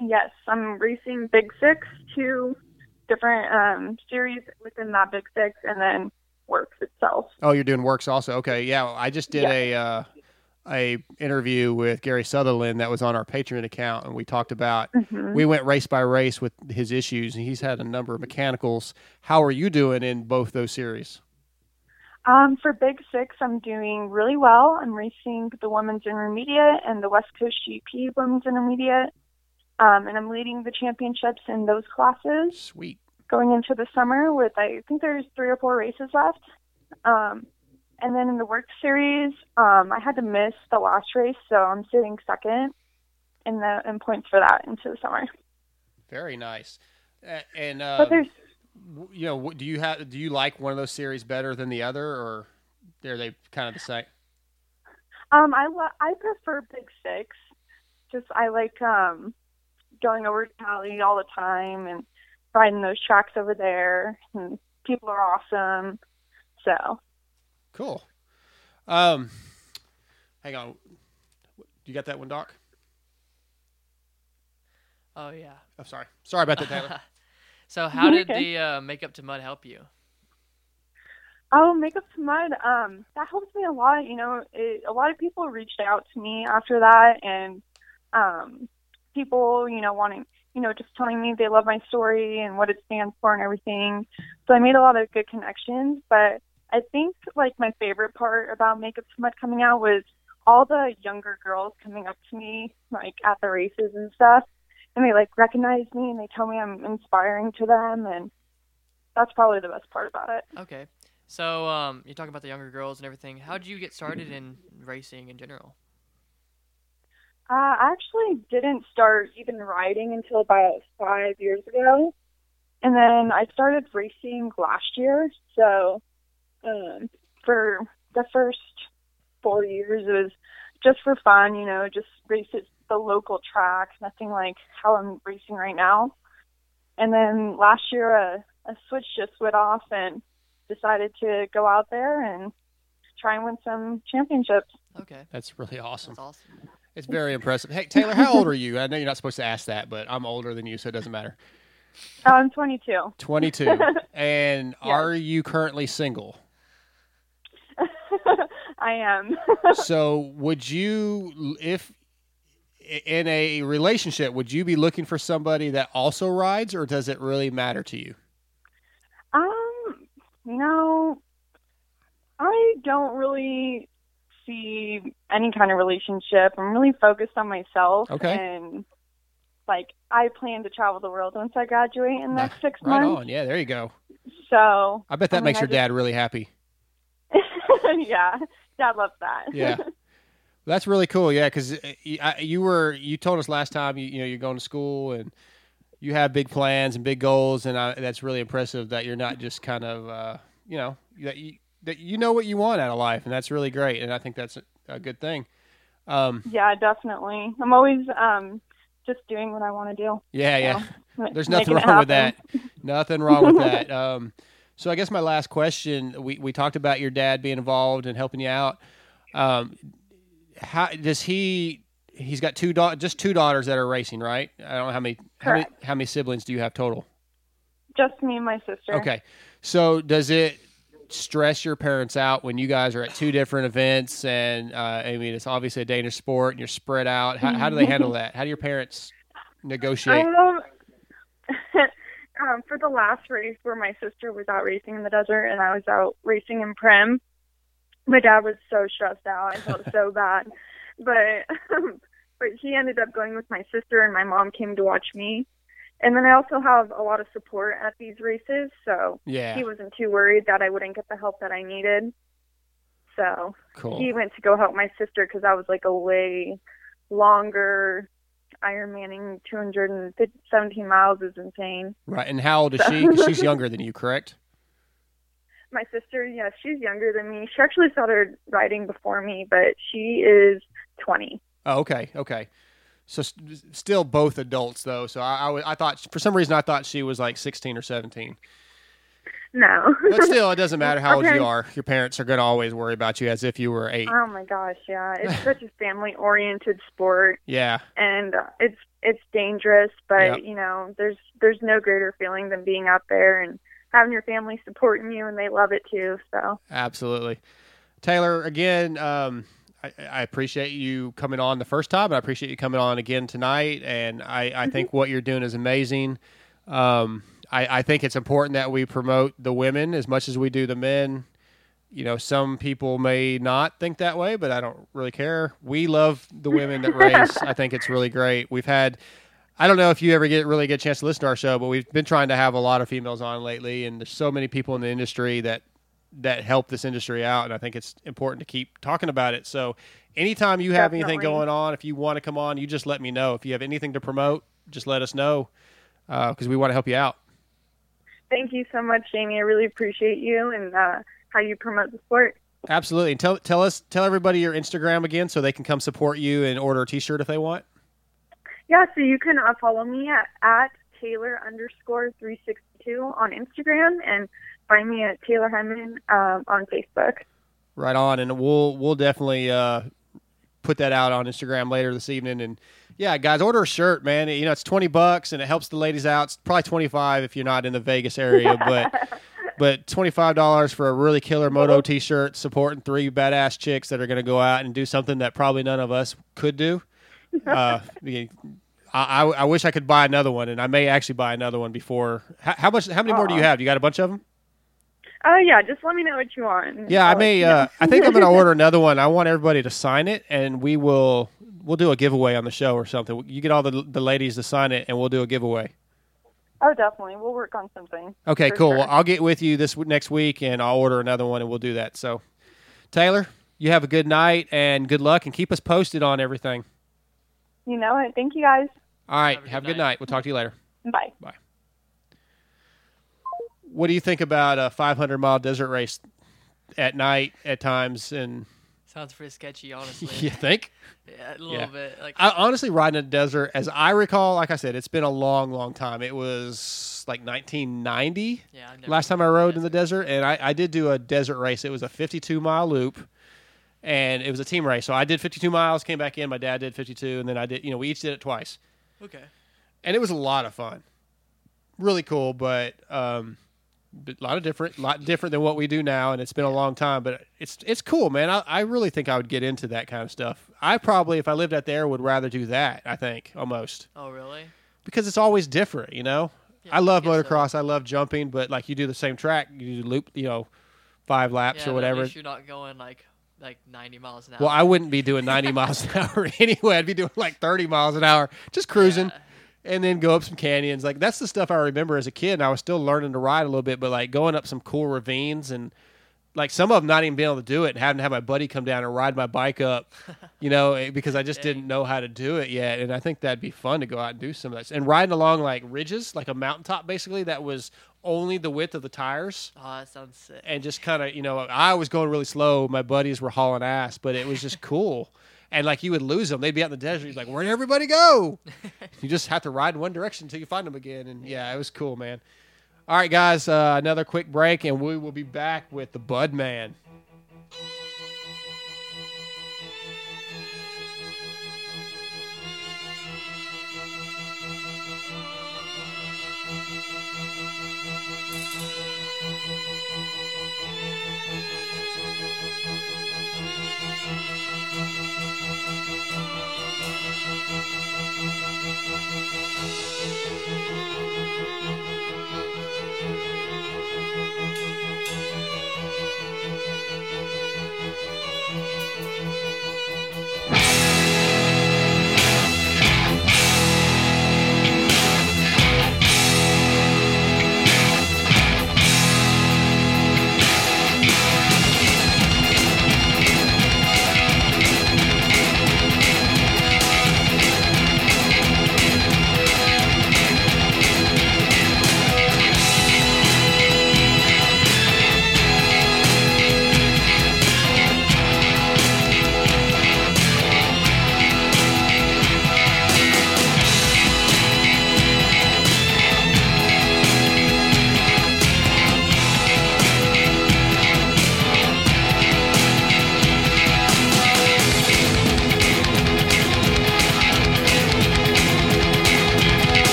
J: Yes, I'm racing Big Six, two different um, series within that Big Six, and then WORCS itself.
C: Oh, you're doing WORCS also. Okay, yeah. I just did
J: Yeah.
C: a uh, a interview with Gary Sutherland that was on our Patreon account, and we talked about
J: Mhm.
C: we went race by race with his issues, and he's had a number of mechanicals. How are you doing in both those series?
J: Um, for Big Six, I'm doing really well. I'm racing the Women's Intermediate and the West Coast GP Women's Intermediate, um, and I'm leading the championships in those classes.
C: Sweet.
J: Going into the summer with I think there's three or four races left. Um, and then in the work series, um, I had to miss the last race, so I'm sitting second in the in points for that into the summer.
C: Very nice. And
J: But
C: um,
J: there's
C: you know, do you have do you like one of those series better than the other, or are they kind of the same?
J: Um, I lo- I prefer Big Six just I like um going over to Cali all the time and riding those tracks over there. And people are awesome. So
C: Cool. Um, hang on. You got that one, Doc?
D: Oh yeah.
C: I'm sorry. Sorry about that, Taylor.
D: so how did
J: Okay.
D: the uh, makeup to mud help you?
J: Oh, makeup to mud. Um, that helps me a lot. You know, it, a lot of people reached out to me after that, and um, people, you know, wanting, you know, just telling me they love my story and what it stands for and everything. So I made a lot of good connections. But I think like my favorite part about makeup to mud coming out was all the younger girls coming up to me like at the races and stuff, and they like recognize me and they tell me I'm inspiring to them, and that's probably the best part about it.
D: Okay. So um, you're talking about the younger girls and everything. How did you get started in racing in general?
J: Uh, I actually didn't start even riding until about five years ago. And then I started racing last year. So um, for the first four years, it was just for fun, you know, just race at the local track, nothing like how I'm racing right now. And then last year, a, a switch just went off and decided to go out there and try and win some championships.
D: Okay.
C: That's really awesome.
D: That's awesome.
C: It's very impressive. Hey, Taylor, how old are you? I know you're not supposed to ask that, but I'm older than you, so it doesn't matter.
J: Oh, I'm 22.
C: 22. and are you currently single?
J: I am.
C: so, would you, if in a relationship, would you be looking for somebody that also rides, or does it really matter to you?
J: um, no, I don't really see any kind of relationship. I'm really focused on myself.
C: Okay.
J: And like, I plan to travel the world once I graduate in the next six
C: Right
J: months.
C: on. Yeah, there you go.
J: So
C: I bet that
J: I mean,
C: makes
J: I
C: your
J: just-
C: dad really happy.
J: yeah, Dad loves that.
C: Yeah. That's really cool. Yeah, because you were you told us last time you you know you're going to school and you have big plans and big goals, and I, that's really impressive that you're not just kind of uh, you know that you that you know what you want out of life, and that's really great, and I think that's a, a good thing. Um,
J: yeah, definitely. I'm always um just doing what I want to do.
C: yeah, yeah.
J: So,
C: There's nothing wrong with that. Nothing wrong with that. Um, so I guess my last question: we we talked about your dad being involved and helping you out. Um, how does he? He's got two da- just two daughters that are racing, right? I don't know how many how many how many siblings do you have total?
J: Just me and my sister.
C: Okay, so does it stress your parents out when you guys are at two different events? And uh, I mean, it's obviously a dangerous sport, and you're spread out. How, how do they handle that? How do your parents negotiate?
J: Um, um, for the last race where my sister was out racing in the desert and I was out racing in Primm, my dad was so stressed out. I felt so bad, but um, but he ended up going with my sister and my mom came to watch me. And then I also have a lot of support at these races, so
C: Yeah.
J: he wasn't too worried that I wouldn't get the help that I needed. So
C: Cool.
J: he went to go help my sister because that was like a way longer Ironmaning 217 miles is insane.
C: Right, and how old is she? she's younger than you, correct?
J: My sister, yes, she's younger than me. She actually started riding before me, but she is 20.
C: Oh, okay, okay. So st- still both adults though. So I, I, I thought for some reason I thought she was like sixteen or seventeen.
J: No.
C: But still, it doesn't matter how old you are. Your parents are going to always worry about you as if you were eight.
J: Oh my gosh, yeah. It's such a family-oriented sport
C: Yeah,
J: and uh, it's it's dangerous, but
C: Yep.
J: you know, there's there's no greater feeling than being out there and having your family supporting you and they love it too. So,
C: absolutely. Taylor, again, um, I, I appreciate you coming on the first time, and I appreciate you coming on again tonight. And I, I think what you're doing is amazing. Um, I, I think it's important that we promote the women as much as we do the men. You know, some people may not think that way, but I don't really care. We love the women that race. I think it's really great. We've had, I don't know if you ever get really get a chance to listen to our show, but we've been trying to have a lot of females on lately, and there's so many people in the industry that that help this industry out, and I think it's important to keep talking about it. So, anytime you have anything going on, if you want to come on, you just let me know. If you have anything to promote, just let us know uh, because we want to help you out.
J: Thank you so much, Jamie. I really appreciate you and uh how you promote the sport.
C: Absolutely. And tell tell us tell everybody your Instagram again so they can come support you and order a T-shirt if they want.
J: Yeah, so you can uh, follow me at, at Taylor underscore 362 on Instagram and find me at Taylor Hemman um, on Facebook.
C: Right on, and we'll we'll definitely uh, put that out on Instagram later this evening. And yeah, guys, order a shirt, man. You know, it's twenty bucks, and it helps the ladies out. It's probably twenty five if you're not in the Vegas area, but but twenty five dollars for a really killer moto t shirt supporting three badass chicks that are going to go out and do something that probably none of us could do. Uh, I, I, I wish I could buy another one, and I may actually buy another one before. How, how much? How many more do you have? You got a bunch of them?
J: Oh, yeah, just let me know what you want.
C: Yeah, I
J: I'll let
C: may. Uh. I think I'm going to order another one. I want everybody to sign it, and we will we'll do a giveaway on the show or something. You get all the the ladies to sign it, and we'll do a giveaway.
J: Oh, definitely. We'll work on something.
C: Okay, cool.
J: sure.
C: Well, I'll get with you this next week, and I'll order another one, and we'll do that. So, Taylor, you have a good night and good luck, and keep us posted on everything.
J: You know it. Thank you guys.
C: All right, have a good, night. We'll talk to you later.
J: Bye.
C: Bye. What do you think about a 500 mile desert race at night at times? And
D: Sounds pretty sketchy, honestly.
C: you think?
D: Yeah, a little bit. Like
C: I, honestly, riding in the desert, as I recall, like I said, it's been a long, long time. It was like 1990.
D: Yeah,
C: last time I rode in the desert, and I, I did do a desert race. It was a 52 mile loop, and it was a team race. So I did 52 miles, came back in. My dad did 52, and then I did. You know, we each did it twice,
D: okay.
C: and it was a lot of fun. Really cool, but um, a lot of different, lot different than what we do now, and it's been a long time. But it's it's cool, man. I, I really think I would get into that kind of stuff. I probably, if I lived out there, would rather do that. I think almost
D: Oh, really?
C: because it's always different, you know. I love motocross. I love jumping, but like you do the same track, you do loop, you know, five laps
D: yeah,
C: or whatever.
D: you're not going like like 90 miles an hour.
C: Well, I wouldn't be doing 90 miles an hour anyway. I'd be doing like 30 miles an hour, just cruising, and then go up some canyons. Like that's the stuff I remember as a kid. And I was still learning to ride a little bit, but like going up some cool ravines and like some of them not even being able to do it, and having to have my buddy come down and ride my bike up, you know, eh, because I just didn't know how to do it yet. And I think that'd be fun to go out and do some of that. And riding along like ridges, like a mountaintop, basically that was only the width of the tires
D: Oh, that sounds sick.
C: and just kind of you know I was going really slow. My buddies were hauling ass, but it was just cool. And like you would lose them, they'd be out in the desert. You're like, where'd everybody go? you just have to ride in one direction until you find them again. And yeah, it was cool, man. All right, guys, uh, another quick break, and we will be back with the Bud Man.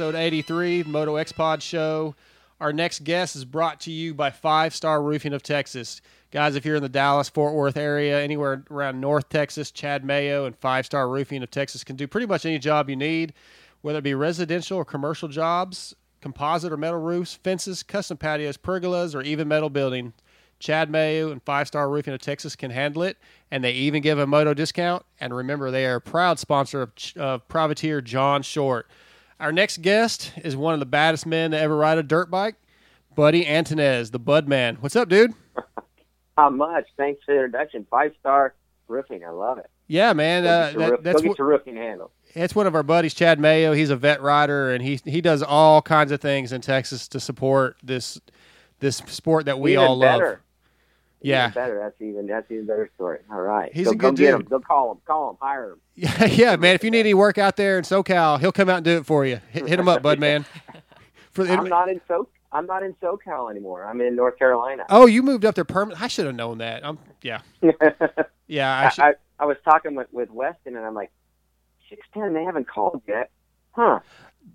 C: Episode 83, Moto X Pod Show. Our next guest is brought to you by Five Star Roofing of Texas. Guys, if you're in the Dallas, Fort Worth area, anywhere around North Texas, Chad Mayo and Five Star Roofing of Texas can do pretty much any job you need, whether it be residential or commercial jobs, composite or metal roofs, fences, custom patios, pergolas, or even metal building. Chad Mayo and Five Star Roofing of Texas can handle it, and they even give a moto discount. And remember, they are a proud sponsor of, of privateer John Short. Our next guest is one of the baddest men to ever ride a dirt bike, Buddy Antunez, the Bud Man. What's up, dude?
K: How much? Thanks for the introduction. Five star roofing. I love it.
C: Yeah, man. Uh, that- that's what-
K: roofing handle.
C: It's one of our buddies, Chad Mayo. He's a vet rider, and he he does all kinds of things in Texas to support this this sport that we
K: Even
C: all
K: better.
C: love. Yeah,
K: Even better. That's even that's even better story. All right.
C: He's
K: go,
C: a good dude.
K: him. Go call him. Call him. Hire him.
C: yeah, yeah, man. If you need any work out there in SoCal, he'll come out and do it for you. Hit, hit him up, bud, man. For
K: I'm not in so I'm not in SoCal anymore. I'm in North Carolina.
C: oh, you moved up there permanent. I should have known that. I'm yeah, yeah. I
K: I, I, I was talking with, with Weston, and I'm like, six ten. They haven't called yet, huh?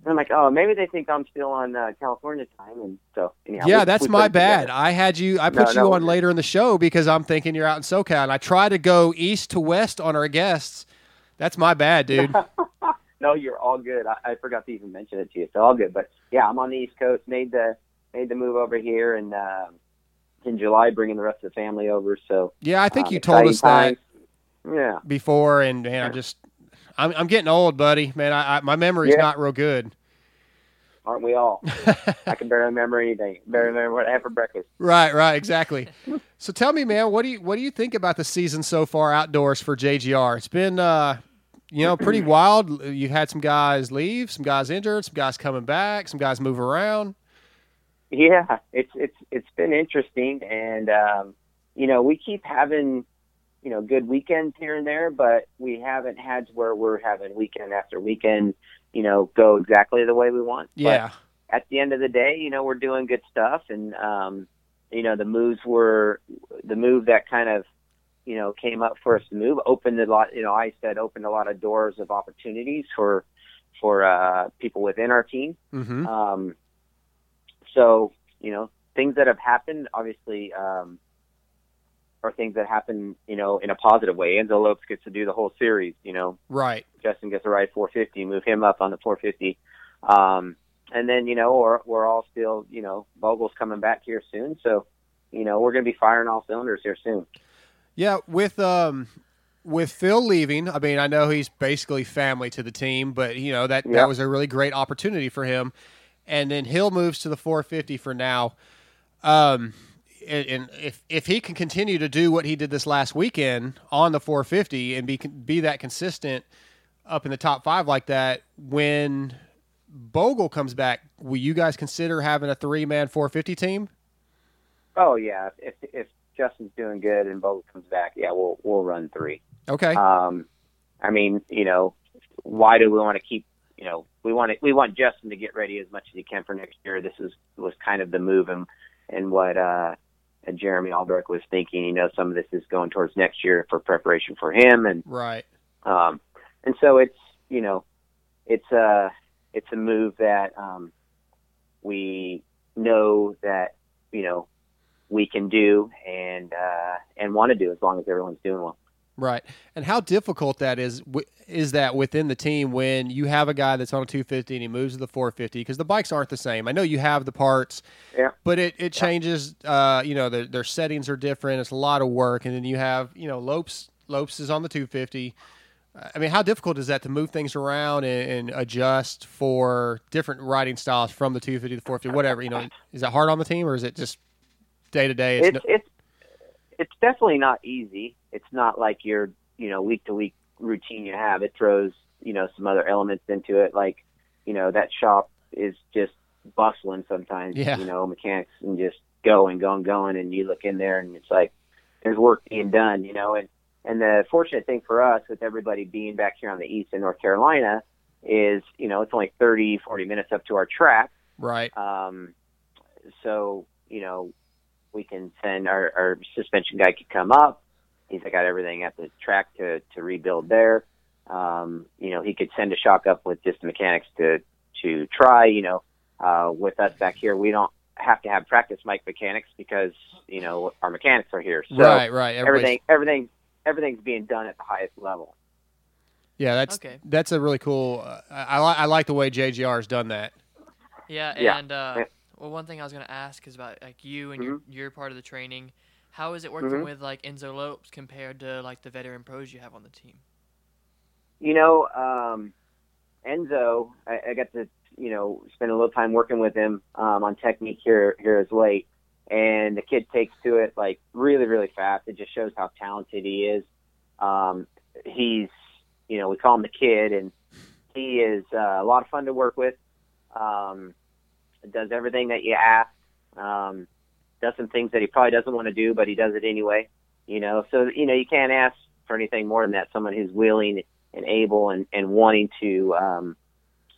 K: And I'm like, oh, maybe they think I'm still on uh, California time, and so anyhow,
C: yeah,
K: we-
C: that's
K: we
C: my bad.
K: together.
C: I had you. I
K: No,
C: put you
K: no,
C: on later in the show because I'm thinking you're out in SoCal, and I try to go east to west on our guests. That's my bad, dude.
K: no, you're all good. I, I forgot to even mention it to you. So all good. But yeah, I'm on the East Coast. Made the made the move over here, and um, in July, bringing the rest of the family over. So
C: Yeah, I think
K: um,
C: you told us
K: exciting
C: that.
K: Yeah.
C: before, and man, I'm just, I'm, I'm getting old, buddy. Man, I, I my memory's
K: Yeah.
C: not real good.
K: Aren't we all? I can barely remember anything. Barely remember what I had for breakfast.
C: Right, right, exactly. so tell me, man, what do you what do you think about the season so far outdoors for JGR? It's been, uh, you know, pretty wild. You had some guys leave, some guys injured, some guys coming back, some guys move around.
K: Yeah, it's it's it's been interesting, and um, you know we keep having you know good weekends here and there, but we haven't had to where we're having weekend after weekend, you know, go exactly the way we want. But
C: Yeah,
K: at the end of the day, you know, we're doing good stuff, and um, you know the moves were the move that kind of you know came up for us to move opened a lot. You know, I said opened a lot of doors of opportunities for for uh, people within our team.
C: mm-hmm.
K: Um, so, you know, things that have happened, obviously, um, are things that happen, you know, in a positive way. Enzo Lopes gets to do the whole series, you know,
C: right.
K: Justin gets to ride 450, move him up on the 450. Um, and then, you know, we're, we're all still, you know, Bogle's coming back here soon. So, you know, we're going to be firing all cylinders here soon.
C: Yeah, with um, with Phil leaving, I mean, I know he's basically family to the team, but you know that
K: Yeah.
C: that was a really great opportunity for him. And then Hill moves to the 450 for now. Um, and, and if if he can continue to do what he did this last weekend on the 450 and be be that consistent up in the top five like that, when Bogle comes back, will you guys consider having a three man 450 team?
K: Oh yeah. If, if Justin's doing good and Bogle comes back, yeah, we'll, we'll run three.
C: Okay.
K: Um, I mean, you know, why do we want to keep? You know, we want to, we want Justin to get ready as much as he can for next year. This is was kind of the move and and what uh, and Jeremy Albrecht was thinking. You know, some of this is going towards next year for preparation for him, and
C: Right.
K: um, and so it's you know, it's a it's a move that um, we know that you know we can do and uh, and want to do as long as everyone's doing well.
C: Right. And how difficult that is is that within the team when you have a guy that's on a 250 and he moves to the 450 because the bikes aren't the same. I know you have the parts,
K: Yeah.
C: but it, it changes. Uh, you know, their, their settings are different. It's a lot of work, and then you have you know Lopes Lopes is on the 250. I mean, how difficult is that to move things around and, and adjust for different riding styles from the 250 to the 450, whatever? You know, is that hard on the team or is it just day to day?
K: it's it's it's definitely not easy. It's not like your you know week to week routine you have. It throws you know some other elements into it, like you know that shop is just bustling sometimes.
C: Yeah.
K: You know mechanics and just going, going, going, and you look in there and it's like there's work being done. You know, and and the fortunate thing for us with everybody being back here on the east in North Carolina is you know it's only 30, 40 minutes up to our track.
C: right.
K: Um, so you know, we can send our, our suspension guy could come up. He's got everything at the track to to rebuild there. Um, you know, he could send a shock up with just the mechanics to to try. You know, uh, with us back here, we don't have to have practice mic mechanics because you know our mechanics are here. So
C: Right, right. Everybody's-
K: Everything, everything, everything's being done at the highest level.
C: Yeah, that's
D: Okay.
C: that's a really cool. Uh, I, I, I like the way JGR has done that.
D: Yeah,
K: Yeah.
D: and uh,
K: Yeah.
D: Well, one thing I was gonna ask is about like you and your your part of the training. How is it working
K: Mhm.
D: with like Enzo Lopes compared to like the veteran pros you have on the team?
K: You know, um, Enzo, I, I got to you know spend a little time working with him um, on technique here here as late, and the kid takes to it like really really fast. It just shows how talented he is. Um, he's you know we call him the kid, and he is uh, a lot of fun to work with. Um, does everything that you ask. Um, does some things that he probably doesn't want to do, but he does it anyway. You know, so you know you can't ask for anything more than that. Someone who's willing and able and, and wanting to um,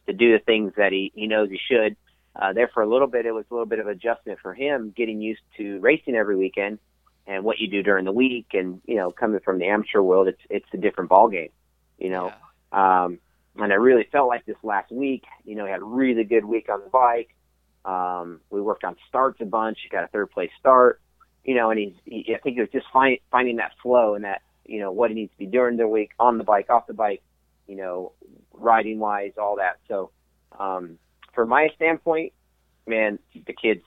K: to do the things that he, he knows he should. Uh, there for a little bit, it was a little bit of adjustment for him, getting used to racing every weekend and what you do during the week. And you know, coming from the amateur world, it's it's a different ball game. You know, um, and I really felt like this last week. You know, he had a really good week on the bike. Um, we worked on starts a bunch. He got a third place start. You know, and he's he, I think it was just find, finding that flow and that you know what he needs to be doing the week on the bike, off the bike. You know, riding wise, all that. So, um, from my standpoint, man, the kid's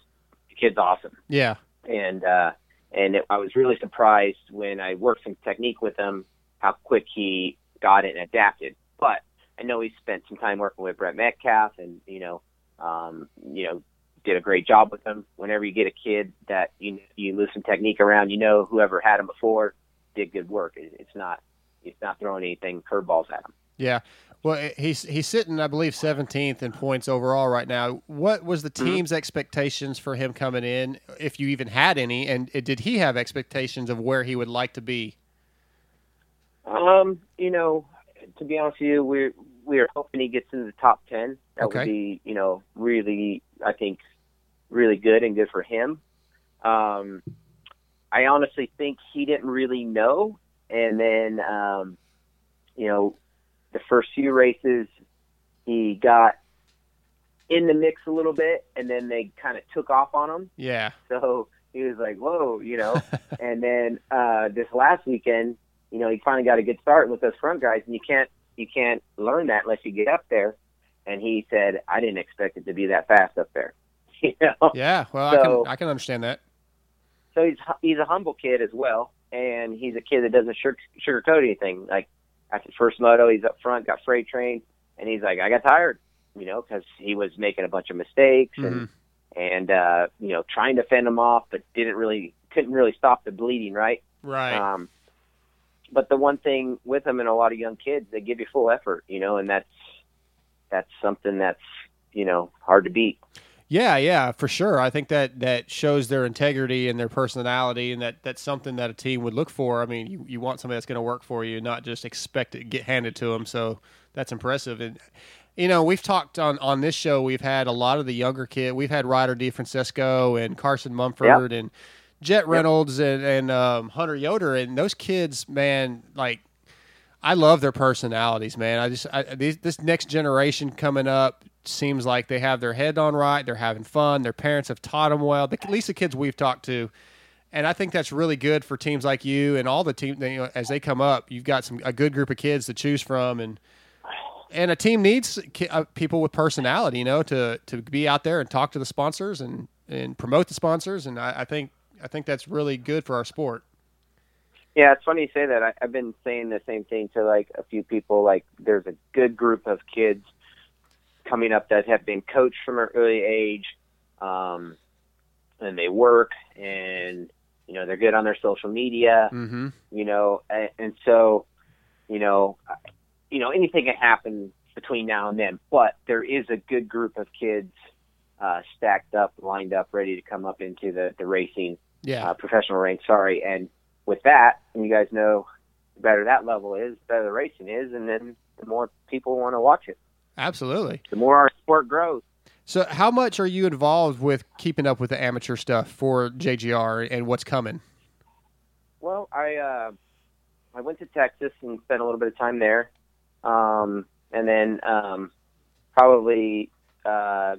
K: the kid's awesome
C: Yeah.
K: and uh, and it, I was really surprised when I worked some technique with him how quick he got it and adapted. But I know he spent some time working with Brett Metcalf, and you know, um, you know, did a great job with them. Whenever you get a kid that you you lose some technique around, you know, whoever had him before did good work. It, it's not it's not throwing anything curveballs at him.
C: Yeah. Well, eh, he's he's sitting, I believe, 17th in points overall right now. What was the
K: Mm-hmm.
C: team's expectations for him coming in, if you even had any, and eh, did he have expectations of where he would like to be?
K: Um, you know, to be honest with you, we're we are hoping he gets into the top ten. That
C: Okay.
K: would be, you know, really I think really good and good for him. Um I honestly think he didn't really know and then um you know, the first few races he got in the mix a little bit and then they kind of took off on him.
C: Yeah.
K: So he was like, "Whoa," you know. and then uh, this last weekend, you know, he finally got a good start with those front guys, and you can't you can't learn that unless you get up there. And he said, "I didn't expect it to be that fast up there." you know.
C: Yeah. Well,
K: So-
C: I can I can understand that.
K: So he's he's a humble kid as well, and he's a kid that doesn't sugar, sugarcoat anything. Like at the first moto, he's up front, got freight train, and he's like, "I got tired," you know, because he was making a bunch of mistakes and and uh, you know trying to fend them off, but didn't really couldn't really stop the bleeding, right?
C: Right.
K: Um, but the one thing with them and a lot of young kids, they give you full effort, you know, and that's that's something that's you know hard to beat.
C: Yeah, yeah, for sure. I think that that shows their integrity and their personality, and that that's something that a team would look for. I mean, you, you want somebody that's going to work for you, not just expect it to get handed to them. So that's impressive. And you know, we've talked on on this show. We've had a lot of the younger kid. We've had Ryder DiFrancesco and Carson Mumford and Jett Reynolds and and um, Hunter Yoder, and those kids, man, like I love their personalities, man. I just I, these, this next generation coming up seems like they have their head on right. They're having fun. Their parents have taught them well. The, at least the kids we've talked to, and I think that's really good for teams like you and all the teams. You know, as they come up, you've got some a good group of kids to choose from, and and a team needs uh, people with personality, you know, to to be out there and talk to the sponsors and and promote the sponsors. And I, I think I think that's really good for our sport.
K: Yeah, it's funny you say that. I, I've been saying the same thing to like a few people. Like, there's a good group of kids coming up that have been coached from an early age, um, and they work, and you know they're good on their social media.
C: Mm-hmm.
K: You know, and, and so, you know, you know anything can happen between now and then. But there is a good group of kids uh, stacked up, lined up, ready to come up into the the racing
C: Yeah.
K: uh, professional ranks. Sorry, and with that, and you guys know, the better that level is, the better the racing is, and then the more people want to watch it.
C: Absolutely.
K: The more our sport grows.
C: So, how much are you involved with keeping up with the amateur stuff for JGR and what's coming?
K: Well, I uh, I went to Texas and spent a little bit of time there, um, and then um, probably uh,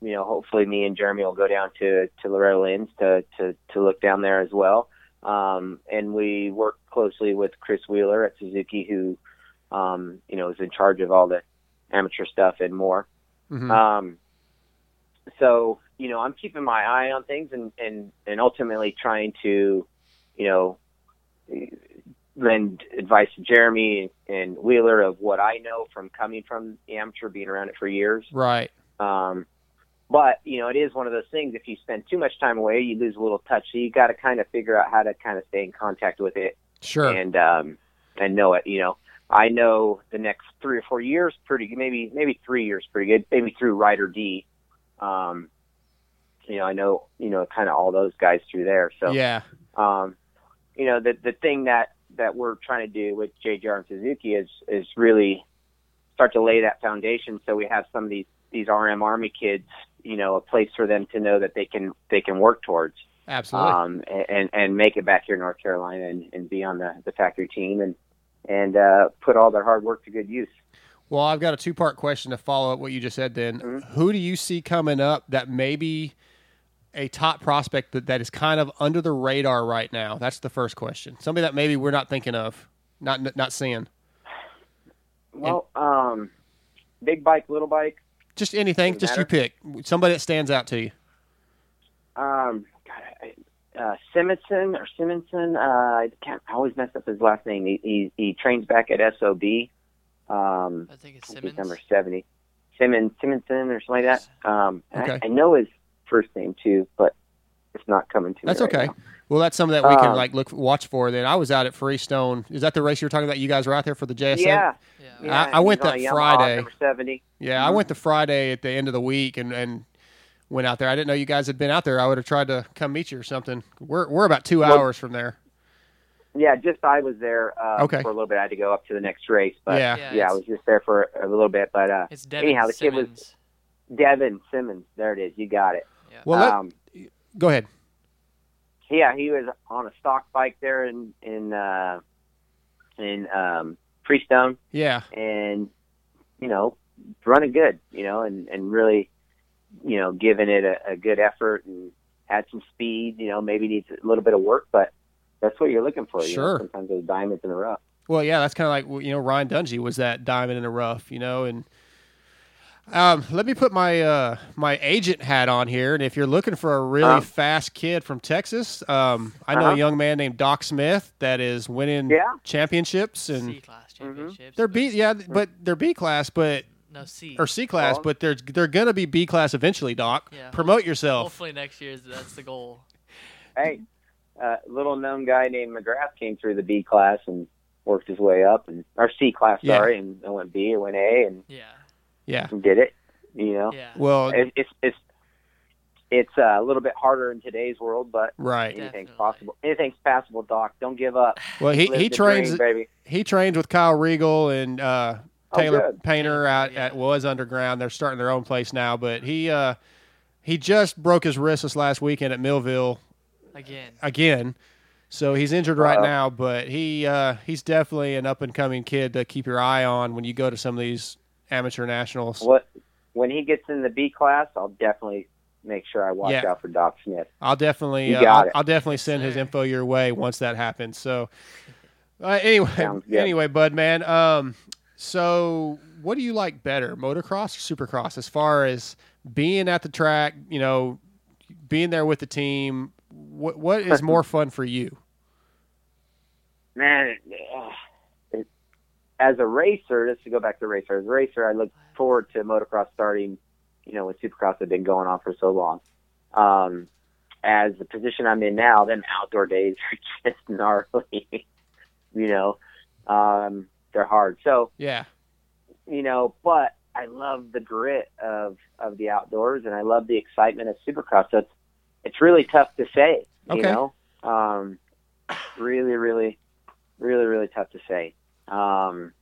K: you know hopefully me and Jeremy will go down to to Loretta Lynn's to to to look down there as well. Um, and we work closely with Chris Wheeler at Suzuki, who um, you know is in charge of all the amateur stuff and more.
C: Mhm.
K: Um, so you know, I'm keeping my eye on things and and and ultimately trying to you know, lend advice to Jeremy and Wheeler of what I know from coming from the amateur, being around it for years.
C: Right.
K: Um, but you know, it is one of those things. If you spend too much time away, you lose a little touch. So you got to kind of figure out how to kind of stay in contact with it
C: Sure.
K: and um, and know it. You know, I know the next three or four years pretty maybe maybe three years pretty good. Maybe through Ryder D. Um, you know, I know you know kind of all those guys through there. So
C: yeah.
K: um, you know, the the thing that that we're trying to do with JGR and Suzuki is is really start to lay that foundation so we have some of these these RM Army kids, you know, a place for them to know that they can they can work towards
C: Absolutely.
K: um, and and make it back here in North Carolina and, and be on the, the factory team and and uh, put all their hard work to good use.
C: Well, I've got a two part question to follow up what you just said. Then,
K: Mm-hmm.
C: who do you see coming up that maybe a top prospect that, that is kind of under the radar right now? That's the first question. Somebody that maybe we're not thinking of, not not seeing.
K: Well, um, big bike, little bike.
C: Just anything, just you pick somebody that stands out to you.
K: Um, uh, Simonson or Simonson. Uh, I can't. I always mess up his last name. He he, he trains back at SOB. Um,
D: I think it's
K: he's
D: Simmons.
K: number seventy. Simmons, Simonson or something like that. Um,
C: Okay.
K: I, I know his first name too, but it's not coming to me.
C: That's
K: right
C: okay.
K: now.
C: Well, that's something that we can
K: Um,
C: like look watch for. Then I was out at Freestone. Is that the race you were talking about? You guys were out there for the JSN.
K: Yeah.
D: Yeah.
K: Yeah,
C: I, I went that
K: a Yamaha,
C: Friday.
K: Number seventy.
C: Yeah, I went the Friday at the end of the week and, and went out there. I didn't know you guys had been out there. I would have tried to come meet you or something. We're we're about two
K: Well-
C: hours from there.
K: Yeah, just I was there uh,
C: Okay.
K: for a little bit. I had to go up to the next race, but
C: Yeah.
D: Yeah,
K: yeah, I was just there for a little bit. But uh,
D: It's Devin
K: anyhow, the kid
D: Simmons.
K: was Devin Simmons. There it is. You got it.
D: Yeah.
C: Well, let-
K: um,
C: Go ahead.
K: yeah, he was on a stock bike there in in uh, in um, Freestone,
C: Yeah.
K: and you know, running good. You know, and and really, you know, giving it a, a good effort and had some speed. You know, maybe needs a little bit of work, but that's what you're looking for. You know,
C: Sure.
K: sometimes those diamonds in the rough.
C: Well, yeah, that's kind of like you know Ryan Dungey was that diamond in the rough, you know, and um, let me put my uh, my agent hat on here, and if you're looking for a really
K: Uh-huh.
C: fast kid from Texas, um, I know
K: Uh-huh.
C: a young man named Doc Smith that is winning
K: Yeah.
C: championships, and
D: C class championships.
C: they're B, yeah, but they're B class, but
D: No C.
C: or C class, but they're they're gonna be B class eventually. Doc,
D: Yeah.
C: promote yourself.
D: Hopefully next year that's the goal.
K: hey, uh, little known guy named McGrath came through the B class and worked his way up, and or C class,
C: Yeah.
K: sorry, and I went B or went A and,
D: Yeah.
C: Yeah.
K: did it. You know,
D: Yeah.
C: Well,
K: it, it's it's it's uh, a little bit harder in today's world, but
C: right.
K: anything's
D: Definitely.
K: possible. Anything's passable, Doc. Don't give up.
C: Well, he
K: Live
C: he trains
K: dream, baby.
C: he trains with Kyle Regal and uh, Taylor
K: good.
C: Painter out at Was Underground. They're starting their own place now, but he uh, he just broke his wrist this last weekend at Millville
D: Again.
C: again. So he's injured right
K: Uh-oh.
C: now, but he uh, he's definitely an up and coming kid to keep your eye on when you go to some of these amateur nationals.
K: What when he gets in the B class, I'll definitely make sure I watch
C: Yeah.
K: out for Doc Smith.
C: I'll definitely uh,
K: got
C: I'll,
K: it.
C: I'll definitely send his info your way once that happens. So uh, anyway,
K: Sounds good.
C: anyway, bud man, um, so what do you like better, motocross or supercross, as far as being at the track? You know, being there with the team. What what is more fun for you?
K: man, uh, it, as a racer, just to go back to racer, as a racer, I look forward to motocross starting, you know, when Supercross had been going on for so long. Um, as the position I'm in now, then outdoor days are just gnarly. you know, um, they're hard. So,
C: Yeah,
K: you know, but I love the grit of of the outdoors, and I love the excitement of Supercross. So it's it's really tough to say. You
C: Okay.
K: know, um, really, really, really, really tough to say. Um,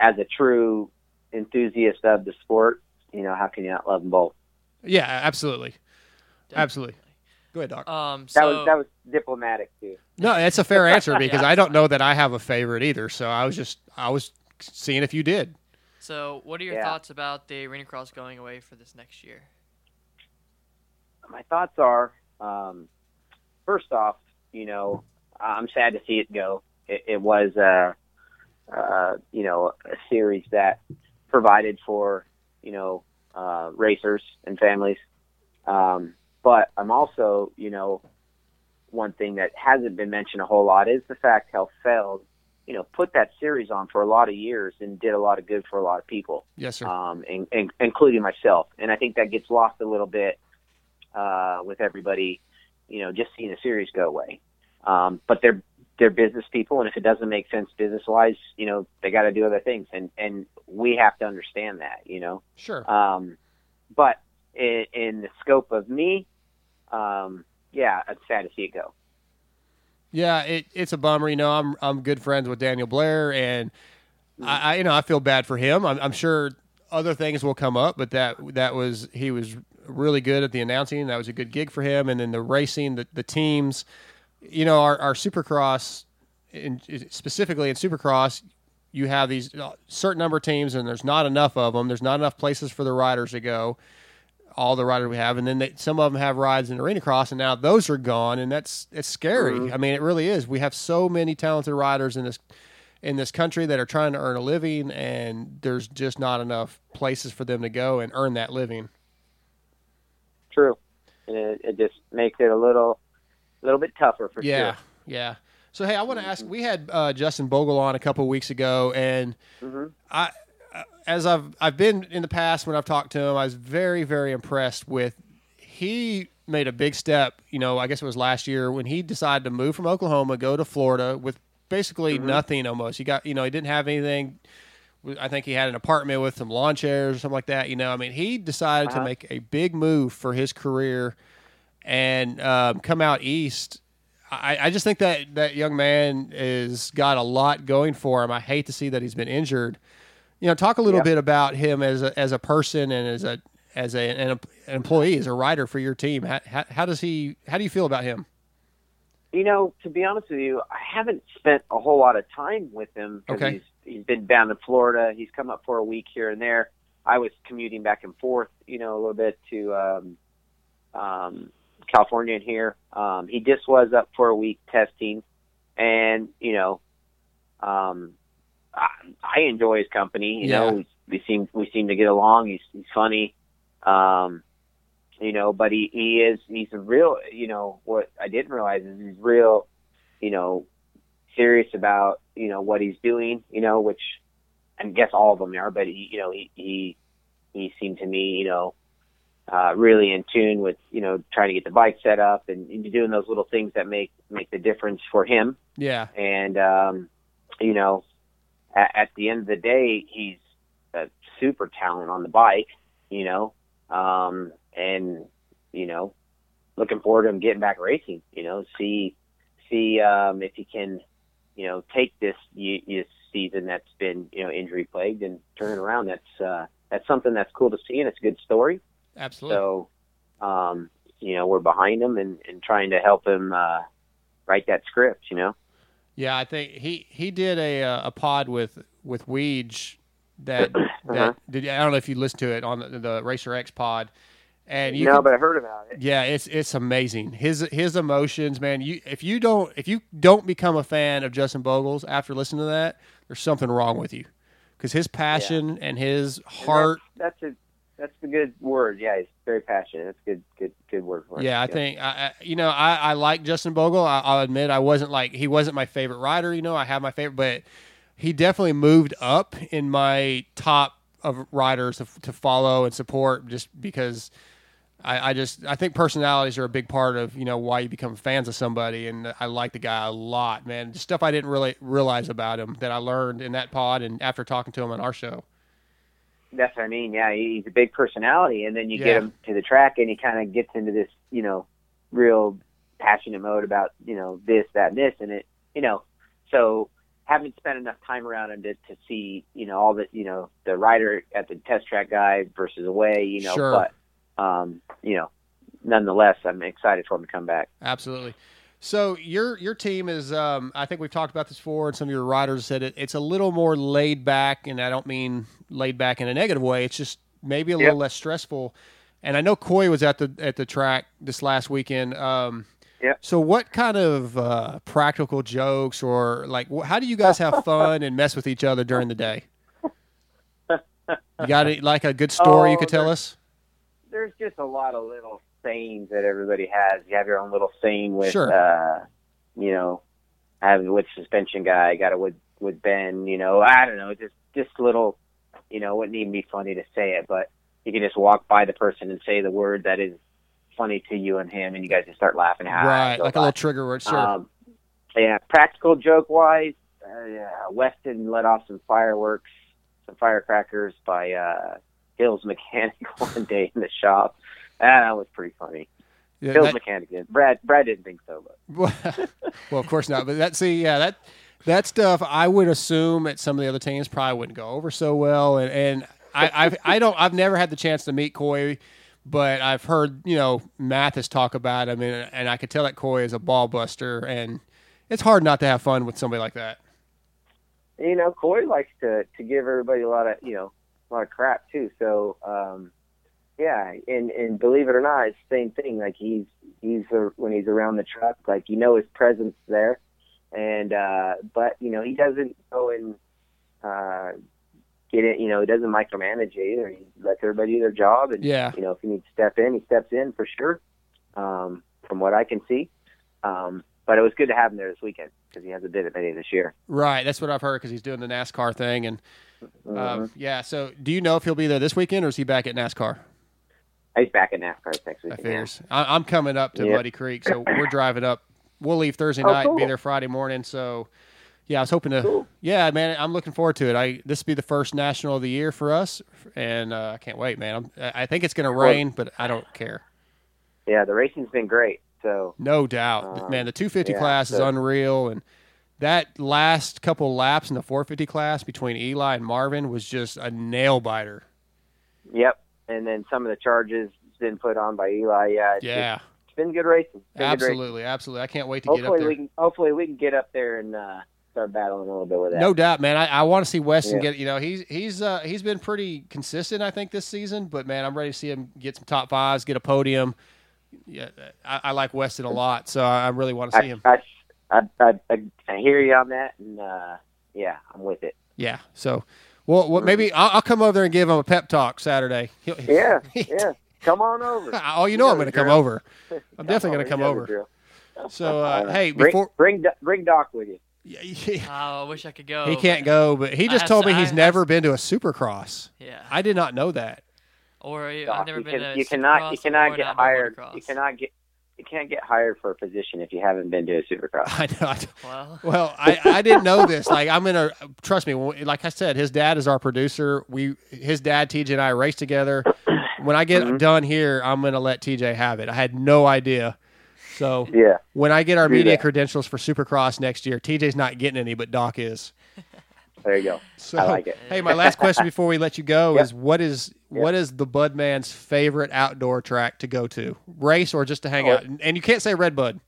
K: as a true enthusiast of the sport, you know, how can you not love them both?
C: yeah, absolutely, absolutely. Go ahead, Doc.
D: Um.
K: That was that was diplomatic too.
C: No, that's a fair answer because
D: Yeah,
C: I don't know that I have a favorite either. So I was just I was seeing if you did.
D: so what are your
K: Yeah.
D: thoughts about the arena cross going away for this next year?
K: my thoughts are um, first off, you know, I'm sad to see it go. It, it was a, uh, you know, a series that provided for, you know, uh, racers and families. Um, but I'm also, you know, one thing that hasn't been mentioned a whole lot is the fact how Feld, you know, put that series on for a lot of years and did a lot of good for a lot of people,
C: Yes, sir.
K: um, and, in, including myself. And I think that gets lost a little bit uh, with everybody, you know, just seeing the series go away. Um, but they're they're business people, and if it doesn't make sense business wise, you know, they got to do other things, and and we have to understand that, you know.
C: Sure.
K: Um, but in, in the scope of me, um, yeah, it's sad to see it go.
C: Yeah, it, it's a bummer. You know, I'm I'm good friends with Daniel Blair, and I, I you know I feel bad for him. I'm, I'm sure other things will come up, but that that was he was really good at the announcing. That was a good gig for him, and then the racing, the, the teams. You know, our our Supercross, in, specifically in Supercross, you have these uh, certain number of teams, and there's not enough of them. There's not enough places for the riders to go. All the riders we have, and then they, some of them have rides in arena cross, and now those are gone, and that's it's scary.
K: Mhm.
C: I mean, it really is. We have so many talented riders in this in this country that are trying to earn a living, and there's just not enough places for them to go and earn that living.
K: True, and it, it just makes it a little, a little bit tougher for
C: yeah,
K: sure.
C: yeah. So hey, I want to ask. We had uh, Justin Bogle on a couple weeks ago, and
K: Mm-hmm.
C: I, as I've I've been in the past when I've talked to him, I was very very impressed with. He made a big step. You know, I guess it was last year when he decided to move from Oklahoma, go to Florida with basically
K: Mhm.
C: nothing almost. He got you know he didn't have anything. I think he had an apartment with some lawn chairs or something like that. You know, I mean, he decided to
K: Uh-huh.
C: make a big move for his career and um, come out east. I, I just think that that young man is got a lot going for him. I hate to see that he's been injured. You know, talk a little
K: Yeah.
C: bit about him as a as a person and as a as a, an, an employee, as a writer for your team. How, how, how does he? How do you feel about him?
K: You know, to be honest with you, I haven't spent a whole lot of time with him because
C: Okay.
K: he's he's been down in Florida. He's come up for a week here and there. I was commuting back and forth, you know, a little bit to um, um, California and here. Um, he just was up for a week testing, and you know, um, I, I enjoy his company. You
C: Yeah.
K: know, we, we seem we seem to get along. He's he's funny. Um, you know, but he, he is, he's a real, you know, what I didn't realize is he's real, you know, serious about, you know, what he's doing, you know, which I guess all of them are, but he, you know, he, he, he seemed to me, you know, uh, really in tune with, you know, trying to get the bike set up and, and doing those little things that make, make the difference for him.
C: Yeah,
K: And, um, you know, at, at the end of the day, he's a super talent on the bike, you know, um, and, you know, looking forward to him getting back racing, you know, see, see, um, if he can, you know, take this, this season that's been, you know, injury plagued and turn it around. That's, uh, that's something that's cool to see and it's a good story.
C: absolutely.
K: So, um, you know, we're behind him and, and trying to help him, uh, write that script, you know?
C: Yeah, I think he he did a uh, a pod with with Weege that
K: Uh-huh.
C: that did. I don't know if you listened to it on the, the Racer X pod, and you
K: no,
C: can-
K: but I heard about it.
C: yeah, it's it's amazing. His his emotions, man. You if you don't if you don't become a fan of Justin Bogles after listening to that, there's something wrong with you, because his passion and his
K: And
C: heart.
K: That's, that's a that's a good word. Yeah, he's very passionate. That's a good good good word for it.
C: Yeah, I think I, you know I, I like Justin Bogle. I, I'll admit I wasn't like he wasn't my favorite rider. You know, I have my favorite, but he definitely moved up in my top of riders to, to follow and support. Just because I, I just I think personalities are a big part of you know why you become fans of somebody, and I like the guy a lot, man. Just stuff I didn't really realize about him that I learned in that pod and after talking to him on our show.
K: That's what I mean. Yeah, he's a big personality, and then you
C: Yeah.
K: get him to the track, and he kind of gets into this, you know, real passionate mode about, you know, this, that, and this, and it, you know, so haven't spent enough time around him to, to see, you know, all the, you know, the rider at the test track guy versus away, you know,
C: Sure.
K: but, um, you know, nonetheless, I'm excited for him to come back.
C: Absolutely. So your your team is um, I think we've talked about this before, and some of your riders said it. It's a little more laid back, and I don't mean laid back in a negative way. It's just maybe a little less stressful. And I know Coy was at the at the track this last weekend. Um,
K: Yep.
C: So what kind of uh, practical jokes or like how do you guys have fun and mess with each other during the day? You got it, like a good story you
K: Oh,
C: could tell us?
K: there's just a lot of little sayings that everybody has. You have your own little saying with,
C: Sure.
K: uh, you know, I have with suspension guy. I got it with with Ben. You know, I don't know, just just little. You know, it wouldn't even be funny to say it, but you can just walk by the person and say the word that is funny to you and him, and you guys just start laughing. Ah,
C: right, like a little trigger word. Sure.
K: Um, yeah, practical joke wise, uh, yeah, Weston let off some fireworks, some firecrackers by uh, Hills Mechanic one day in the shop. Ah, that was pretty funny.
C: Yeah,
K: Hills
C: that-
K: Mechanic did. Brad, Brad didn't think so, but
C: well, of course not. But that see, yeah, that that stuff I would assume at some of the other teams probably wouldn't go over so well. And and I I've, I don't I've never had the chance to meet Coy, but I've heard you know Matthes talk about him, and and I could tell that Coy is a ball buster, and it's hard not to have fun with somebody like that.
K: you know, Corey likes to to give everybody a lot of you know a lot of crap too. So um, yeah, and and believe it or not, it's the same thing. Like he's he's uh, when he's around the truck, like you know his presence there, and uh, but you know he doesn't go and uh, get it. You know he doesn't micromanage either. He lets everybody do their job, and
C: Yeah.
K: you know if he needs to step in, he steps in for sure. Um, from what I can see. Um, but it was good to have him there this weekend because he hasn't been at many this year.
C: Right, that's what I've heard because he's doing the NASCAR thing, and
K: Mm-hmm.
C: um, yeah. So, do you know if he'll be there this weekend, or is he back at NASCAR?
K: He's back in NASCAR next
C: I figures. I, I'm coming up to
K: Yeah.
C: Muddy Creek, so we're driving up. We'll leave Thursday
K: Oh,
C: night, be there Friday morning. So, yeah, I was hoping to. Yeah, man, I'm looking forward to it. I this will be the first national of the year for us, and uh, I can't wait, man. I'm, I think it's going to rain, but I don't care.
K: Yeah, the racing's been great. So
C: No doubt,
K: Um,
C: man. The 250
K: yeah,
C: class is unreal, and that last couple laps in the 450 class between Eli and Marvin was just a nail biter.
K: Yep. And then some of the charges been put on by Eli. Yeah. It's,
C: Yeah,
K: it's been good racing. Been good racing.
C: absolutely, absolutely. I can't wait to get up there.
K: we can. Hopefully we can get up there and uh, start battling a little bit with that.
C: No doubt, man. I, I want to see Weston
K: Yeah.
C: get. You know, he's he's uh, he's been pretty consistent, I think, this season. But man, I'm ready to see him get some top fives, get a podium. Yeah, I, I like Weston a lot, so I, really want to see
K: I,
C: him.
K: I, I, I, I, I hear you on that, and uh, yeah, I'm with it.
C: Yeah, so well, well maybe I'll, I'll come over there and give him a pep talk Saturday. He'll-
K: Yeah, yeah. Come on over.
C: oh, you know I'm going to come over. I'm definitely going to come over. So, uh,
K: All right.
C: hey,
K: bring,
C: before
K: bring Do- bring Doc with you.
D: Oh, I wish I could go.
C: he can't go, but he just
D: have
C: told
D: to-
C: me he's
D: I- I-
C: never been to a Supercross.
D: Yeah.
C: I did not know that.
D: Or I've never
K: you
D: been
K: can-
D: to
K: you cannot you
D: Supercross
K: cannot get hired. You cannot get you can't get hired for a position if you haven't been to a supercross.
C: I know. I,
D: Well,
C: Well, I, I didn't know this. Like I'm gonna trust me. Like I said, his dad is our producer. We his dad TJ and I race together. When I
K: Mm-hmm.
C: get done here, I'm gonna let TJ have it. I had no idea. So
K: Yeah.
C: when I get our
K: Do
C: media
K: that.
C: credentials for Supercross next year, TJ's not getting any, but Doc is.
K: There you go.
C: So,
K: I like it.
C: Hey, my last question before we let you go
K: Yep.
C: is what is what is the Budman's favorite outdoor track to go to? Race or just to hang
K: Oh.
C: out? And- you can't say Red Bud.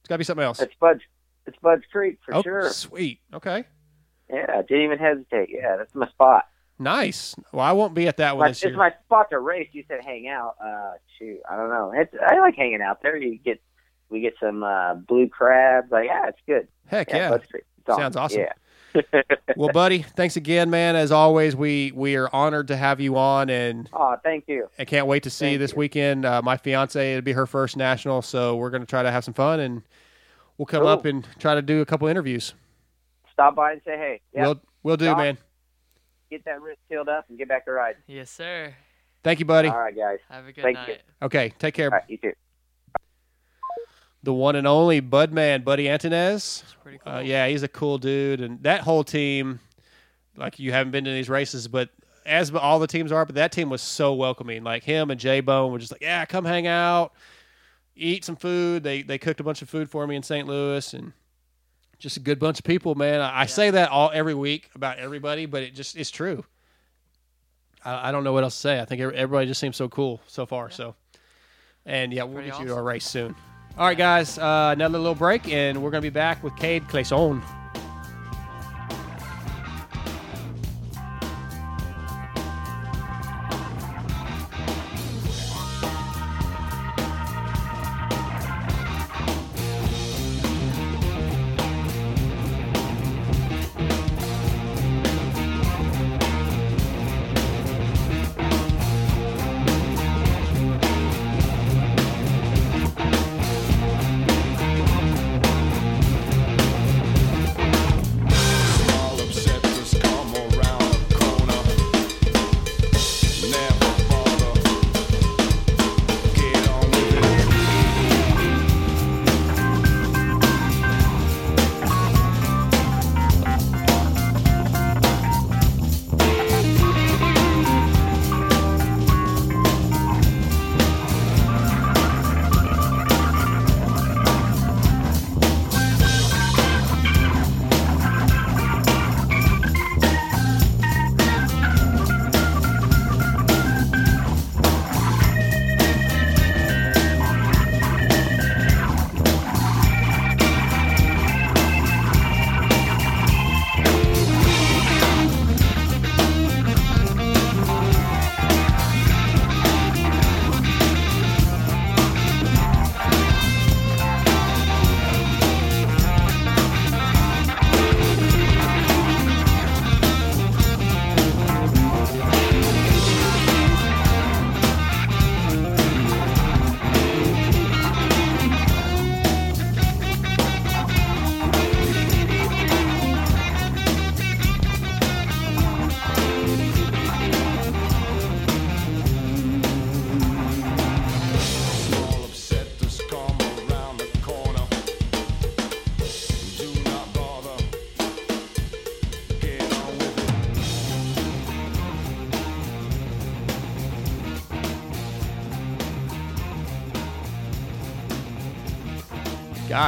C: It's got to be something else.
K: It's Bud's. It's Bud's Creek for
C: oh,
K: sure.
C: sweet. Okay.
K: Yeah, I didn't even hesitate. Yeah, that's my spot.
C: Nice. Well, I won't be at that one
K: My,
C: this
K: it's my spot to race. You said hang out. Uh, shoot, I don't know. It's, I like hanging out there. You get we get some uh, blue crabs. Like yeah, it's good.
C: Heck yeah.
K: Creek.
C: Sounds awesome.
K: Yeah.
C: Well, buddy, thanks again, man. As always, we we are honored to have you on, and
K: Oh, thank you.
C: I can't wait to see you this
K: you.
C: weekend. Uh, my fiance, it'll be her first national, so we're going to try to have some fun, and we'll come
K: Cool.
C: up and try to do a couple interviews.
K: Stop by and say hey. Yeah.
C: We'll we'll do,
K: Doc,
C: man.
K: Get that wrist sealed up and get back to riding.
D: yes, sir.
C: Thank you, buddy.
K: All right, guys.
D: Have a good
K: Thank
D: night.
K: you.
C: Okay, take care.
K: All right, you too.
C: The one and only Budman, Buddy
D: Antunez. Cool.
C: Uh, yeah, he's a cool dude, and that whole team, like you haven't been to these races, but as all the teams are, but that team was so welcoming. Like him and J Bone were just like, yeah, come hang out, eat some food. They they cooked a bunch of food for me in St. Louis, and just a good bunch of people, man. I, I say that all every week about everybody, but it just it's true. I, I don't know what else to say. I think everybody just seems so cool so far. So, and yeah, we'll get you to
D: awesome.
C: our race soon. All right, guys, uh, another little break, and we're gonna be back with Cade Clason.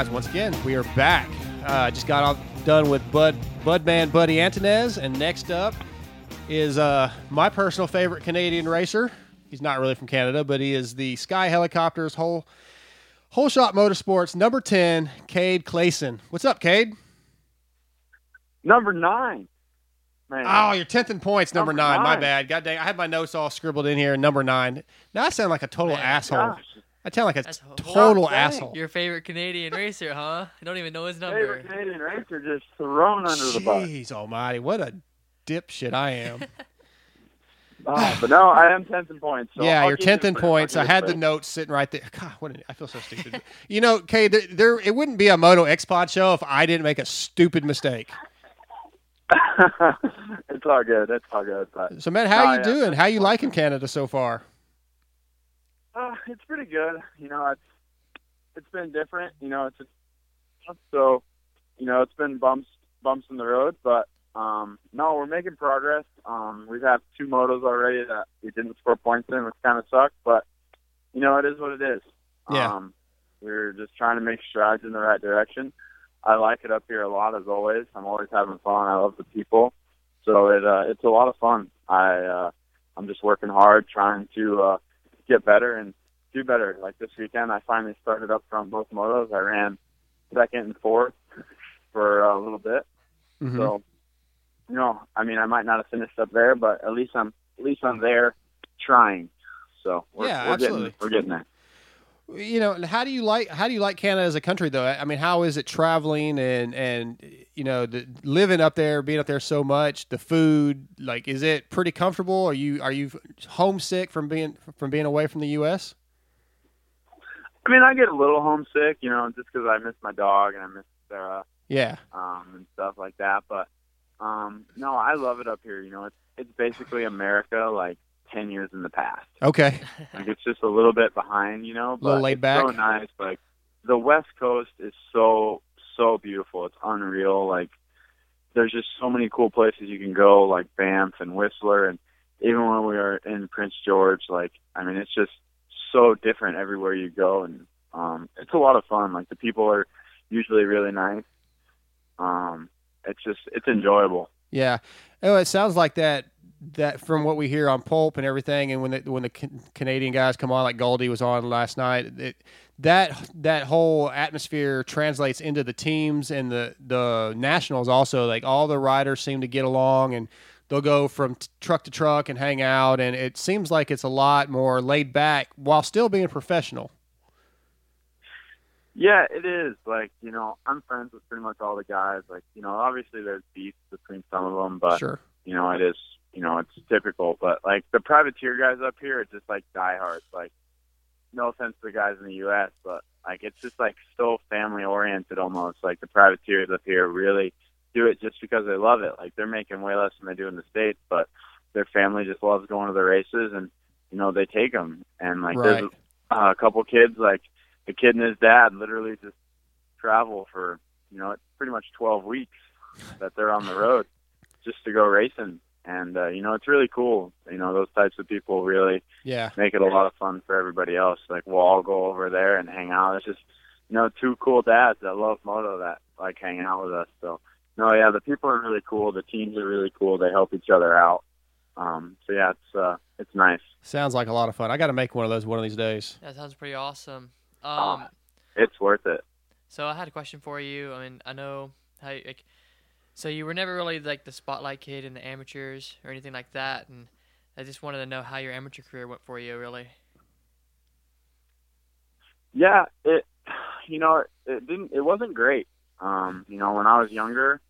C: Guys, once again, we are back. Uh, just got off, done with Bud Budman Buddy Antunez, and next up is uh, my personal favorite Canadian racer. He's not really from Canada, but he is the Sky Helicopters whole whole shot motorsports number ten, Cade Clason. What's up, Cade?
L: Number nine. Man.
C: Oh, you're tenth in points, number,
L: Number
C: nine. My bad. God dang, I had my notes all scribbled in here. Number nine. Now I sound like a total asshole.
L: gosh.
C: I sound like a
D: That's
C: total
L: God
C: asshole.
D: Your favorite Canadian racer, huh? I don't even know his number.
L: Favorite Canadian racer just thrown under the bus.
C: Jeez Almighty, what a dipshit I am.
L: Oh, but no, I am tenth in points. So
C: yeah,
L: I'll
C: you're tenth in points. I had the notes sitting right there. God, what an, I feel so stupid. you know, Kay, there, there it wouldn't be a Moto X Pod show if I didn't make a stupid mistake.
L: it's all good. It's all good. But
C: So, man, how
L: No,
C: you
L: yeah.
C: doing? How you liking Canada so far?
L: Uh, it's pretty good. You know, it's it's been different. You know, it's a, so you know it's been bumps bumps in the road, but um, no, we're making progress. Um, we've had two motos already that we didn't score points in, which kind of sucked, but you know it is what it is.
C: Yeah.
L: Um, we're just trying to make strides in the right direction. I like it up here a lot as always. I'm always having fun. I love the people, so it uh, it's a lot of fun. I uh, I'm just working hard, trying to uh, get better and do better. Like this weekend, I finally started up from both motos. I ran second and fourth for a little bit.
C: Mhm.
L: So, you know, I mean, I might not have finished up there, but at least I'm at least I'm there trying. So we're,
C: Yeah,
L: we're
C: absolutely.
L: getting we're getting there.
C: You know, how do you like how do you like Canada as a country though? I mean, how is it traveling and and you know, the, living up there, being up there so much, the food, like is it pretty comfortable? Are you are you homesick from being from being away from the US?
L: I mean, I get a little homesick, you know, just because I miss my dog and I miss Sarah
C: Yeah.
L: um, and stuff like that. But um, no, I love it up here. You know, it's it's basically America like ten years in the past.
C: Okay.
L: Like it's just a little bit behind, you know. But
C: Little laid
L: it's
C: back.
L: So nice. Like the West Coast is so so beautiful. It's unreal. Like there's just so many cool places you can go, like Banff and Whistler, and even when we were in Prince George, like I mean, it's just so different everywhere you go, and um, it's a lot of fun. Like the people are usually really nice. Um, it's just it's enjoyable.
C: Yeah. Oh, it sounds like that. That from what we hear on Pulp and everything, and when the when the Can- Canadian guys come on, like Goldie was on last night, it, that that whole atmosphere translates into the teams and the the nationals also. Like all the riders seem to get along, and they'll go from t- truck to truck and hang out, and it seems like it's a lot more laid back while still being professional.
L: Yeah, it is. Like, you know, I'm friends with pretty much all the guys. Like, you know, obviously there's beef between some of them, but
C: Sure.
L: you know, it is, you know, it's typical. But like the privateer guys up here are just like diehards. Like, no offense to the guys in the U.S., but like it's just like so family oriented almost. Like the privateers up here really do it just because they love it. Like they're making way less than they do in the states, but their family just loves going to the races, and you know they take them. And like there's uh, a couple kids, like the kid and his dad, literally just travel for you know pretty much 12 weeks that they're on the road just to go racing. And uh, you know it's really cool. You know those types of people really
C: Yeah.
L: make it a lot of fun for everybody else. Like we'll all go over there and hang out. It's just you know two cool dads that love moto that like hang out with us. So no, yeah, the people are really cool. The teams are really cool. They help each other out. Um, so yeah, it's uh, it's nice.
C: Sounds like a lot of fun. I got to make one of those one of these days.
D: That sounds pretty awesome.
L: Oh.
D: Um,
L: It's worth it.
D: So I had a question for you. I mean, I know how you, like, so you were never really like the spotlight kid in the amateurs or anything like that, and I just wanted to know how your amateur career went for you, really.
L: Yeah, it you know it, didn't it wasn't great. Um, you know when I was younger,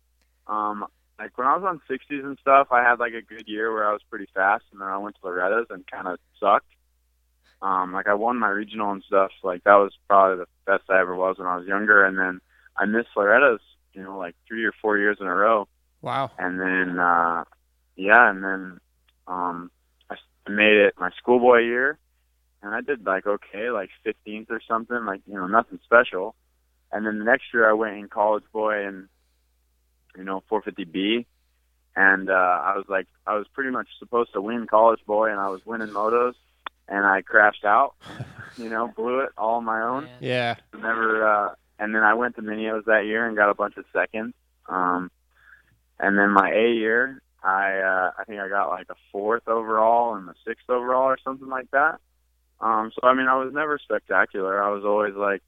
L: um, like when I was on 60s and stuff, I had like a good year where I was pretty fast, and then I went to Loretta's and kind of sucked. Um, like I won my regional and stuff. Like that was probably the best I ever was when I was younger, and then I missed Loretta's, you know, like three or four years in a row.
C: Wow.
L: And then, uh, yeah, and then um, I s- made it my schoolboy year, and I did like okay, like 15th or something, like you know, nothing special. And then the next year I went in college boy and you know 450B, and uh, I was like I was pretty much supposed to win college boy, and I was winning motos, and I crashed out, you know, blew it all on my own
C: Yeah.
L: never uh and then I went to Mini O's that year and got a bunch of seconds. Um, and then my A year, I uh, I think I got like a fourth overall and a sixth overall or something like that. Um, so I mean, I was never spectacular. I was always like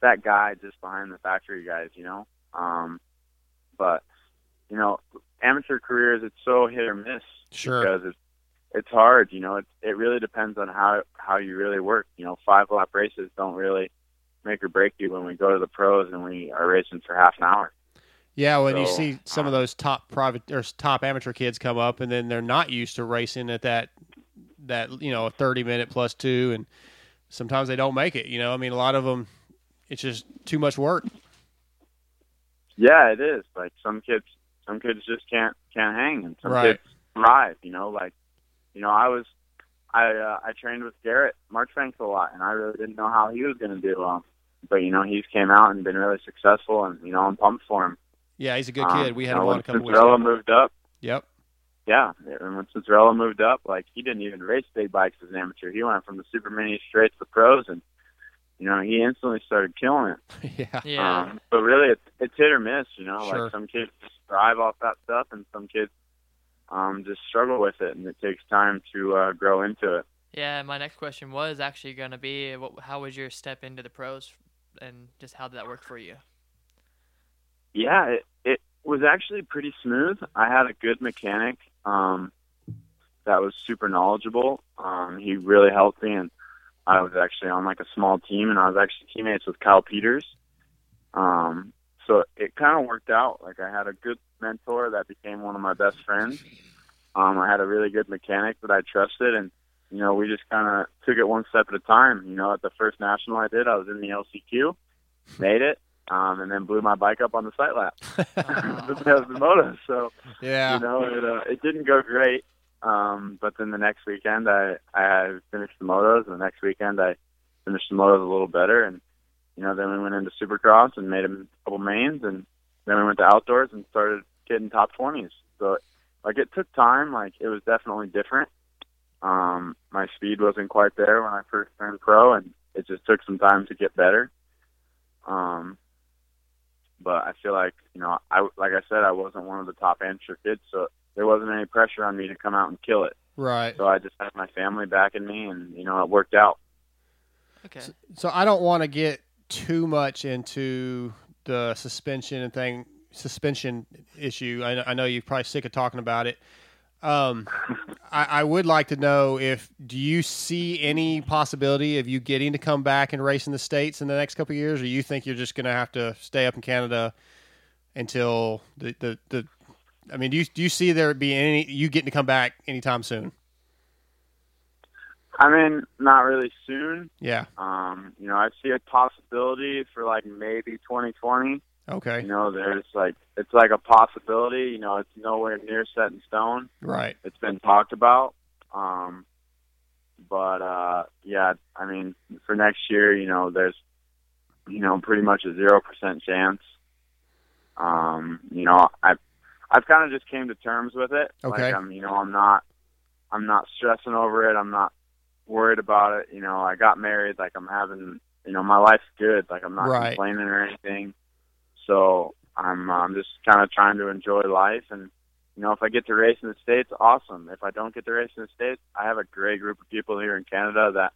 L: that guy just behind the factory guys, you know. Um, but you know, amateur careers it's so hit or miss
C: Sure.
L: because it's it's hard. You know, it it really depends on how how you really work. You know, five lap races don't really make or break you when we go to the pros and we are racing for half an hour.
C: Yeah, when you see some of those top private or top amateur kids come up, and then they're not used to racing at that that you know a thirty minute plus two, and sometimes they don't make it. You know, I mean, a lot of them, it's just too much work.
L: Yeah, it is. Like some kids, some kids just can't can't hang, and some
C: Right.
L: kids thrive. You know, like you know, I was, I uh, I trained with Garrett Marchbanks a lot, and I really didn't know how he was going to do. Um, but you know, he's came out and been really successful, and you know, I'm pumped for him.
C: Yeah, he's a good
L: Um,
C: kid. We had
L: you know,
C: him on a
L: when
C: couple weeks
L: Cianciarulo
C: ago.
L: moved up.
C: Yep.
L: Yeah, and when Cianciarulo moved up, like he didn't even race big bikes as an amateur. He went from the super mini straight to the pros, and you know, he instantly started killing it.
C: yeah.
D: Yeah.
L: Um, but really, it's it's hit or miss. You know,
C: Sure.
L: like some kids just thrive off that stuff, and some kids um, just struggle with it, and it takes time to uh, grow into it.
D: Yeah, my next question was actually going to be what, how was your step into the pros and just how did that work for you?
L: Yeah, it it was actually pretty smooth. I had a good mechanic um, that was super knowledgeable. Um, he really helped me, and I was actually on like a small team, and I was actually teammates with Kyle Peters. Um, so it kind of worked out. Like I had a good mentor that became one of my best friends. Um, I had a really good mechanic that I trusted, and you know we just kind of took it one step at a time. You know, at the first national I did, I was in the LCQ, made it, um, and then blew my bike up on the sight lap. that was the moto. So
C: Yeah.
L: you know, it uh, it didn't go great. Um, but then the next weekend, I I finished the motos, and the next weekend I finished the motos a little better, and you know, then we went into Supercross and made a couple mains, and then we went to outdoors and started getting top twenties. So like it took time. Like it was definitely different. Um, my speed wasn't quite there when I first turned pro, and it just took some time to get better. Um, but I feel like you know, I like I said, I wasn't one of the top amateur kids, so there wasn't any pressure on me to come out and kill it.
C: Right.
L: So I just had my family backing me, and you know, it worked out.
D: Okay.
C: So I don't want to get too much into the suspension and thing suspension issue. I, I know you're probably sick of talking about it. Um, I, I would like to know if do you see any possibility of you getting to come back and race in the states in the next couple of years, or you think you're just going to have to stay up in Canada until the, the the I mean, do you do you see there be any you getting to come back anytime soon?
L: I mean, not really soon.
C: Yeah.
L: Um, you know, I see a possibility for like maybe 2020.
C: Okay.
L: You know, there's like it's like a possibility. You know, it's nowhere near set in stone.
C: Right.
L: It's been talked about. Um, but uh, yeah, I mean, for next year, you know, there's you know pretty much a zero percent chance. Um, you know, I I've kind of just came to terms with it.
C: Okay.
L: Like I'm, you know, I'm not I'm not stressing over it. I'm not worried about it. You know, I got married. Like I'm having, you know, my life's good. Like I'm not
C: Right.
L: complaining or anything. So I'm I'm just kind of trying to enjoy life and you know, if I get to race in the States, awesome. If I don't get to race in the States, I have a great group of people here in Canada that,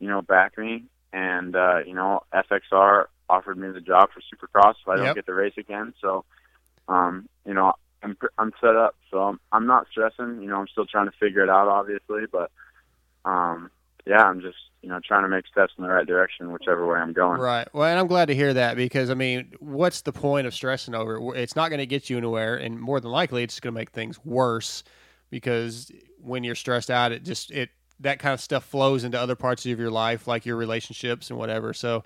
L: you know, back me. And, uh, you know, FXR offered me the job for Supercross if I don't
C: Yep.
L: get to race again. So, um, you know, I'm, pr- I'm set up. So I'm, I'm not stressing. You know, I'm still trying to figure it out, obviously. But, um, yeah, I'm just, you know, trying to make steps in the right direction, whichever way I'm going.
C: Right. Well, and I'm glad to hear that because I mean, what's the point of stressing over it? It's not going to get you anywhere, and more than likely, it's going to make things worse because when you're stressed out, it just it that kind of stuff flows into other parts of your life, like your relationships and whatever. So,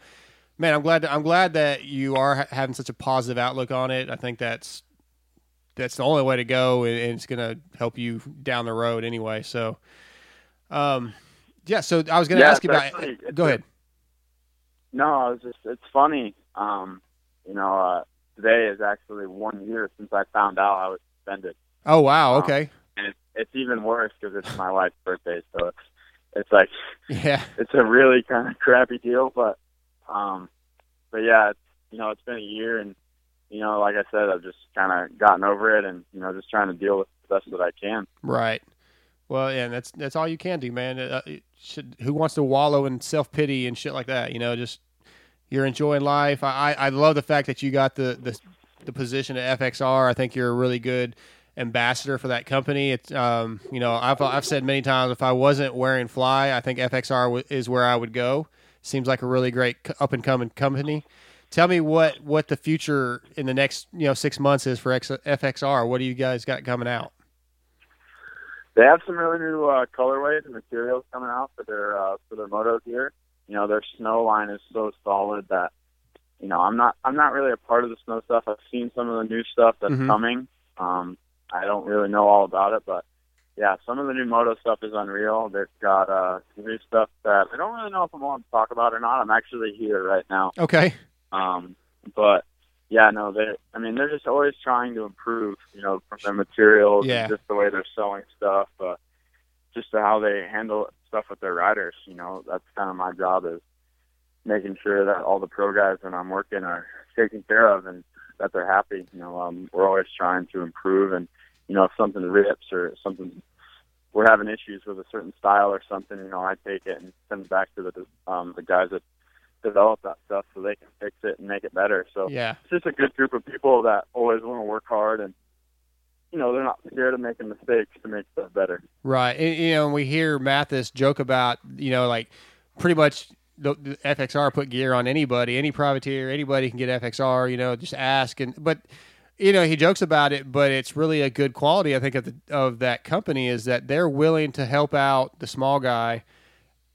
C: man, I'm glad. I'm glad that you are ha- having such a positive outlook on it. I think that's that's the only way to go, and it's going to help you down the road anyway. So, um, yeah. So I was going to
L: Yeah,
C: ask you about.
L: actually- it's
C: go ahead.
L: No, I was just it's funny. Um, you know, uh today is actually one year since I found out I was suspended.
C: Oh wow.
L: Um,
C: Okay.
L: And it's, it's even worse because it's my wife's birthday, so it's it's like
C: Yeah.
L: it's a really kind of crappy deal, but um but yeah, it's you know, it's been a year, and you know, like I said, I've just kind of gotten over it, and you know, just trying to deal with the best that I can.
C: Right. Well, yeah, and that's that's all you can do, man. Uh, should, who wants to wallow in self pity and shit like that? You know, just you're enjoying life. I, I I love the fact that you got the the the position at FXR. I think you're a really good ambassador for that company. It's um, you know, I've I've said many times if I wasn't wearing fly, I think FXR w- is where I would go. Seems like a really great up and coming company. Tell me what what the future in the next you know six months is for X, FXR. What do you guys got coming out?
L: They have some really new uh, colorways and materials coming out for their uh, for their moto gear. You know, their snow line is so solid that you know I'm not I'm not really a part of the snow stuff. I've seen some of the new stuff that's
C: Mhm.
L: coming. Um, I don't really know all about it, but yeah, some of the new moto stuff is unreal. They've got uh, some new stuff that I don't really know if I'm willing to talk about or not. I'm actually here right now.
C: Okay.
L: Um, but yeah, no, they. I mean, they're just always trying to improve. You know, from their materials,
C: Yeah.
L: and just the way they're selling stuff, uh, just to how they handle stuff with their riders. You know, that's kind of my job is making sure that all the pro guys when I'm working are taken care of and that they're happy. You know, um, we're always trying to improve, and you know, if something rips or something we're having issues with a certain style or something, you know, I take it and send it back to the um, the guys that develop that stuff so they can fix it and make it better. So
C: Yeah.
L: it's just a good group of people that always want to work hard and you know they're not scared of making mistakes to make stuff better.
C: Right. And, you know, we hear Matthes joke about, you know, like pretty much the, the FXR put gear on anybody, any privateer, anybody can get FXR, you know, just ask. And, but, you know, he jokes about it, but it's really a good quality, I think, of, the, of that company is that they're willing to help out the small guy.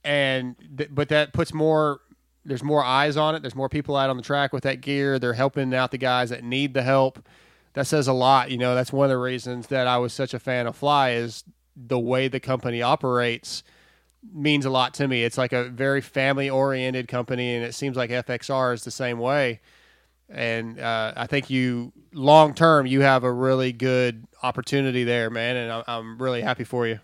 C: And, th- but that puts more, there's more eyes on it. There's more people out on the track with that gear. They're helping out the guys that need the help that says a lot. You know, that's one of the reasons that I was such a fan of Fly is the way the company operates means a lot to me. It's like a very family oriented company, and it seems like FXR is the same way. And uh, I think you long term you have a really good opportunity there, man, and I'm, really happy for you.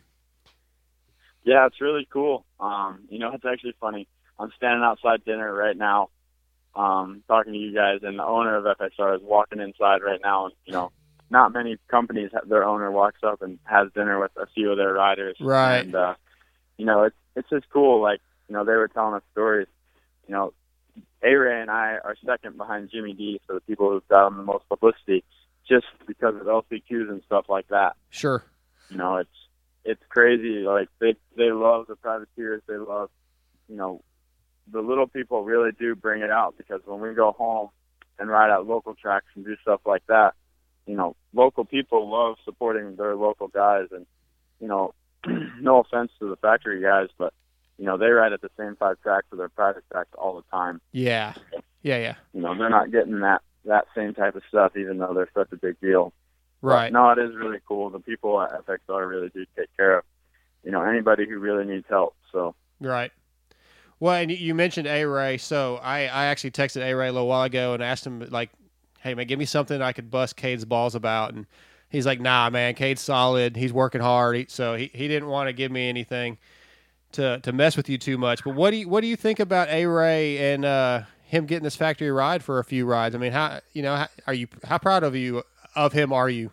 L: Yeah, it's really cool. Um, you know, it's actually funny. I'm standing outside dinner right now, um, talking to you guys, and the owner of FXR is walking inside right now. And you know, not many companies have their owner walks up and has dinner with a few of their riders.
C: Right.
L: And uh, you know, it's it's just cool. Like you know, they were telling us stories. You know, A Ray and I are second behind Jimmy D for the people who've gotten the most publicity, just because of LCQs and stuff like that.
C: Sure.
L: You know, it's it's crazy. Like they they love the privateers. They love, you know, the little people really do bring it out because when we go home and ride out local tracks and do stuff like that, you know, local people love supporting their local guys. And you know, no offense to the factory guys, but you know they ride at the same five tracks or their private tracks all the time.
C: Yeah. Yeah. Yeah.
L: You know, they're not getting that that same type of stuff, even though they're such a big deal.
C: Right.
L: But, no, it is really cool. The people at FXR really do take care of, you know, anybody who really needs help. So
C: Right. Well, and you- mentioned A Ray, so I, I actually texted A Ray a little while ago and asked him like, "Hey man, give me something I could bust Cade's balls about," and he's like, "Nah, man, Cade's solid. He's working hard." He, so he, he didn't want to give me anything to to mess with you too much. But what do you what do you think about A Ray and uh, him getting this factory ride for a few rides? I mean, how you know how, are you how proud of you of him are you?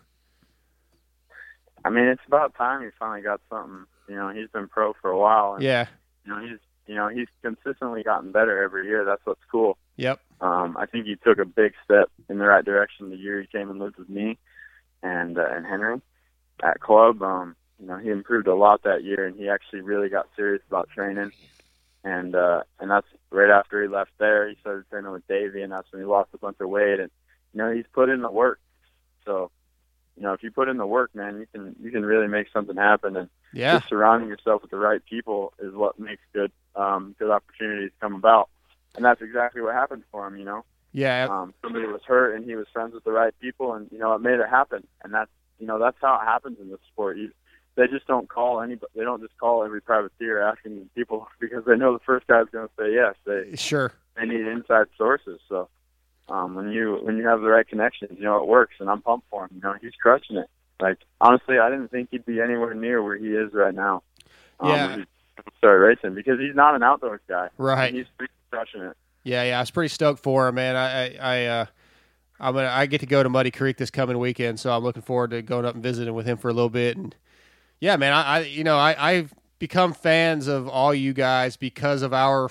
L: I mean, it's about time he finally got something. You know, he's been pro for a while. And,
C: Yeah.
L: You know, he's you know he's consistently gotten better every year. That's what's cool.
C: Yep.
L: Um, I think he took a big step in the right direction the year he came and lived with me and uh, and Henry at club. Um, you know, he improved a lot that year, and he actually really got serious about training. And uh, and that's right after he left there. He started training with Davey, and that's when he lost a bunch of weight. And you know, he's put in the work. So, you know, if you put in the work, man, you can you can really make something happen. And
C: Yeah.
L: just surrounding yourself with the right people is what makes good um, good opportunities come about. And that's exactly what happened for him. You know,
C: Yeah.
L: um, somebody was hurt and he was friends with the right people, and you know, it made it happen. And that's you know that's how it happens in this sport. You, they just don't call anybody. They don't just call every privateer asking people because they know the first guy's going to say yes. They
C: Sure.
L: they need inside sources. So um, when you when you have the right connections, you know it works. And I'm pumped for him. You know he's crushing it. Like honestly, I didn't think he'd be anywhere near where he is right now. Um,
C: Yeah.
L: he racing because he's not an outdoors guy.
C: Right.
L: He's crushing it.
C: Yeah, yeah, I was pretty stoked for him, man. I, I, I uh, I'm gonna, I get to go to Muddy Creek this coming weekend, so I'm looking forward to going up and visiting with him for a little bit. And yeah, man, I, I you know, I, I've become fans of all you guys because of our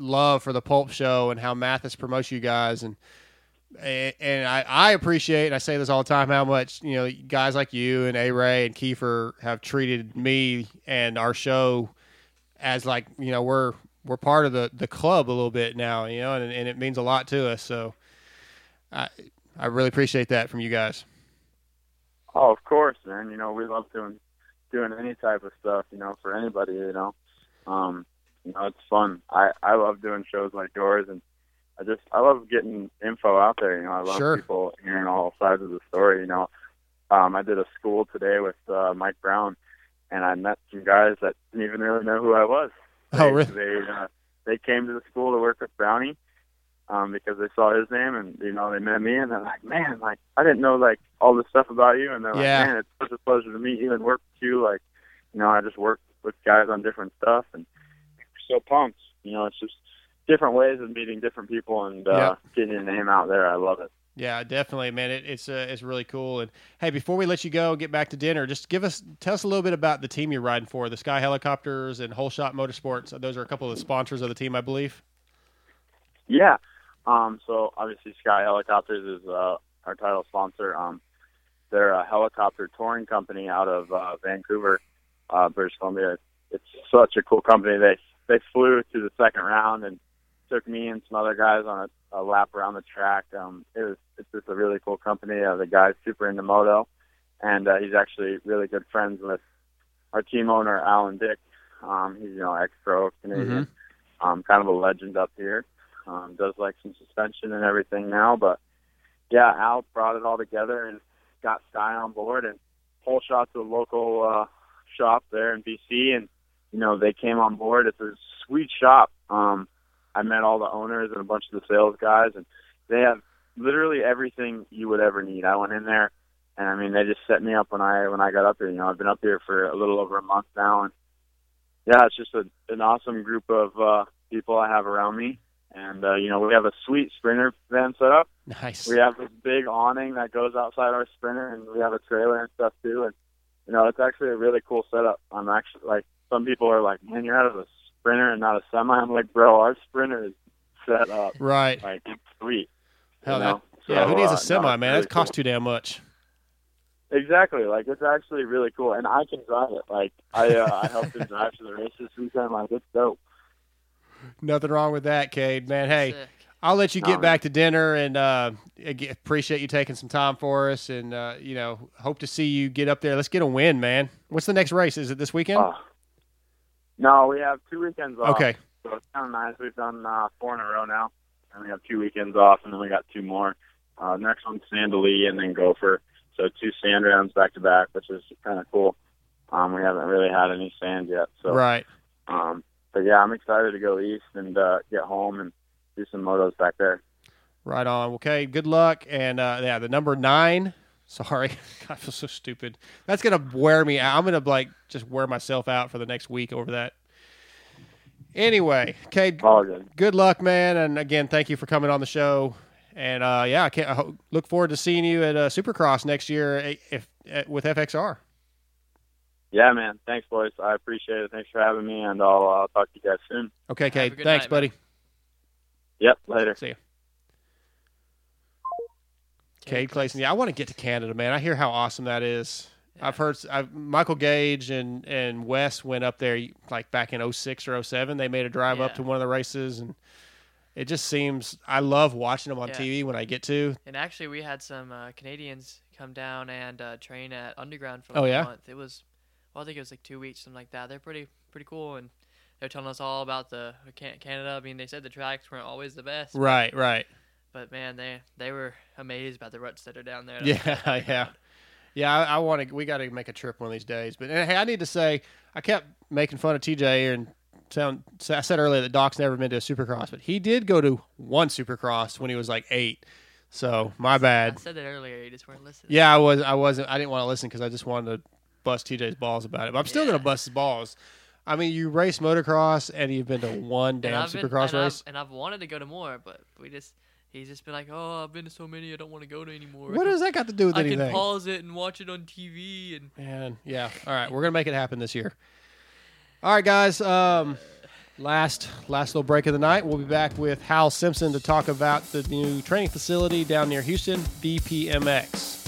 C: love for the Pulp Show and how Matthes promotes you guys, and and I, I appreciate, and I say this all the time, how much you know guys like you and A Ray and Kiefer have treated me and our show as like you know we're we're part of the the club a little bit now, you know, and, and it means a lot to us. So I I really appreciate that from you guys.
L: Oh, of course, man. You know, we love doing doing any type of stuff. You know, for anybody. You know, um, you know, it's fun. I I love doing shows like yours, and I just I love getting info out there. You know, I love
C: Sure.
L: people hearing all sides of the story. You know, um, I did a school today with uh, Mike Brown, and I met some guys that didn't even really know who I was.
C: Oh,
L: They-
C: really?
L: They uh, they came to the school to work with Brownie. Um, because they saw his name and you know they met me and they're like, man, like I didn't know like all this stuff about you and they're
C: Yeah.
L: like, man, it's such a pleasure to meet you and work with you. Like, you know, I just work with guys on different stuff and so pumped. You know, it's just different ways of meeting different people and uh, getting your name out there. I love it.
C: Yeah, definitely, man. It, it's uh, it's really cool. And hey, before we let you go, and get back to dinner. Just give us tell us a little bit about the team you're riding for, the Sky Helicopters and Whole Shot Motorsports. Those are a couple of the sponsors of the team, I believe.
L: Yeah. Um, so obviously Sky Helicopters is uh, our title sponsor. Um, they're a helicopter touring company out of uh, Vancouver, uh, British Columbia. It's such a cool company. They they flew to the second round and took me and some other guys on a, a lap around the track. Um, it was it's just a really cool company. Uh, the guy's super into moto, and uh, he's actually really good friends with our team owner Alan Dick. Um, he's you know ex pro Canadian, um, kind of a legend up here. Um, does like some suspension and everything now, but yeah, Al brought it all together and got Sky on board and whole shot to a local uh, shop there in BC, and you know they came on board. It's a sweet shop. Um, I met all the owners and a bunch of the sales guys, and they have literally everything you would ever need. I went in there, and I mean they just set me up when I when I got up here. You know I've been up here for a little over a month now, and yeah, it's just a, an awesome group of uh, people I have around me. And uh, you know we have a sweet sprinter van set up.
C: Nice.
L: We have this big awning that goes outside our sprinter, and we have a trailer and stuff too. And you know, it's actually a really cool setup. I'm actually like, some people are like, "Man, you're out of a sprinter and not a semi." I'm like, "Bro, our sprinter is set up
C: Right.
L: like it's sweet."
C: Hell,
L: you
C: that,
L: know?
C: yeah. Who needs
L: uh,
C: a semi,
L: no,
C: man?
L: really
C: that costs too damn much.
L: Exactly. Like it's actually really cool, and I can drive it. Like I, uh, I helped him drive to the race this weekend. Like it's dope.
C: Nothing wrong with that, Cade. Man, hey, I'll let you get
L: No,
C: back to dinner, and uh, appreciate you taking some time for us, and uh, you know, hope to see you get up there. Let's get a win, man. What's the next race? Is it this weekend?
L: Oh. No, we have two weekends off.
C: Okay.
L: So it's kind of nice. We've done uh, four in a row now, and we have two weekends off, and then we got two more. Uh, next one's Sand Del Lee and then Gopher. So two sand rounds back to back, which is kind of cool. Um, we haven't really had any sand yet, so
C: Right.
L: Um, but yeah, I'm excited to go east and uh, get home and do some motos back there.
C: Right on. Okay. Good luck. And uh, yeah, the number nine. Sorry, I feel so stupid. That's gonna wear me out. I'm gonna like just wear myself out for the next week over that. Anyway, okay.
L: All good.
C: Good luck, man. And again, thank you for coming on the show. And uh, yeah, I can't I ho- look forward to seeing you at uh, Supercross next year eh, if, if with FXR.
L: Yeah, man. Thanks, boys. I appreciate it. Thanks for having me, and I'll, I'll talk to you guys soon.
C: Okay,
D: Cade.
C: Thanks,
D: night,
C: buddy.
L: Yep. Later.
C: See you. Cade Clason. Yeah, I want to get to Canada, man. I hear how awesome that is. I've heard I've, Michael Gage and, and Wes went up there like back in 06 or 07. They made a drive up to one of the races, and it just seems I love watching them on
D: Yeah.
C: TV when I get to.
D: And actually, we had some uh, Canadians come down and uh, train at Underground for
C: Oh, yeah?
D: a month. It was, well, I think it was like two weeks, something like that. They're pretty pretty cool, and they're telling us all about the Canada. I mean, they said the tracks weren't always the best.
C: Right, right.
D: But man, they they were amazed about the ruts that are down there.
C: Yeah, yeah, yeah. I, I want to. We got to make a trip one of these days. But hey, I need to say, I kept making fun of TJ and sound. so I said earlier that Doc's never been to a Supercross, but he did go to one Supercross when he was like eight. So my bad.
D: I said that earlier. You just weren't listening.
C: Yeah, I was. I wasn't. I didn't want to listen because I just wanted to bust TJ's balls about it. But I'm still gonna bust his balls. I mean, you race motocross and you've been to one damn
D: I've been-
C: supercross
D: and
C: race.
D: I've, and I've wanted to go to more, but we just he's just been like, oh, I've been to so many, I don't want to go to anymore. I
C: What does that got to do with anything?
D: I can pause it and watch it on TV and
C: Man, yeah. All right, we're gonna make it happen this year. All right, guys. Um, last last little break of the night. We'll be back with Hal Simpson to talk about the new training facility down near Houston, BPMX.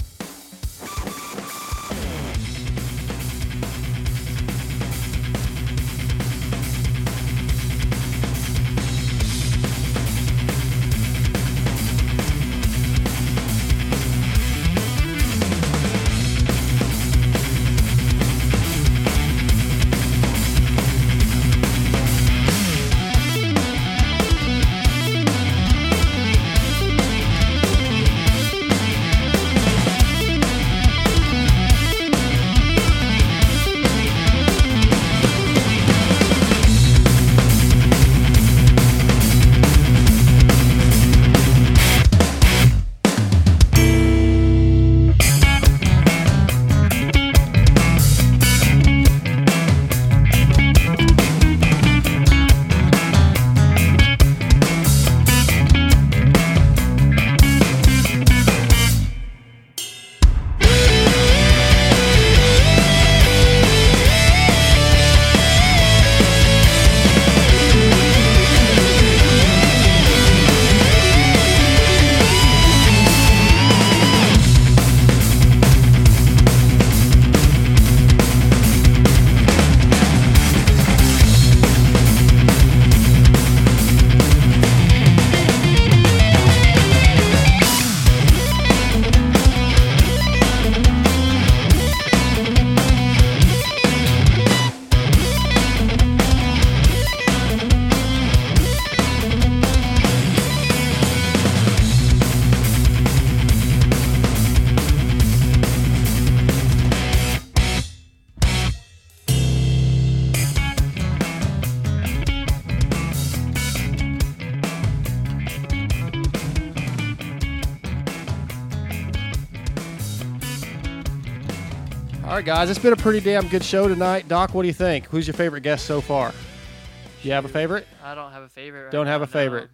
C: Guys. It's been a pretty damn good show tonight. Doc, what do you think? Who's your favorite guest so far? Do you have a favorite?
D: I don't have a favorite. Right
C: Don't have
D: now,
C: a favorite.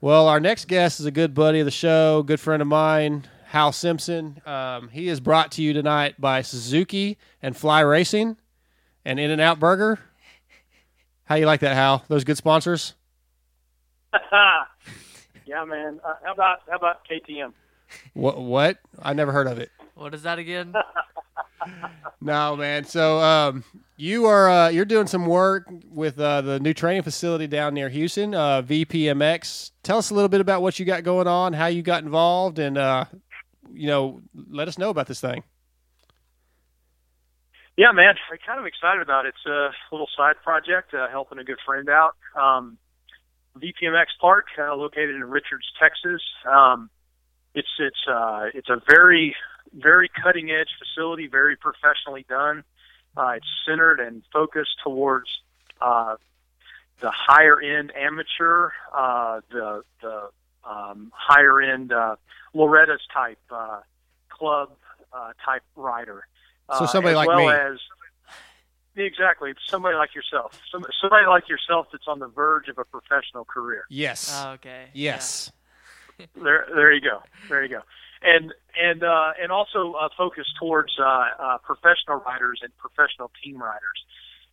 C: Well, our next guest is a good buddy of the show, good friend of mine, Hal Simpson. Um, he is brought to you tonight by Suzuki and Fly Racing and In and Out Burger. How you like that, Hal? Those good sponsors?
M: yeah, man. Uh, how about how about KTM?
C: What? What? I never heard of it.
D: What is that again?
C: No, man. So um, you are uh, you're doing some work with uh, the new training facility down near Houston, uh, VPMX. Tell us a little bit about what you got going on, how you got involved, and uh, you know, let us know about this thing.
M: Yeah, man. I'm kind of excited about it. It's a little side project, uh, helping a good friend out. Um, VPMX Park, uh, located in Richards, Texas. Um, it's it's uh, it's a very very cutting edge facility, very professionally done. Uh, it's centered and focused towards uh, the higher end amateur, uh, the the um, higher end uh, Loretta's type uh, club uh, type rider.
C: So
M: Uh,
C: somebody
M: as
C: like
M: well
C: me.
M: as exactly somebody like yourself, Some, somebody like yourself that's on the verge of a professional career.
C: Yes.
D: Oh, okay.
C: Yes.
M: There, there you go. There you go. And and uh, and also uh, focus towards uh, uh, professional riders and professional team riders.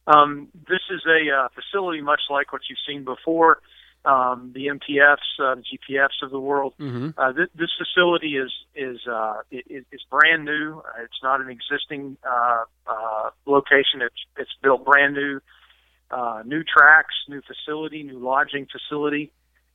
M: Um, this is a uh, facility much like what you've seen before. Um, the MTFs, uh, the GPFs of the world.
C: Mm-hmm.
M: Uh, th- this facility is is uh, is, is brand new. It's not an existing uh, uh, location. It's it's built brand new. Uh, new tracks, new facility, new lodging facility.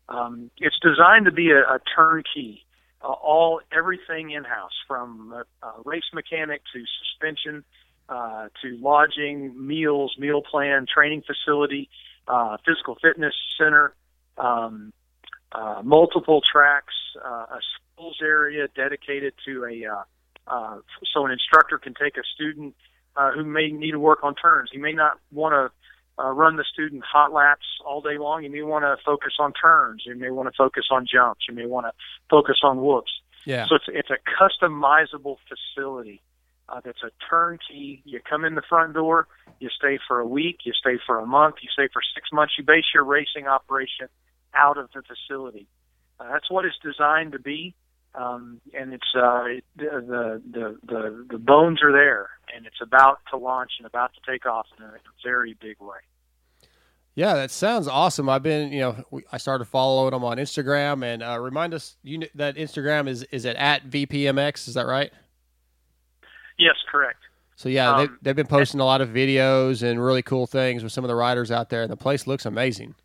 M: Um, it's designed to be a, a turnkey, uh, all everything in house, from uh, uh, race mechanic to suspension uh, to lodging, meals, meal plan, training facility, uh, physical fitness center, um, uh, multiple tracks, a schools area dedicated to a so an instructor can take a student who may need to work on turns. He may not want to uh, run the student hot laps all day long. You may want to focus on turns. You may want to focus on jumps. You may want to focus on whoops.
C: Yeah.
M: So it's it's a customizable facility uh, that's a turnkey. You come in the front door, you stay for a week, you stay for a month, you stay for six months. You base your racing operation out of the facility. Uh, that's what it's designed to be, um, and it's uh, the, the the the bones are there, and it's about to launch and about to take off in a very big way.
C: Yeah, that sounds awesome. I've been, you know, I started following them on Instagram, and uh, remind us, you that Instagram is is it at VPMX? Is that right?
M: Yes, correct.
C: So yeah, they,
M: Um,
C: they've been posting a lot of videos and really cool things with some of the riders out there, and the place looks amazing.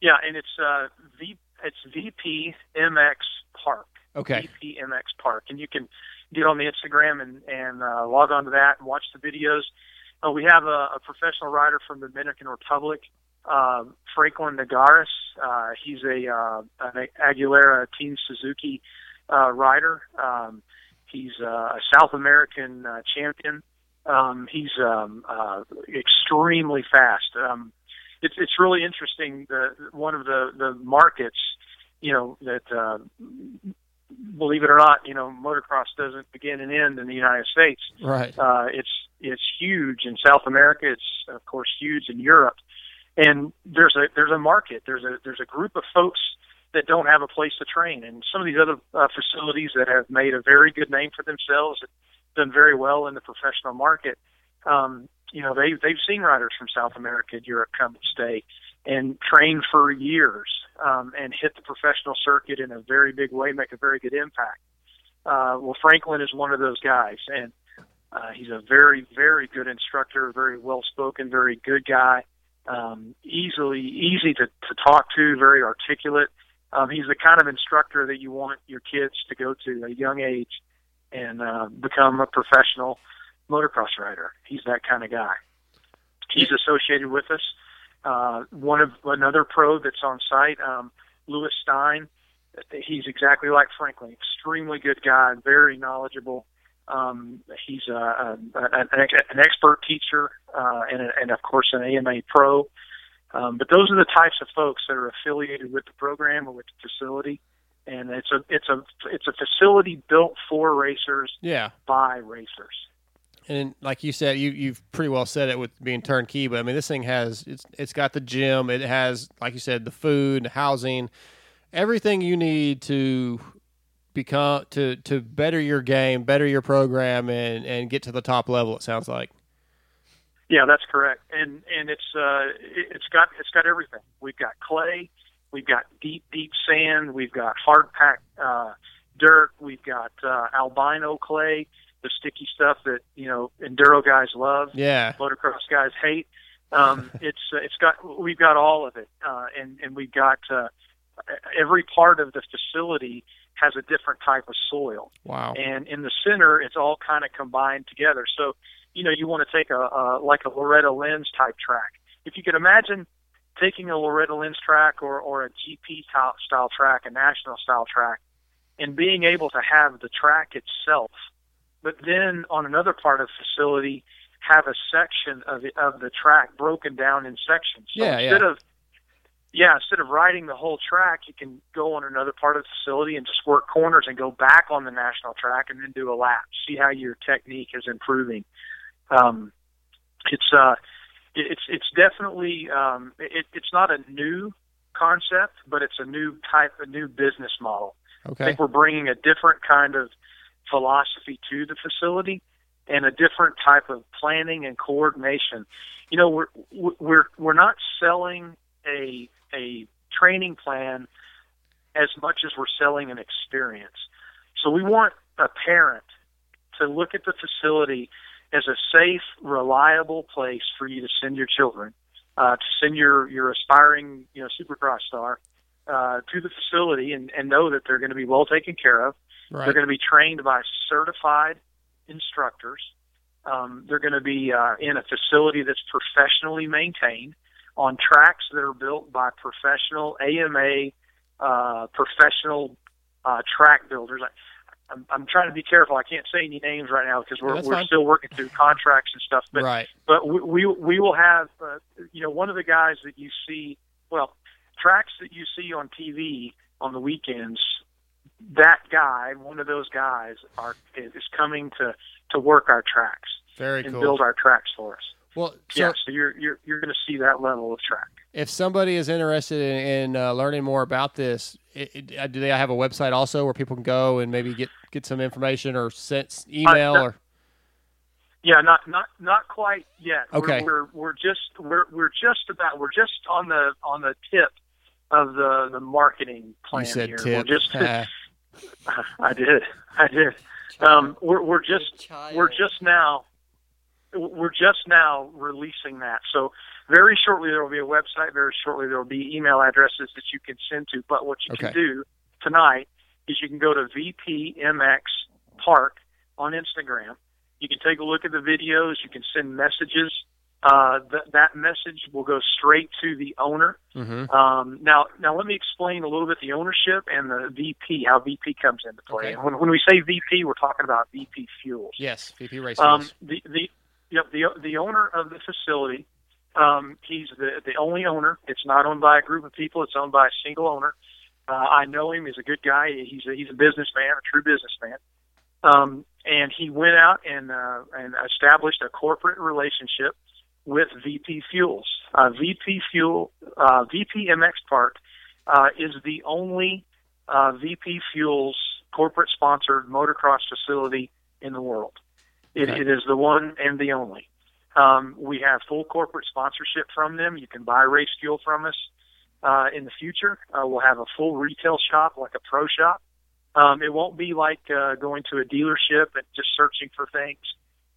M: Yeah, and it's uh, v it's VPMX Park.
C: Okay.
M: VPMX Park, and you can get on the Instagram and and uh, log on to that and watch the videos. Uh, we have a, a professional rider from the Dominican Republic, uh, Franklin Nagaris. Uh, he's a uh, an Aguilera Team Suzuki uh, rider. Um, he's uh, a South American uh, champion. Um, he's um, uh, extremely fast. Um, it's it's really interesting. The one of the the markets, you know, that uh, believe it or not, you know, motocross doesn't begin and end in the United States.
C: Right.
M: Uh, it's it's huge in South America. It's of course huge in Europe, and there's a there's a market. There's a there's a group of folks that don't have a place to train, and some of these other uh, facilities that have made a very good name for themselves, done very well in the professional market. Um, you know, they they've seen riders from South America and Europe come and stay and train for years um, and hit the professional circuit in a very big way, make a very good impact. Uh, well, Franklin is one of those guys, and uh, he's a very, very good instructor, very well spoken, very good guy, um, easily easy to, to talk to, very articulate. Um, he's the kind of instructor that you want your kids to go to at a young age and uh, become a professional motocross rider. He's that kind of guy. He's associated with us. Uh, one of another pro that's on site, um, Lewis Stein. He's exactly like Franklin, extremely good guy, very knowledgeable. Um, he's a, a, an, an expert teacher uh, and, and of course an AMA pro. Um, but those are the types of folks that are affiliated with the program or with the facility, and it's a it's a it's a facility built for racers
C: Yeah.
M: by racers.
C: And like you said, you you've pretty well said it with being turnkey. But I mean, this thing has it's it's got the gym. It has, like you said, the food, the housing, everything you need to become to to better your game, better your program, and and get to the top level. It sounds like.
M: Yeah, that's correct. And and it's uh it- it's got it's got everything. We've got clay, we've got deep deep sand, we've got hard packed uh dirt, we've got uh albino clay, the sticky stuff that, you know, enduro guys love.
C: Yeah.
M: Motocross guys hate. Um it's uh, it's got we've got all of it. Uh and and we've got uh every part of the facility has a different type of soil
C: Wow.
M: and in the center it's all kind of combined together so you know you want to take a, a like a loretta lynn's type track if you could imagine taking a loretta lynn's track or or a gp style track a national style track and being able to have the track itself but then on another part of the facility have a section of it, of the track broken down in sections so
C: Yeah,
M: instead
C: yeah.
M: of yeah, instead of riding the whole track, you can go on another part of the facility and just work corners and go back on the national track and then do a lap. See how your technique is improving. Um, it's uh, it's it's definitely um, it, it's not a new concept, but it's a new type, a new business model.
C: Okay.
M: I think we're bringing a different kind of philosophy to the facility and a different type of planning and coordination. You know, we're we're we're not selling a a training plan as much as we're selling an experience. So we want a parent to look at the facility as a safe, reliable place for you to send your children, uh, to send your your aspiring you know supercross star uh, to the facility and, and know that they're going to be well taken care of.
C: Right.
M: They're going to be trained by certified instructors. Um, they're going to be uh, in a facility that's professionally maintained on tracks that are built by professional AMA, uh, professional uh, track builders. I, I'm, I'm trying to be careful. I can't say any names right now because we're, we're
C: fine.
M: still working through contracts and stuff. But
C: Right.
M: but we we, we will have uh, you know one of the guys that you see well tracks that you see on TV on the weekends that guy, one of those guys, are is coming to to work our tracks
C: Very
M: and
C: cool.
M: build our tracks for us.
C: Well, so
M: yeah, so you're you're you're going to see that level of track.
C: if somebody is interested in, in uh, learning more about this, it, it, uh, do they have a website also where people can go and maybe get get some information or send email
M: Uh,
C: or?
M: Yeah, not not not quite yet.
C: Okay.
M: We're, we're we're just we're we're just about we're just on the on the tip of the the marketing plan
C: You said
M: here.
C: tip.
M: We're just. I did. I did. Um, we're we're just we're just now we're just now releasing that. So very shortly there will be a website. Very shortly there will be email addresses that you can send to. But what you
C: Okay.
M: can do tonight is you can go to VPMX Park on Instagram. You can take a look at the videos. You can send messages. Uh, th- that message will go straight to the owner.
C: Mm-hmm.
M: Um, now, now let me explain a little bit the ownership and the VP, how VP comes into play.
C: Okay.
M: When, when we say VP, we're talking about VP Fuels.
C: Yes, VP Race
M: Um,
C: Fuels.
M: the the yep, the the owner of the facility, um, he's the the only owner. It's not owned by a group of people. It's owned by a single owner. Uh, I know him. He's a good guy. He's a, he's a businessman, a true businessman. Um, and he went out and uh, and established a corporate relationship with VP Fuels. Uh, VP Fuel, uh, VP MX Park uh, is the only uh, VP Fuels corporate sponsored motocross facility in the world. It,
C: Okay.
M: it is the one and the only. Um, we have full corporate sponsorship from them. You can buy race fuel from us. Uh, in the future, uh, we'll have a full retail shop, like a pro shop. Um, it won't be like uh, going to a dealership and just searching for things,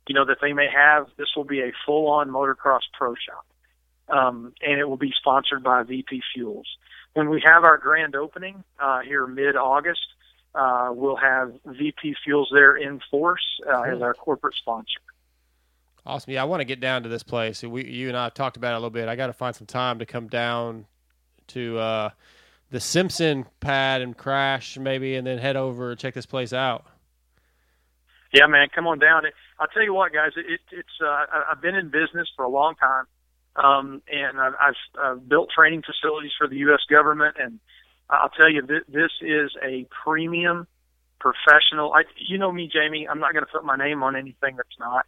M: you know, that they may have. This will be a full-on motocross pro shop, um, and it will be sponsored by VP Fuels. When we have our grand opening uh, here mid-August, uh, we'll have VP Fuels there in force uh, as our corporate sponsor.
C: Awesome. Yeah, I want to get down to this place. We, you and I have talked about it a little bit. I got to find some time to come down to uh, the Simpson pad and crash maybe, and then head over and check this place out.
M: Yeah, man, come on down. I'll tell you what, guys. It, it's uh, I've been in business for a long time, um, and I've, I've uh, built training facilities for the U.S. government, and I'll tell you, th- this is a premium professional. I, you know me, Jamie. I'm not going to put my name on anything that's not,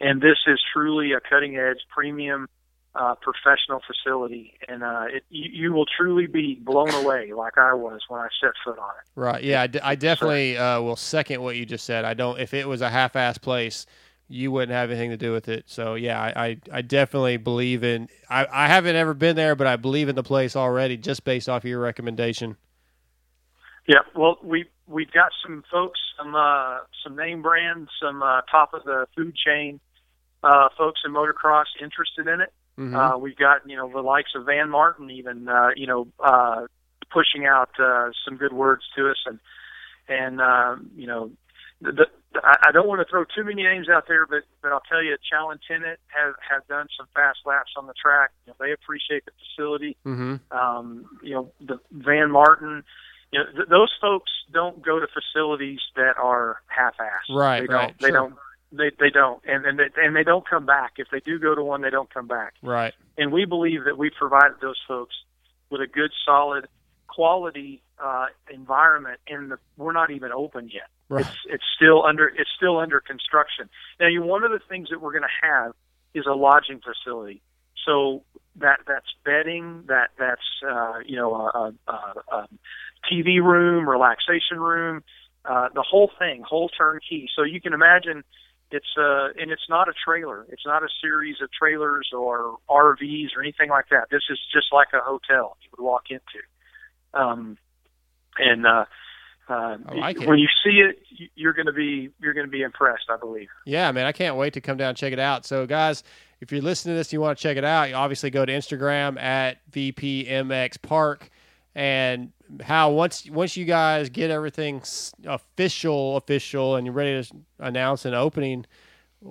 M: and this is truly a cutting edge premium uh, professional facility, and uh, it, you, you will truly be blown away, like I was when I set foot on it.
C: Right. Yeah, I, d- I definitely uh, will second what you just said. I don't. If it was a half-ass place, you wouldn't have anything to do with it. So yeah, I, I, I definitely believe in. I, I haven't ever been there, but I believe in the place already, just based off of your recommendation.
M: Yeah, well, we we've got some folks, some uh, some name brands, some uh, top of the food chain uh, folks in motocross interested in it.
C: Mhm.
M: Uh, we've got you know the likes of Van Martin, even uh, you know uh, pushing out uh, some good words to us, and and uh, you know the, the, I don't want to throw too many names out there, but but I'll tell you, Challen Tennant have have done some fast laps on the track. You know, they appreciate the facility
C: Mm-hmm.
M: um, you know, the Van Martin. You know, th- those folks don't go to facilities that are half-assed.
C: Right,
M: They
C: right,
M: don't. They
C: sure.
M: don't. They they don't, and and they, and they don't come back. If they do go to one, they don't come back.
C: Right.
M: And we believe that we provided those folks with a good, solid, quality uh, environment, and the, we're not even open yet.
C: Right.
M: It's it's still under it's still under construction. Now, you one of the things that we're going to have is a lodging facility. So that that's bedding, that that's uh, you know a, a, a, TV room, relaxation room, uh, the whole thing, whole turnkey. So you can imagine it's uh and it's not a trailer. It's not a series of trailers or RVs or anything like that. This is just like a hotel you would walk into. Um, and uh, uh,
C: like it.
M: when you see it, you're going to be you're going to be impressed. I believe.
C: Yeah, man, I can't wait to come down and check it out. So, guys, if you're listening to this and you want to check it out, you obviously go to Instagram at VPMX Park. And how once once you guys get everything official, official, and you're ready to announce an opening,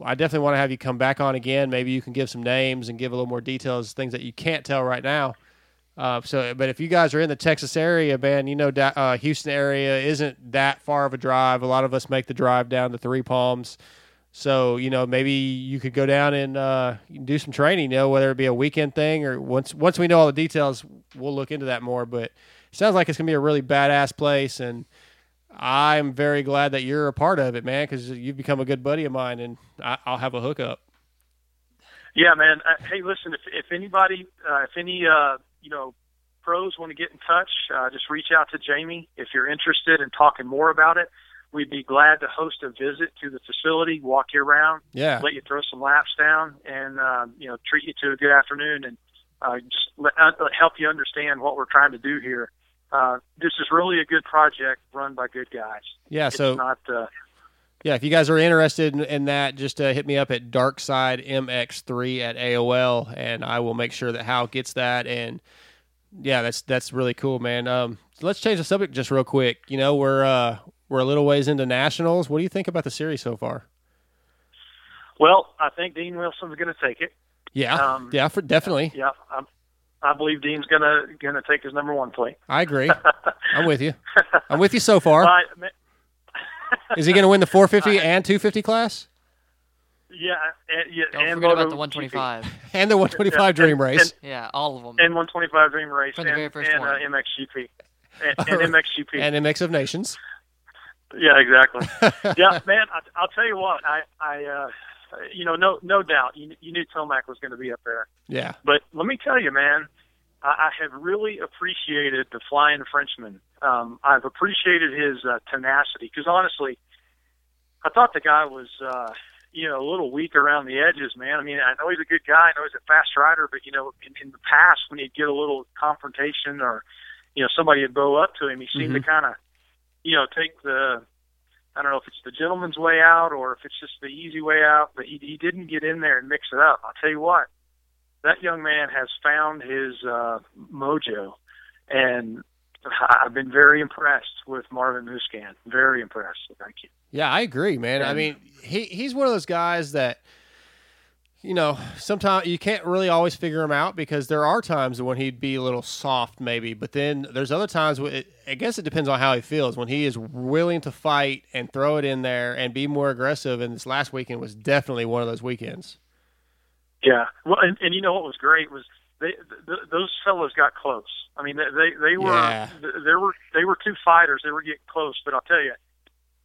C: I definitely want to have you come back on again. Maybe you can give some names and give a little more details, things that you can't tell right now. Uh, so, but if you guys are in the Texas area, man, you know, uh, Houston area isn't that far of a drive. A lot of us make the drive down to Three Palms. So, you know, maybe you could go down and uh, do some training, you know, whether it be a weekend thing or once once we know all the details, we'll look into that more. But it sounds like it's going to be a really badass place. And I'm very glad that you're a part of it, man, because you've become a good buddy of mine, and I, I'll have a hookup.
M: Yeah, man. Uh, hey, listen, if if anybody, uh, if any, uh, you know, pros want to get in touch, uh, just reach out to Jamie if you're interested in talking more about it. We'd be glad to host a visit to the facility, walk you around,
C: Yeah.
M: let you throw some laps down, and uh, you know, treat you to a good afternoon, and uh, just let, uh, help you understand what we're trying to do here. Uh, this is really a good project run by good guys.
C: Yeah,
M: it's
C: so-
M: not. Uh,
C: Yeah, if you guys are interested in, in that, just uh, hit me up at DarksideMX3 at AOL, and I will make sure that Hal gets that. And yeah, that's that's really cool, man. Um, so let's change the subject just real quick. You know, we're uh, we're a little ways into nationals. What do you think about the series so far?
M: well, I think Dean Wilson's going to take it.
C: Yeah,
M: Um,
C: yeah, for definitely.
M: Yeah, I'm, I believe Dean's gonna gonna take his number one plate.
C: I agree. I'm with you. I'm with you so far.
M: I- ma-
C: Is he going to win the 450 and 250 class
M: yeah, and, yeah,
D: Don't
M: and
D: forget about the 125.
C: and the 125 Dream Race?
D: Yeah, all of them.
M: and 125 Dream Race
D: From the
M: and,
D: very first
M: and
D: one.
M: Uh, MXGP and, and MXGP.
C: and a mix of nations.
M: Yeah, exactly. yeah, man, I, I'll tell you what, I, I, uh, you know, no, no doubt, you, you knew Tomac was going to be up there.
C: Yeah.
M: But let me tell you, man, I, I have really appreciated the Flying Frenchman. Um, I've appreciated his uh, tenacity because honestly, I thought the guy was, uh, you know, a little weak around the edges, man. I mean, I know he's a good guy. I know he's a fast rider, but you know, in, in the past when he'd get a little confrontation or, you know, somebody would bow up to him, he seemed to
C: Mhm.
M: kind of, you know, take the, I don't know if it's the gentleman's way out or if it's just the easy way out, but he, he didn't get in there and mix it up. I'll tell you what, that young man has found his uh, mojo, and I've been very impressed with Marvin Musquin. Very impressed. Thank you.
C: Yeah, I agree, man. I mean, he he's one of those guys that you know, sometimes you can't really always figure him out because there are times when he'd be a little soft maybe, but then there's other times it, I guess it depends on how he feels when he is willing to fight and throw it in there and be more aggressive and this last weekend was definitely one of those weekends.
M: Yeah. Well, and, and you know what was great was they th- those fellows got close. I mean, they they, they were
C: Yeah.
M: th- there were they were two fighters. They were getting close, but I'll tell you,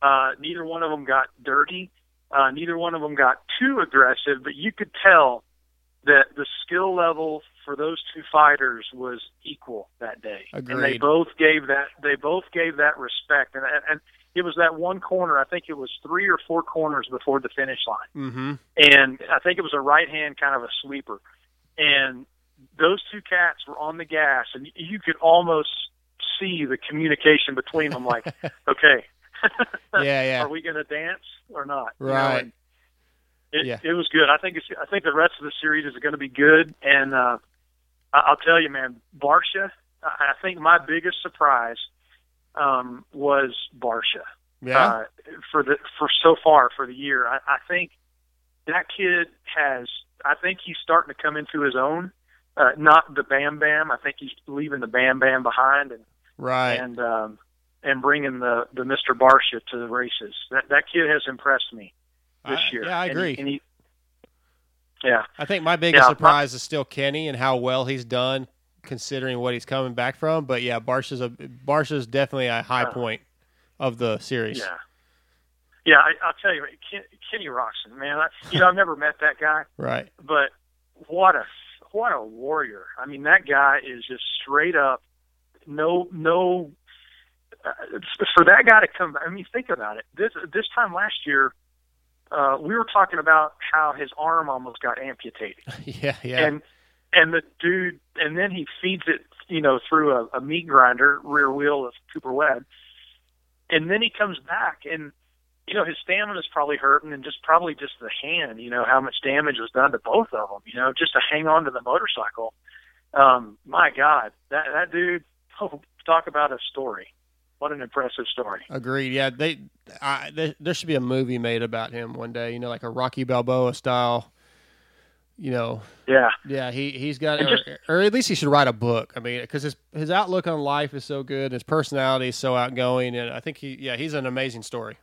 M: uh, neither one of them got dirty. Uh, neither one of them got too aggressive, but you could tell that the skill level for those two fighters was equal that day, and they both gave that they both gave that respect. And and it was that one corner. I think it was three or four corners before the finish line
C: Mm-hmm.
M: and I think it was a right hand kind of a sweeper. And those two cats were on the gas, and you could almost see the communication between them. Like, okay,
C: Yeah, yeah.
M: are we going to dance or not? You know,
C: Right.
M: it,
C: Yeah.
M: it was good. I think it's. I think the rest of the series is going to be good. And uh, I- I'll tell you, man, Barcia. I I think my biggest surprise um, was Barcia
C: Yeah.
M: uh, for the for so far for the year. I, I think that kid has. I think he's starting to come into his own. Uh, not the Bam Bam. I think he's leaving the Bam Bam behind and
C: right.
M: and um, and bringing the the Mister Barcia to the races. That that kid has impressed me this
C: I-
M: year.
C: yeah, I
M: And he-
C: agree.
M: and he, yeah,
C: I think my biggest
M: Yeah, my-
C: surprise is still Kenny and how well he's done considering what he's coming back from. But yeah, Barcia's a Barcia's definitely a high
M: Uh,
C: point of the series.
M: yeah, yeah. I, I'll tell you, Ken, Kenny Roczen, man. I, you know, I've never met that guy.
C: Right.
M: but what a what a warrior! I mean, that guy is just straight up. No, no. Uh, for that guy to come, I mean, think about it. This this time last year, uh, we were talking about how his arm almost got amputated,
C: yeah, yeah.
M: and and the dude, and then he feeds it, you know, through a, a meat grinder, rear wheel of Cooper Webb, and then he comes back and you know, his stamina's probably hurting and just probably just the hand, you know, how much damage was done to both of them, you know, just to hang on to the motorcycle. Um, my God, that, that dude, oh, talk about a story. What an impressive story.
C: Agreed. Yeah, they, I, there, there should be a movie made about him one day. You know, like a Rocky Balboa style. You know.
M: Yeah.
C: Yeah, he he's got, or,
M: just-
C: or at least he should write a book. I mean, because his his outlook on life is so good, his personality is so outgoing, and I think he, yeah, he's an amazing story.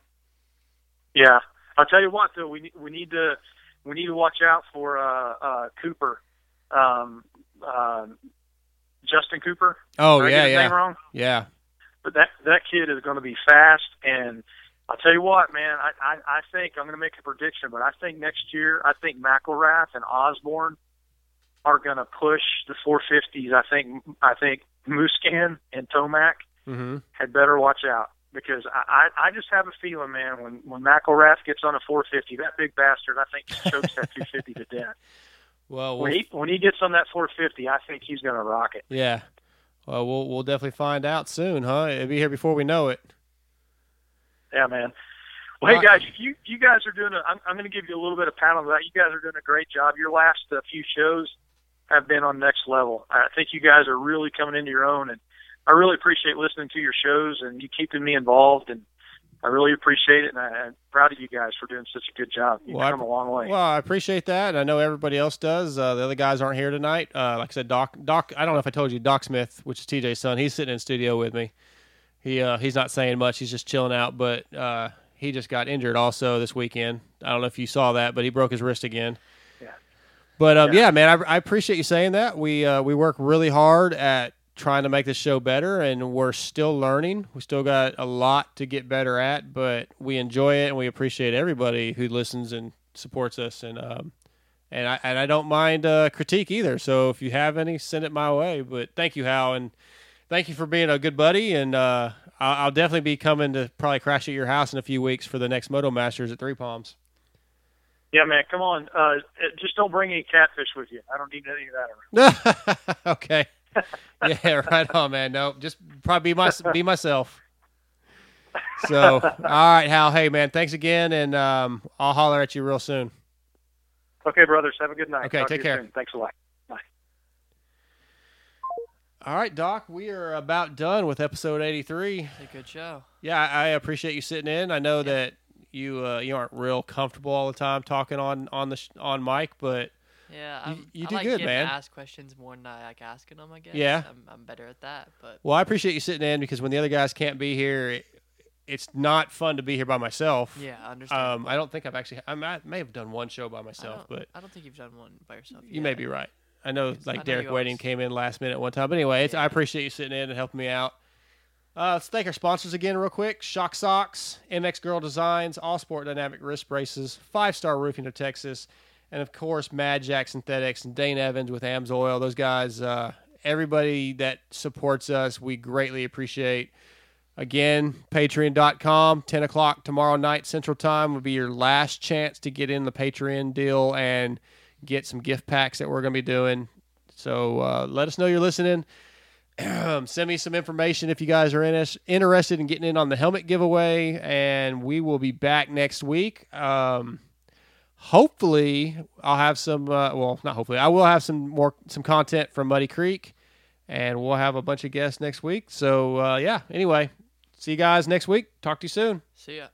M: Yeah. I'll tell you what though, we need, we need to, we need to watch out for, uh, uh, Cooper, um, uh, Justin Cooper.
C: Oh yeah, yeah,
M: name wrong?
C: yeah.
M: But that that kid is going to be fast. And I'll tell you what, man, I I, I think I'm going to make a prediction, but I think next year, I think McElrath and Osborne are going to push the 450s. I think I think Musquin and Tomac
C: Mm-hmm.
M: had better watch out because I, I I just have a feeling, man, when when McElrath gets on a 450, that big bastard, I think he chokes that 250 to death.
C: Well,
M: When he when he gets on that 450, I think he's going to rock it.
C: yeah. Well, we'll we'll definitely find out soon, huh? It'll be here before we know it.
M: Yeah, man. Well, hey guys, you you guys are doing. A, I'm I'm going to give you a little bit of pat on back. You guys are doing a great job. Your last uh, few shows have been on next level. I think you guys are really coming into your own, and I really appreciate listening to your shows and you keeping me involved. And I really appreciate it, and I, I'm proud of you guys for doing such a good job. You've
C: Well, I-
M: come a long way.
C: Well, I appreciate that. And I know everybody else does. Uh, the other guys aren't here tonight. Uh, like I said, Doc. Doc. I don't know if I told you, Doc Smith, which is TJ's son. He's sitting in studio with me. He uh, he's not saying much. He's just chilling out. But uh, he just got injured also this weekend. I don't know if you saw that, but he broke his wrist again.
M: Yeah.
C: But um, yeah. man, I, I appreciate you saying that. We uh, we work really hard at trying to make the show better, and we're still learning. We still got a lot to get better at, but we enjoy it, and we appreciate everybody who listens and supports us. And um, and I and I don't mind uh, critique either. So if you have any, send it my way. But thank you, Hal, and thank you for being a good buddy. And uh, I'll, I'll definitely be coming to probably crash at your house in a few weeks for the next Moto Masters at Three Palms.
M: Yeah, man, come on. Uh, just don't bring any catfish with you. I don't need any of that around.
C: okay. yeah, right on, man. No, just probably be my be myself. So, all right, Hal. Hey, man, thanks again, and um, I'll holler at you real soon.
M: Okay, brothers, have a good night.
C: Okay,
M: Talk
C: take care.
M: soon. Thanks a lot. Bye.
C: All right, Doc, we are about done with episode eighty-three.
D: It's a good show.
C: Yeah, I, I appreciate you sitting in. I know that you uh, you aren't real comfortable all the time talking on on the sh- on mic, but
D: Yeah,
C: you,
D: I'm,
C: you
D: I
C: do
D: like
C: good, man.
D: Asked questions more than I like asking them. I guess.
C: Yeah.
D: I'm, I'm better at that. But
C: Well, I appreciate you sitting in because when the other guys can't be here, it, it's not fun to be here by myself.
D: Yeah, understandable.
C: Um, I don't think I've actually. I may- I may have done one show by myself,
D: don't,
C: but
D: I don't think you've done one by yourself.
C: you may be right. I know,
D: I
C: like
D: know
C: Derek
D: you
C: Waiting
D: always-
C: came in last minute one time, but anyway, it's, I appreciate you sitting in and helping me out. Uh, let's thank our sponsors again, real quick: Shock Socks, MX Gurl Designs, All Sport Dynamic Wrist Braces, Five Star Roofing of Texas, and of course Mad Jack Synthetics and Dane Evans with Amsoil. Those guys, uh, everybody that supports us, we greatly appreciate. Again, patreon.com, 10 o'clock tomorrow night Central Time will be your last chance to get in the Patreon deal and get some gift packs that we're going to be doing. So uh, let us know you're listening. Send me some information if you guys are in interested in getting in on the helmet giveaway, and we will be back next week. Um, hopefully, I'll have some. Uh, well, not hopefully, I will have some more some content from Muddy Creek, and we'll have a bunch of guests next week. So uh, yeah. Anyway, see you guys next week. Talk to you soon.
D: See ya.